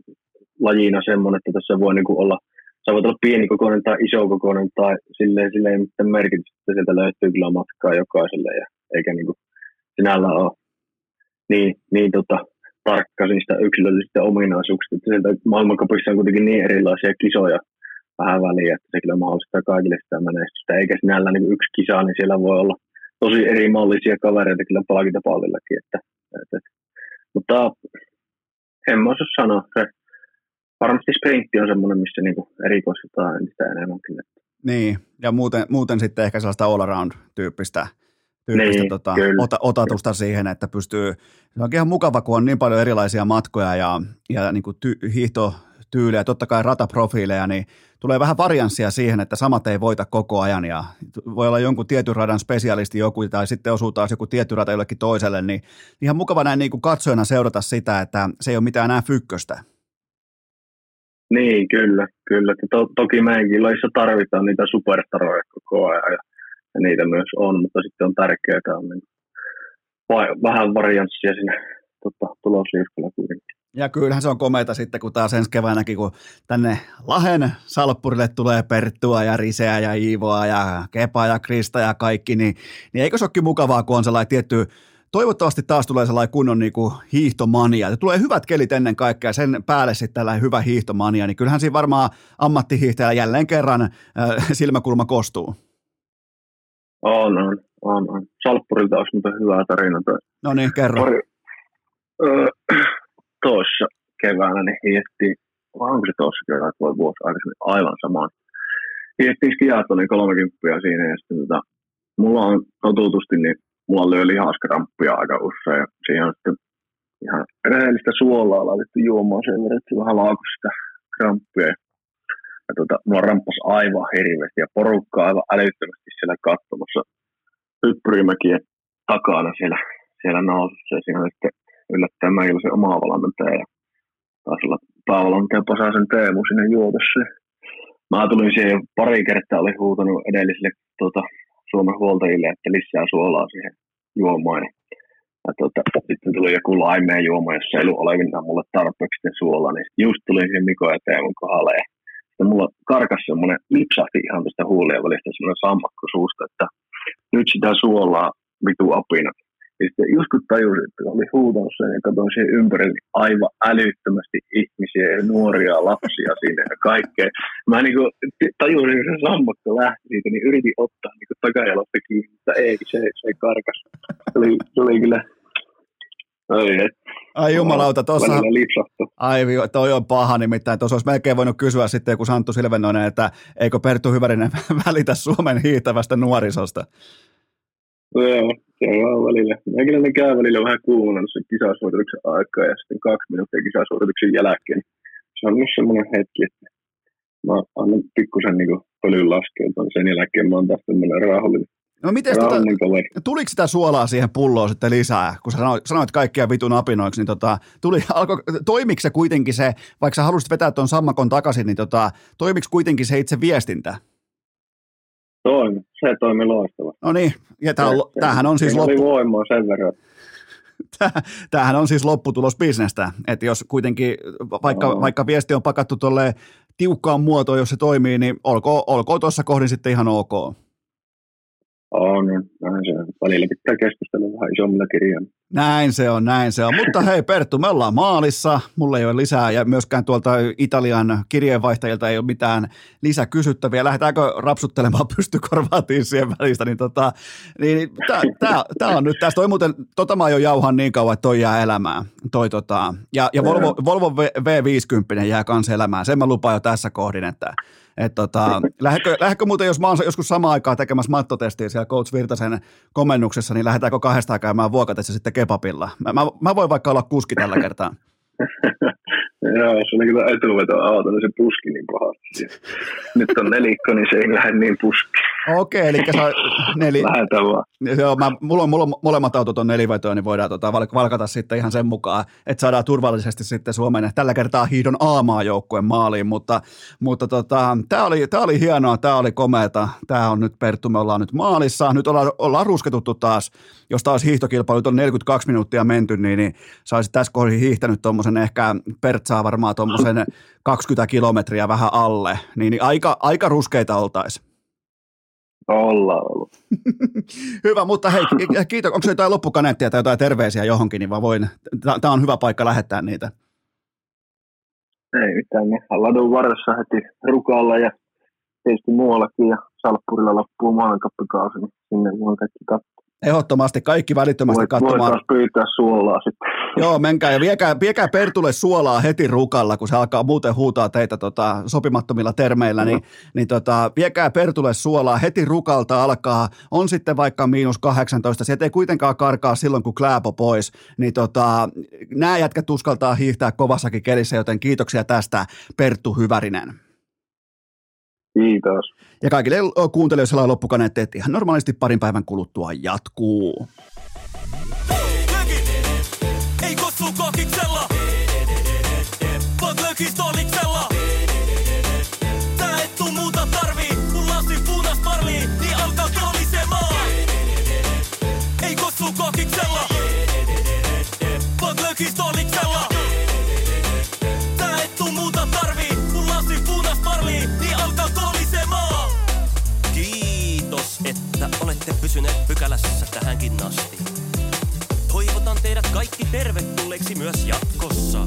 lajina semmoinen, että tässä voi niin olla – sä voit olla pieni kokoinen tai iso kokoinen tai silleen, silleen ei mitään merkitystä, että sieltä löytyy kyllä matkaa jokaiselle ja eikä niin kuin sinällään ole niin, niin tota, tarkka niistä yksilöllisistä ominaisuuksista, että sieltä maailmankapissa on kuitenkin niin erilaisia kisoja vähän väliä, että se kyllä mahdollistaa kaikille sitä menestystä, eikä sinällään niin yksi kisa, niin siellä voi olla tosi eri mallisia kavereita kyllä palkintapallillakin, että, että, että, mutta en mä osaa sanoa, se varmasti sprintti on semmoinen, missä niinku erikoistetaan entistä enemmänkin. Niin, ja muuten, muuten sitten ehkä sellaista all-around-tyyppistä tyyppistä niin, tota, ota, otatusta kyllä. siihen, että pystyy, se on ihan mukava, kun on niin paljon erilaisia matkoja ja, ja niin kuin ty, hiihtotyylejä, totta kai rataprofiileja, niin tulee vähän varianssia siihen, että samat ei voita koko ajan ja voi olla jonkun tietyn radan spesialisti joku tai sitten osuu taas joku tietty rata jollekin toiselle, niin ihan mukava näin niin kuin katsojana seurata sitä, että se ei ole mitään enää fykköstä. Niin, kyllä. kyllä. To, toki meidänkin lajissa tarvitaan niitä superstaroja koko ajan ja, ja niitä myös on, mutta sitten on tärkeää, että on niin vai, vähän varianssia siinä tota, tulosliuskalla kuitenkin. Ja kyllähän se on komeita sitten, kun taas ensi keväänäkin, kun tänne Lahen salppurille tulee Perttua ja Riseä ja Iivoa ja Kepa ja Krista ja kaikki, niin, niin eikö se olekin mukavaa, kun on sellainen tietty toivottavasti taas tulee sellainen kunnon niin kuin hiihtomania. Ja tulee hyvät kelit ennen kaikkea, sen päälle sitten tällainen hyvä hiihtomania, niin kyllähän siinä varmaan ammattihiihtäjä jälleen kerran äh, silmäkulma kostuu. On, on, on, on. Salppurilta olisi muuten hyvää tarina. No niin, kerro. Pari, öö, tuossa keväänä niin hiettiin, vai onko se tuossa keväänä, voi vuosi aikaisemmin, aivan samaan. Hiettiin skiatonin 30 siinä ja sitten tota, mulla on totutusti niin mulla lyö lihaskrampia aika usein. Siihen on ihan rehellistä suolaa laitettu juomaan sen verran, että vähän laukui sitä kramppia. Ja tota, mulla ramppas aivan hirveästi ja porukka aivan älyttömästi siellä katsomassa hyppyrimäkien takana siellä, siellä nousussa. Ja siinä oli sitten yllättäen meillä se oma valmentaja ja taas olla päävalmentaja Pasasen Teemu sinne juotossa. mä tulin siihen pari kertaa, oli huutanut edellisille tuota, Suomen huoltajille, että lisää suolaa siihen juomaan. Ja tuota, sitten tuli joku laimeen juoma, jossa ei ollut olevinaan mulle tarpeeksi suolaa, niin just tuli siihen Miko eteen mun kohdalle. Ja sitten mulla karkas semmoinen, lipsahti ihan tästä huulien välistä semmoinen sammakko suusta, että nyt sitä suolaa vitu apina. Ja sitten just kun tajusin, että oli huutanut sen ja katsoin siihen ympärille niin aivan älyttömästi ihmisiä ja nuoria lapsia sinne ja kaikkea. Mä niin kuin tajusin, että se sammakko lähti siitä, niin yritin ottaa niin takajalasta kiinni, mutta ei, se, se ei karkas. Se oli, se oli kyllä Ai, et. Ai jumalauta, tuossa... Ai, toi on paha nimittäin. Tuossa olisi melkein voinut kysyä sitten kun Santtu Silvenoinen, että eikö Perttu Hyvärinen välitä Suomen hiihtävästä nuorisosta? No joo, se on vaan välillä. ne käy välillä vähän kuumana sen kisasuorituksen aikaa ja sitten kaksi minuuttia kisasuorituksen jälkeen. Se on myös semmoinen hetki, että mä annan pikkusen niin pölyn laskeutua, sen jälkeen mä oon taas tämmöinen rauhallinen. No miten tota, tuliko sitä suolaa siihen pulloon sitten lisää, kun sä sanoit, sanoit kaikkia vitun apinoiksi, niin tota, tuli, alko, toimiko se kuitenkin se, vaikka sä halusit vetää tuon sammakon takaisin, niin tota, toimiko kuitenkin se itse viestintä? Toimi, se toimi loistavasti. No niin, ja tää on, tämähän on siis loppu... voimaa sen verran. Tämähän on siis lopputulos bisnestä, että jos kuitenkin, vaikka, no. vaikka viesti on pakattu tuolle tiukkaan muotoon, jos se toimii, niin olkoon, olkoon tuossa kohdin sitten ihan ok. On, näin se on. Välillä pitää keskustella vähän isommilla kirjalla. Näin se on, näin se on. Mutta hei Perttu, me ollaan maalissa. Mulla ei ole lisää ja myöskään tuolta Italian kirjeenvaihtajilta ei ole mitään lisäkysyttäviä. Lähdetäänkö rapsuttelemaan pystykorvaatiin siihen välistä? Niin, tota, niin tämä on nyt tästä. Toi muuten, tota mä jo jauhan niin kauan, että toi jää elämään. Toi, tota, ja ja Volvo, Volvo V50 jää kans elämään. Sen mä lupaan jo tässä kohdin, että et tota, lähdekö, lähdekö muuten, jos mä oon joskus samaan aikaan tekemässä mattotestiä siellä Coach Virtasen komennuksessa, niin lähdetäänkö kahdestaan käymään vuokatessa sitten kebabilla? Mä, mä, mä voin vaikka olla kuski tällä kertaa. Joo, se oli kyllä etuveto auto, niin se puski niin pahasti. Nyt on nelikko, niin se ei lähde niin puski. Okei, okay, eli sä neli... Lähetään vaan. Joo, mä, mulla, on, mulla on molemmat autot on nelivetoja, niin voidaan tota, valkata sitten ihan sen mukaan, että saadaan turvallisesti sitten Suomen tällä kertaa hiidon aamaa joukkueen maaliin, mutta, mutta tota, tämä oli, tää oli hienoa, tämä oli komeata, tämä on nyt Perttu, me ollaan nyt maalissa, nyt ollaan, ollaan rusketuttu taas, jos taas hiihtokilpailu on 42 minuuttia menty, niin, niin saisit tässä kohdassa hiihtänyt tuommoisen ehkä Pertsaa varmaan tuommoisen 20 kilometriä vähän alle, niin, niin aika, aika ruskeita oltaisiin. Ollaan ollut. Hyvä, mutta hei, kiitos. Onko jotain loppukaneettia tai jotain terveisiä johonkin, niin vaan voin, tämä on hyvä paikka lähettää niitä. Ei mitään, me ladun varressa heti rukalla ja tietysti muuallakin ja Salppurilla loppuu maailmankappikausi, niin sinne voi kaikki katsoa. Ehdottomasti kaikki välittömästi Voit, katsomaan. Voit pyytää suolaa sitten. Joo, menkää ja viekää, viekää Pertulle suolaa heti rukalla, kun se alkaa muuten huutaa teitä tota, sopimattomilla termeillä, niin, niin tota, viekää Pertulle suolaa heti rukalta alkaa, on sitten vaikka miinus 18, se ei kuitenkaan karkaa silloin, kun Kläpo pois, niin tota, nämä jätkät uskaltaa hiihtää kovassakin kelissä, joten kiitoksia tästä Perttu Hyvärinen. Kiitos. Ja kaikille kuuntelijoille on loppukaneet, että ihan normaalisti parin päivän kuluttua jatkuu. Vaan lökistoliksella. Tää et tuu muuta tarvii, kun lasi punas marlii, niin alkaa kolisemaan. Ei kossu kokiksella, vaan tuu muuta niin. Kiitos, että olette pysyneet pykälässä tähänkin asti. Toivotan teidät kaikki tervetulleeksi myös jatkossa.